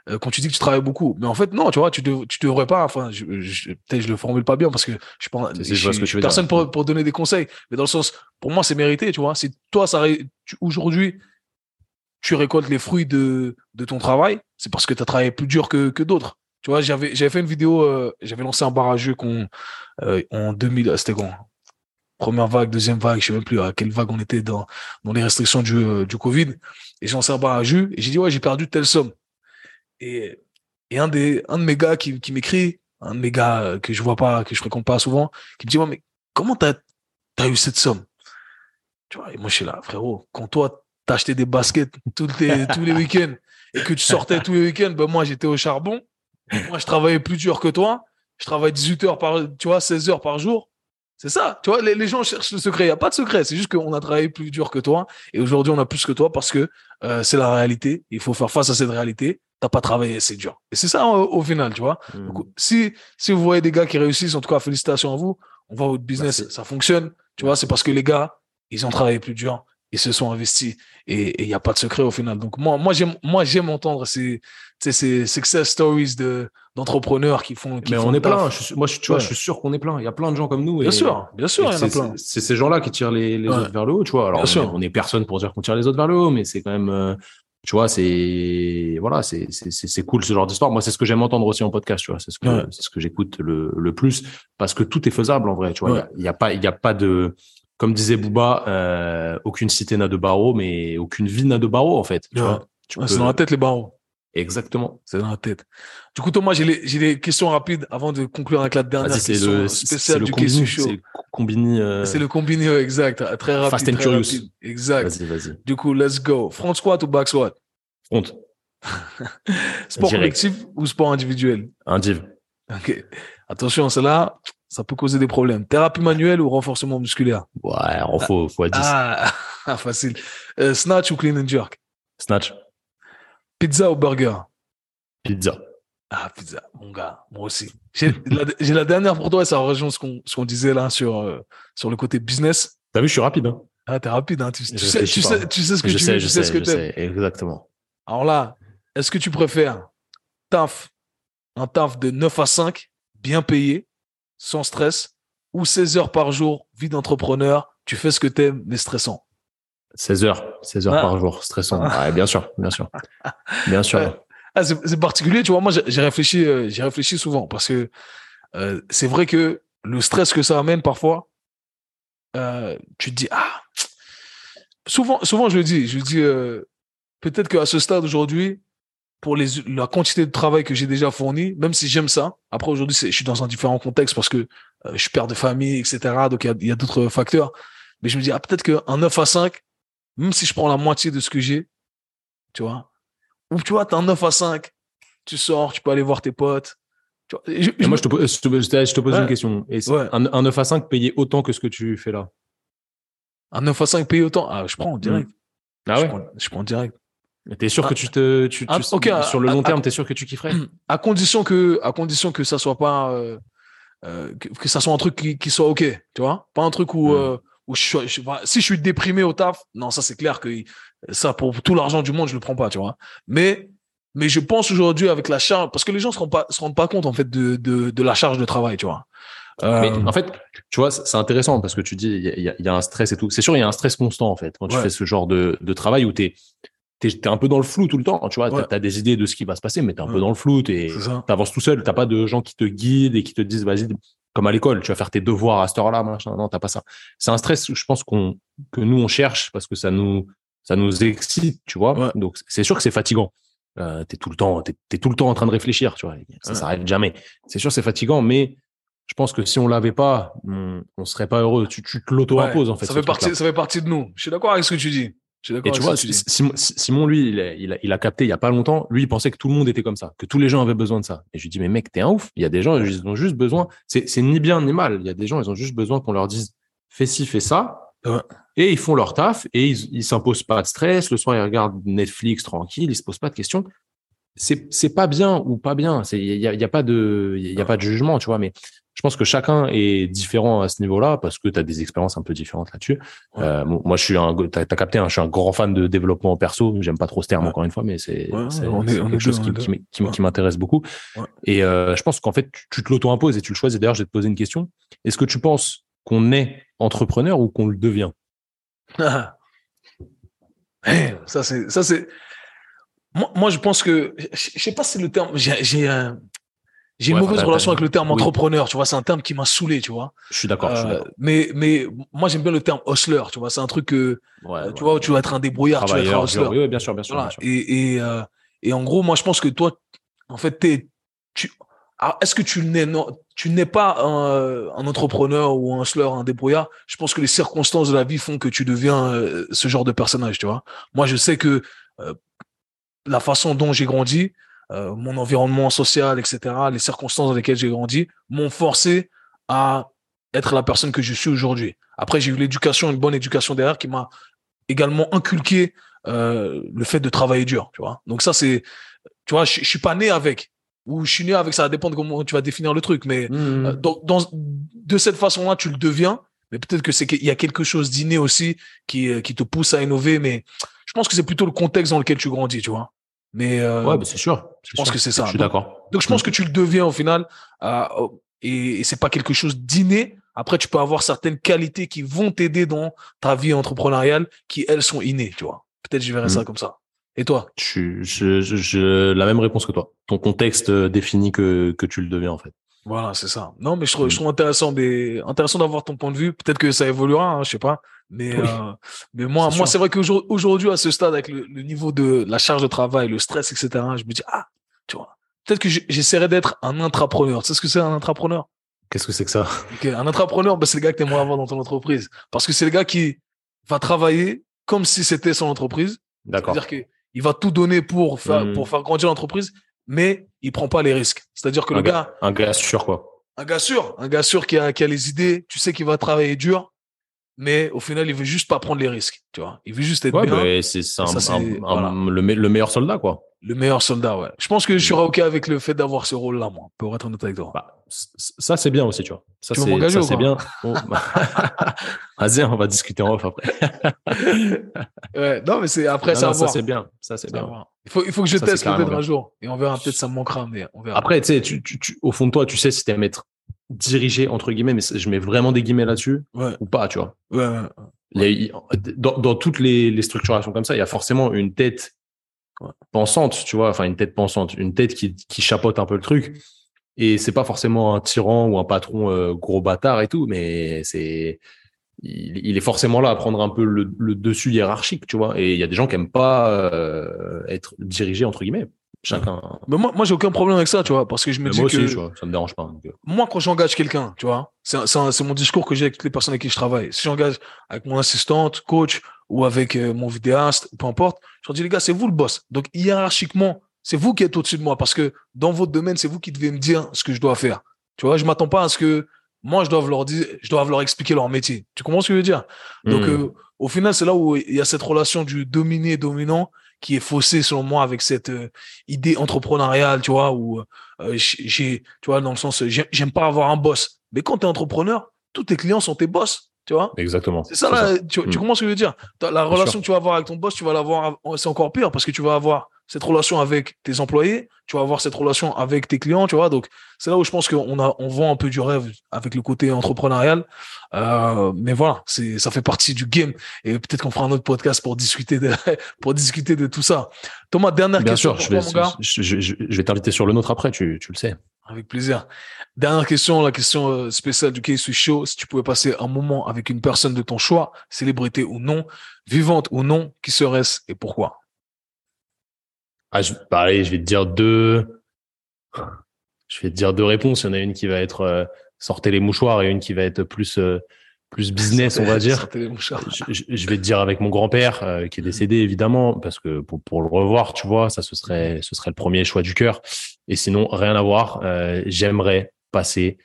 euh, quand tu dis que tu travailles beaucoup. Mais en fait, non, tu vois, tu, dev- tu devrais pas, enfin, je, je, peut-être je le formule pas bien parce que je suis pas, Si, si, je ce que tu veux personne pour, pour donner des conseils. Mais dans le sens, pour moi, c'est mérité, tu vois. Si toi, ça, aujourd'hui, tu récoltes les fruits de, de ton travail, c'est parce que tu as travaillé plus dur que, que d'autres. Tu vois, j'avais, fait une vidéo, euh, j'avais lancé un barrageux euh, en 2000, c'était quand? Première vague, deuxième vague, je sais même plus à quelle vague on était dans, dans les restrictions du, euh, du Covid. Et sais pas à jus. Et j'ai dit, ouais, j'ai perdu telle somme. Et, et un des, un de mes gars qui, qui m'écrit, un de mes gars euh, que je vois pas, que je fréquente pas souvent, qui me dit, ouais, mais comment t'as, t'as eu cette somme? Tu vois, et moi, je suis là, frérot, quand toi, acheté des baskets tous les, tous les week-ends et que tu sortais tous les week-ends, ben moi, j'étais au charbon. Moi, je travaillais plus dur que toi. Je travaille 18 heures par, tu vois, 16 heures par jour. C'est ça. Tu vois, les, les gens cherchent le secret. Il n'y a pas de secret. C'est juste qu'on a travaillé plus dur que toi. Et aujourd'hui, on a plus que toi parce que euh, c'est la réalité. Il faut faire face à cette réalité. T'as pas travaillé, c'est dur. Et c'est ça au, au, final, tu vois. Mm. Donc, si, si vous voyez des gars qui réussissent, en tout cas, félicitations à vous. On voit votre business, Merci. ça fonctionne. Tu vois, c'est parce que les gars, ils ont travaillé plus dur. Ils se sont investis et il n'y a pas de secret au final. Donc, moi, moi, j'aime, moi, j'aime entendre ces, sais, ces success stories de, d'entrepreneurs qui font, qui Mais font on est plein. Je suis- moi, je, tu vois, je suis sûr qu'on est plein. Il y a plein de gens comme nous. Bien sûr, bien sûr, il y en a c'est- plein. c'est- C'est ces gens-là qui tirent les, les Ouais. autres vers le haut, tu vois. Alors, Bien on, sûr. est, on est personne pour dire qu'on tire les autres vers le haut, mais c'est quand même, euh, tu vois, c'est voilà, c'est c'est c'est- c'est cool ce genre d'histoire. Moi, c'est ce que j'aime entendre aussi en podcast, tu vois. C'est ce que Ouais. c'est ce que j'écoute le, le plus parce que tout est faisable en vrai, tu vois. Il y a- il y, a pas il y a pas de comme disait Booba, euh, aucune cité n'a de barreaux, mais aucune vie n'a de barreaux en fait. Tu vois. Tu C'est dans la tête, les barreaux. Exactement. C'est dans la tête. Du coup, Thomas, j'ai des questions rapides avant de conclure avec la dernière question le spéciale le du combini, Kessu Show. c'est le combini. euh, C'est le combiné, ouais, exact. Très rapide. Fast and très Curious. rapide. Exact. Vas-y, vas-y. Du coup, let's go. Front squat ou back squat? Honte. [laughs] Sport Direct. collectif ou sport individuel? Un div. Ok. Attention, celle-là, ça peut causer des problèmes. Thérapie manuelle ou renforcement musculaire? Ouais, on faut, faut à 10. Ah, facile. Euh, snatch ou clean and jerk? Snatch. Pizza ou burger? Pizza. Ah, pizza, mon gars, moi aussi. J'ai [laughs] la, dernière pour toi et ça rejoint ce qu'on disait là sur, euh, sur le côté business. T'as vu, je suis rapide. Hein Ah, t'es rapide, hein. Tu, sais, tu, sais, tu sais ce que je tu sais, veux, je tu sais ce que je sais. Exactement. Alors là, est-ce que tu préfères taf, un taf de 9 à 5, bien payé, sans stress, ou 16 heures par jour, vie d'entrepreneur, tu fais ce que t'aimes, mais stressant? 16 heures. 16 heures Ah. par jour. Stressant. Ouais, bien sûr. Bien sûr. Bien sûr. Ouais. Ah, c'est particulier, tu vois. Moi, j'ai réfléchi, euh, j'ai réfléchi souvent parce que euh, c'est vrai que le stress que ça amène parfois, euh, tu te dis ah. Souvent, souvent je le dis, je dis peut-être qu'à ce stade aujourd'hui, pour les la quantité de travail que j'ai déjà fourni, même si j'aime ça. Après aujourd'hui, je suis dans un différent contexte parce que je suis père de famille, etc. Donc il y a, il y a d'autres facteurs. Mais je me dis ah peut-être qu'un 9 à 5, même si je prends la moitié de ce que j'ai, tu vois, ou tu vois, t'as un 9 à 5, tu sors, tu peux aller voir tes potes. Tu vois, je- je moi, je te, pose- je te, je te- je pose Ouais. une question. Et c'est Ouais. un, un 9 à 5 payé autant que ce que tu fais là? Un 9 à 5 payé autant, ah, je prends en direct. Ah je, ouais? prends, je prends en direct. Mais T'es sûr Ah. que tu te. Tu, tu- Ah, ok, sur le ah, long ah, terme, t'es sûr que tu kifferais? [clears throat] À condition que, à condition que ça soit pas, euh, euh, que, que ça soit un truc qui, qui soit ok, tu vois? Pas un truc où, Mm. euh, où je, suis- je- enfin, si je suis déprimé au taf, non, ça c'est clair que ça pour tout l'argent du monde, je le prends pas, tu vois. Mais, mais je pense aujourd'hui avec la charge, parce que les gens se rendent pas, se rendent pas compte en fait de, de, de la charge de travail, tu vois. Mais Euh, en fait, tu vois, c'est intéressant parce que tu dis, il y a- y, un stress et tout. C'est sûr, il y a un stress constant, en fait, quand tu Ouais. fais ce genre de, de travail où tu es, un peu dans le flou tout le temps. Tu vois, Ouais. tu as, des idées de ce qui va se passer, mais tu es un Ouais. peu dans le flou. Tu c'est ça. avances tout seul. Tu pas de gens qui te guident et qui te disent, vas-y, comme à l'école, tu vas faire tes devoirs à cette heure-là. machin. Non, tu pas ça. C'est un stress, je pense, qu'on que nous, on cherche parce que ça nous, ça nous excite, tu vois. Ouais. Donc, c'est sûr que c'est fatigant. Euh, tu es tout le temps, t'es, t'es tout le temps en train de réfléchir, tu vois. Ça Ouais. s'arrête jamais. C'est sûr, c'est fatigant, mais je pense que si on l'avait pas, on, on serait pas heureux. Tu, tu te l'auto-imposes, Ouais, en fait. Ça fait, partie, ça fait partie de nous. Je suis d'accord avec ce que tu dis. Et tu vois, tu. Simon, Simon, lui, il a, il, a, il a capté il y a pas longtemps. Lui, il pensait que tout le monde était comme ça, que tous les gens avaient besoin de ça. Et je lui dis, mais mec, t'es un ouf. Il y a des gens, ils ont juste besoin. C'est ni bien ni mal. Il y a des gens, ils ont juste besoin qu'on leur dise, fais ci, fais ça. Et ils font leur taf et ils, s'imposent pas de stress. Le soir, ils regardent Netflix tranquille, ils se posent pas de questions. C'est c'est pas bien ou pas bien. C'est il y a, il y a pas de il y a pas de jugement, tu vois. Mais je pense que chacun est différent à ce niveau-là parce que tu as des expériences un peu différentes là-dessus. Ouais. Euh, moi, je suis un, t'as, capté, hein, je suis un grand fan de développement perso. J'aime pas trop ce terme Ouais. encore une fois, mais c'est, Ouais, quelque chose qui, deux. m'intéresse beaucoup. Et euh, je pense qu'en fait, tu, tu te l'auto-imposes et tu le choisis. D'ailleurs, je vais te poser une question. Est-ce que tu penses qu'on est entrepreneur ou qu'on le devient? [laughs] Eh, ça c'est ça c'est moi, moi je pense que je sais pas si le terme j'ai j'ai un J'ai une mauvaise relation avec le terme oui. entrepreneur, tu vois. C'est un terme qui m'a saoulé, tu vois. Je suis d'accord. Euh, mais, mais moi, j'aime bien le terme hustler, tu vois. C'est un truc que, Ouais, euh, ouais. tu vois, où tu vas être un débrouillard, tu vas être un hustler. Oui, oui, bien sûr, bien sûr. Voilà. bien sûr. Et, et, euh, et en gros, moi, je pense que toi, en fait, t'es, tu, est-ce que tu n'es, non, tu n'es pas un, un entrepreneur ou un hustler, un débrouillard? Je pense que les circonstances de la vie font que tu deviens euh, ce genre de personnage, tu vois. Moi, je sais que euh, la façon dont j'ai grandi, euh, mon environnement social, etc., les circonstances dans lesquelles j'ai grandi, m'ont forcé à être la personne que je suis aujourd'hui. Après, j'ai eu l'éducation, une bonne éducation derrière qui m'a également inculqué euh, le fait de travailler dur, tu vois. Donc ça, c'est, tu vois, je, je suis pas né avec, ou je suis né avec, ça va dépendre de comment tu vas définir le truc, mais Mhm. euh, dans, dans- de cette façon-là, tu le deviens, mais peut-être que c'est qu'il y a quelque chose d'inné aussi qui, euh, qui te pousse à innover, mais je pense que c'est plutôt le contexte dans lequel tu grandis, tu vois. Mais euh, Ouais, bah, c'est sûr. je pense que c'est ça. Je suis d'accord. donc je pense que tu le deviens au final, euh, et, et c'est pas quelque chose d'inné. Après, tu peux avoir certaines qualités qui vont t'aider dans ta vie entrepreneuriale, qui elles sont innées, tu vois. Peut-être je verrais ça Mhm. comme ça. Et toi? Je, je, je, je- la même réponse que toi. Ton contexte euh, définit que, que tu le deviens, en fait. Voilà, c'est ça. Non, mais je trouve, je Mm. trouve intéressant, des, intéressant d'avoir ton point de vue. Peut-être que ça évoluera, hein, je sais pas. Mais, Oui. euh, mais moi, moi, c'est vrai qu'aujourd'hui, à ce stade, avec le, le niveau de la charge de travail, le stress, etc., je me dis, ah, tu vois, peut-être que j'essaierai d'être un intrapreneur. Tu sais ce que c'est un intrapreneur? Qu'est-ce que c'est que ça? Un intrapreneur, bah, c'est le gars que tu aimerais avoir dans ton entreprise. Parce que c'est le gars qui va travailler comme si c'était son entreprise. D'accord. C'est-à-dire qu'il va tout donner pour faire, pour faire grandir l'entreprise, mais il prend pas les risques. C'est-à-dire que Un le gars, gars, un gars sûr, quoi. un gars sûr, un gars sûr qui a, qui a les idées, tu sais qu'il va travailler dur, mais au final, il veut juste pas prendre les risques. Tu vois, il veut juste être Ouais, bien. bah, c'est voilà. le, me- le meilleur soldat, quoi. Le meilleur soldat, ouais. Je pense que je serais OK avec le fait d'avoir ce rôle-là, moi, pour être honnête avec toi. Bah, ça, c'est bien aussi, tu vois. Ça, c'est bien. [laughs] Oh, bah. [laughs] Vas-y, on va discuter en off après. [laughs] Ouais, non, mais c'est après, Non, ça non, ça, c'est bien. Ça, c'est bien. voir. Il faut, il faut que je Ça, teste peut-être un jour. Et on verra, peut-être ça me manquera, mais on verra. Après, tu sais, tu, tu, tu- au fond de toi, tu sais si t'aimes être dirigé, entre guillemets, mais je mets vraiment des guillemets là-dessus Ouais, ou pas, tu vois. ouais, ouais. Il y a- il- dans, dans toutes les, les structurations comme ça, il y a forcément une tête pensante, tu vois, enfin une tête pensante, une tête qui, qui chapeaute un peu le truc. Et c'est pas forcément un tyran ou un patron euh, gros bâtard et tout, mais c'est il, il est forcément là à prendre un peu le, le dessus hiérarchique, tu vois. Et il y a des gens qui aiment pas euh, être dirigés entre guillemets. Chacun. Mais moi, moi j'ai aucun problème avec ça, tu vois, parce que je me Mais dis moi que aussi, tu vois, ça me dérange pas. donc, euh. moi, quand j'engage quelqu'un, tu vois, c'est mon discours que j'ai avec toutes les personnes avec qui je travaille. Si j'engage avec mon assistante, coach ou avec euh, mon vidéaste, peu importe, je leur dis, les gars, c'est vous le boss. Donc, hiérarchiquement, c'est vous qui êtes au-dessus de moi parce que dans votre domaine, c'est vous qui devez me dire ce que je dois faire. Tu vois, je m'attends pas à ce que moi, je dois leur dire, je dois leur expliquer leur métier. Tu comprends ce que je veux dire? Donc, Hmm. euh, au final, c'est là où il y a cette relation du dominé-dominant qui est faussée, selon moi, avec cette euh, idée entrepreneuriale, tu vois, où euh, j'ai, tu vois, dans le sens, j'ai- j'aime pas avoir un boss. Mais quand tu es entrepreneur, tous tes clients sont tes boss, tu vois. Exactement. C'est ça, là, tu, tu Mm. comprends ce que je veux dire? La Bien relation sûr. que tu vas avoir avec ton boss, tu vas l'avoir, c'est encore pire parce que tu vas avoir cette relation avec tes employés, tu vas avoir cette relation avec tes clients, tu vois. Donc, c'est là où je pense qu'on a, on vend un peu du rêve avec le côté entrepreneurial. Euh, mais voilà, c'est, ça fait partie du game. Et peut-être qu'on fera un autre podcast pour discuter de, [laughs] pour discuter de tout ça. Thomas, dernière Bien question sûr, pour je vais, toi, mon gars. je, je- je- je vais t'inviter sur le nôtre après, tu, tu le sais. Avec plaisir. Dernière question, la question euh, spéciale du Case Show. Si tu pouvais passer un moment avec une personne de ton choix, célébrité ou non, vivante ou non, qui serait-ce et pourquoi? Ah, je, bah, allez, je vais te dire deux. Je vais te dire deux réponses. Il y en a une qui va être euh, sortez les mouchoirs et une qui va être plus euh, plus business, on va dire. Sortez les mouchoirs. Je, vais te dire avec mon grand-père euh, qui est décédé évidemment parce que pour, pour le revoir, tu vois, ça ce serait ce serait le premier choix du cœur. Et sinon, rien à voir. J'aimerais passer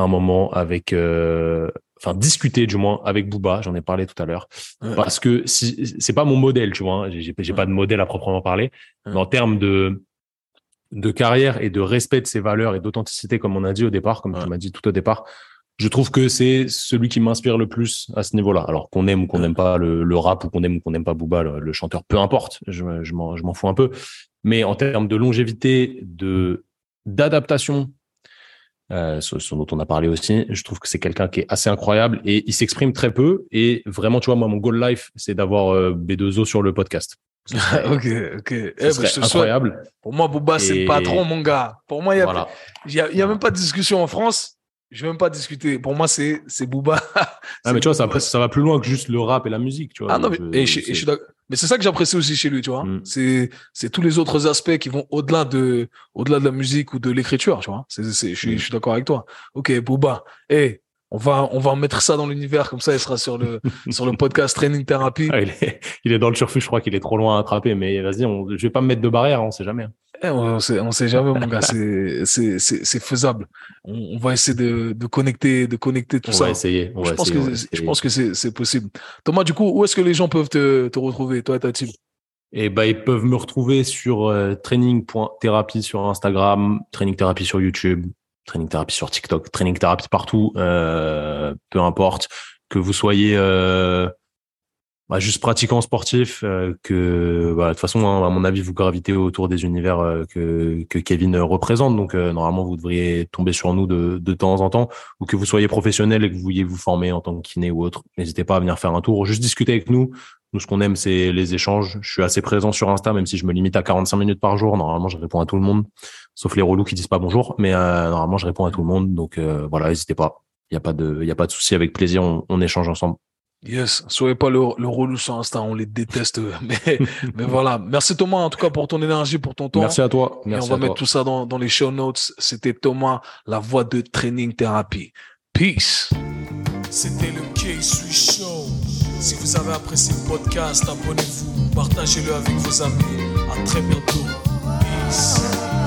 un moment avec, euh, enfin discuter du moins avec Booba. J'en ai parlé tout à l'heure Ouais. parce que si c'est pas mon modèle, tu vois. hein, J'ai pas de modèle à proprement parler, Ouais. mais en termes de de carrière et de respect de ses valeurs et d'authenticité, comme on a dit au départ, comme tu m'as dit tout au départ, je trouve que c'est celui qui m'inspire le plus à ce niveau-là. Alors qu'on aime ou qu'on n'aime pas le, le rap ou qu'on aime ou qu'on n'aime pas Booba, le, le chanteur, peu importe, je m'en je m'en fous un peu. Mais en termes de longévité, de d'adaptation, euh, ce, ce dont on a parlé aussi, je trouve que c'est quelqu'un qui est assez incroyable et il s'exprime très peu. Et vraiment, tu vois, moi, mon goal life, c'est d'avoir euh, B2O sur le podcast. [laughs] ok, ok. Eh, serait incroyable. Pour moi, Booba, c'est le patron, mon gars. Pour moi, il n'y a, y a, même pas de discussion en France. Je vais même pas discuter. Pour moi, c'est Booba. [laughs] ah, mais tu vois, ça, ça va plus loin que juste le rap et la musique, tu vois. Ah non, mais, et je, suis mais c'est ça que j'apprécie aussi chez lui, tu vois. Mm. C'est c'est tous les autres aspects qui vont au-delà de au-delà de la musique ou de l'écriture, tu vois. C'est je suis, mm. je suis d'accord avec toi. Ok, Booba. Eh, on va, on va mettre ça dans l'univers, comme ça, il sera sur le, [laughs] sur le podcast Training Therapy. Ah, il, est, [laughs] il, est, dans le surfu, je crois qu'il est trop loin à attraper, mais vas-y, je vais pas me mettre de barrière, on sait jamais. Eh, on, sait, on sait jamais, mon gars, c'est, c'est, c'est, faisable. On, va essayer de, de connecter, de connecter tout on ça. Va essayer, on je, va pense essayer, que, je pense que c'est, c'est possible. Thomas, du coup, où est-ce que les gens peuvent te, te retrouver, toi et ta team? Et eh ben, ils peuvent me retrouver sur euh, training.thérapie sur Instagram, training thérapie sur YouTube, training thérapie sur TikTok, training thérapie partout, euh, peu importe que vous soyez euh, bah, juste pratiquant sportif, euh, que bah, de toute façon, hein, à mon avis, vous gravitez autour des univers euh, que, Kevin représente. Donc euh, normalement, vous devriez tomber sur nous de, de temps en temps, ou que vous soyez professionnel et que vous vouliez vous former en tant que kiné ou autre. N'hésitez pas à venir faire un tour, juste discuter avec nous. Nous, ce qu'on aime, c'est les échanges. Je suis assez présent sur Insta, même si je me limite à 45 minutes par jour. Normalement, je réponds à tout le monde sauf les relous qui disent pas bonjour. Mais euh, normalement, je réponds à tout le monde. Donc euh, voilà, n'hésitez pas. Il y a pas de, il y a pas de souci. Avec plaisir, on, échange ensemble. Yes, soyez pas le, le relou sur Insta, on les déteste. [laughs] Mais, mais [laughs] voilà. Merci Thomas, en tout cas, pour ton énergie, pour ton temps. Merci à toi. Merci Et on va mettre tout ça dans, dans les show notes. C'était Thomas, la voix de Training Therapy. Peace. C'était le K-Swiss Show. Si vous avez apprécié le podcast, abonnez-vous, partagez-le avec vos amis. À très bientôt. Peace.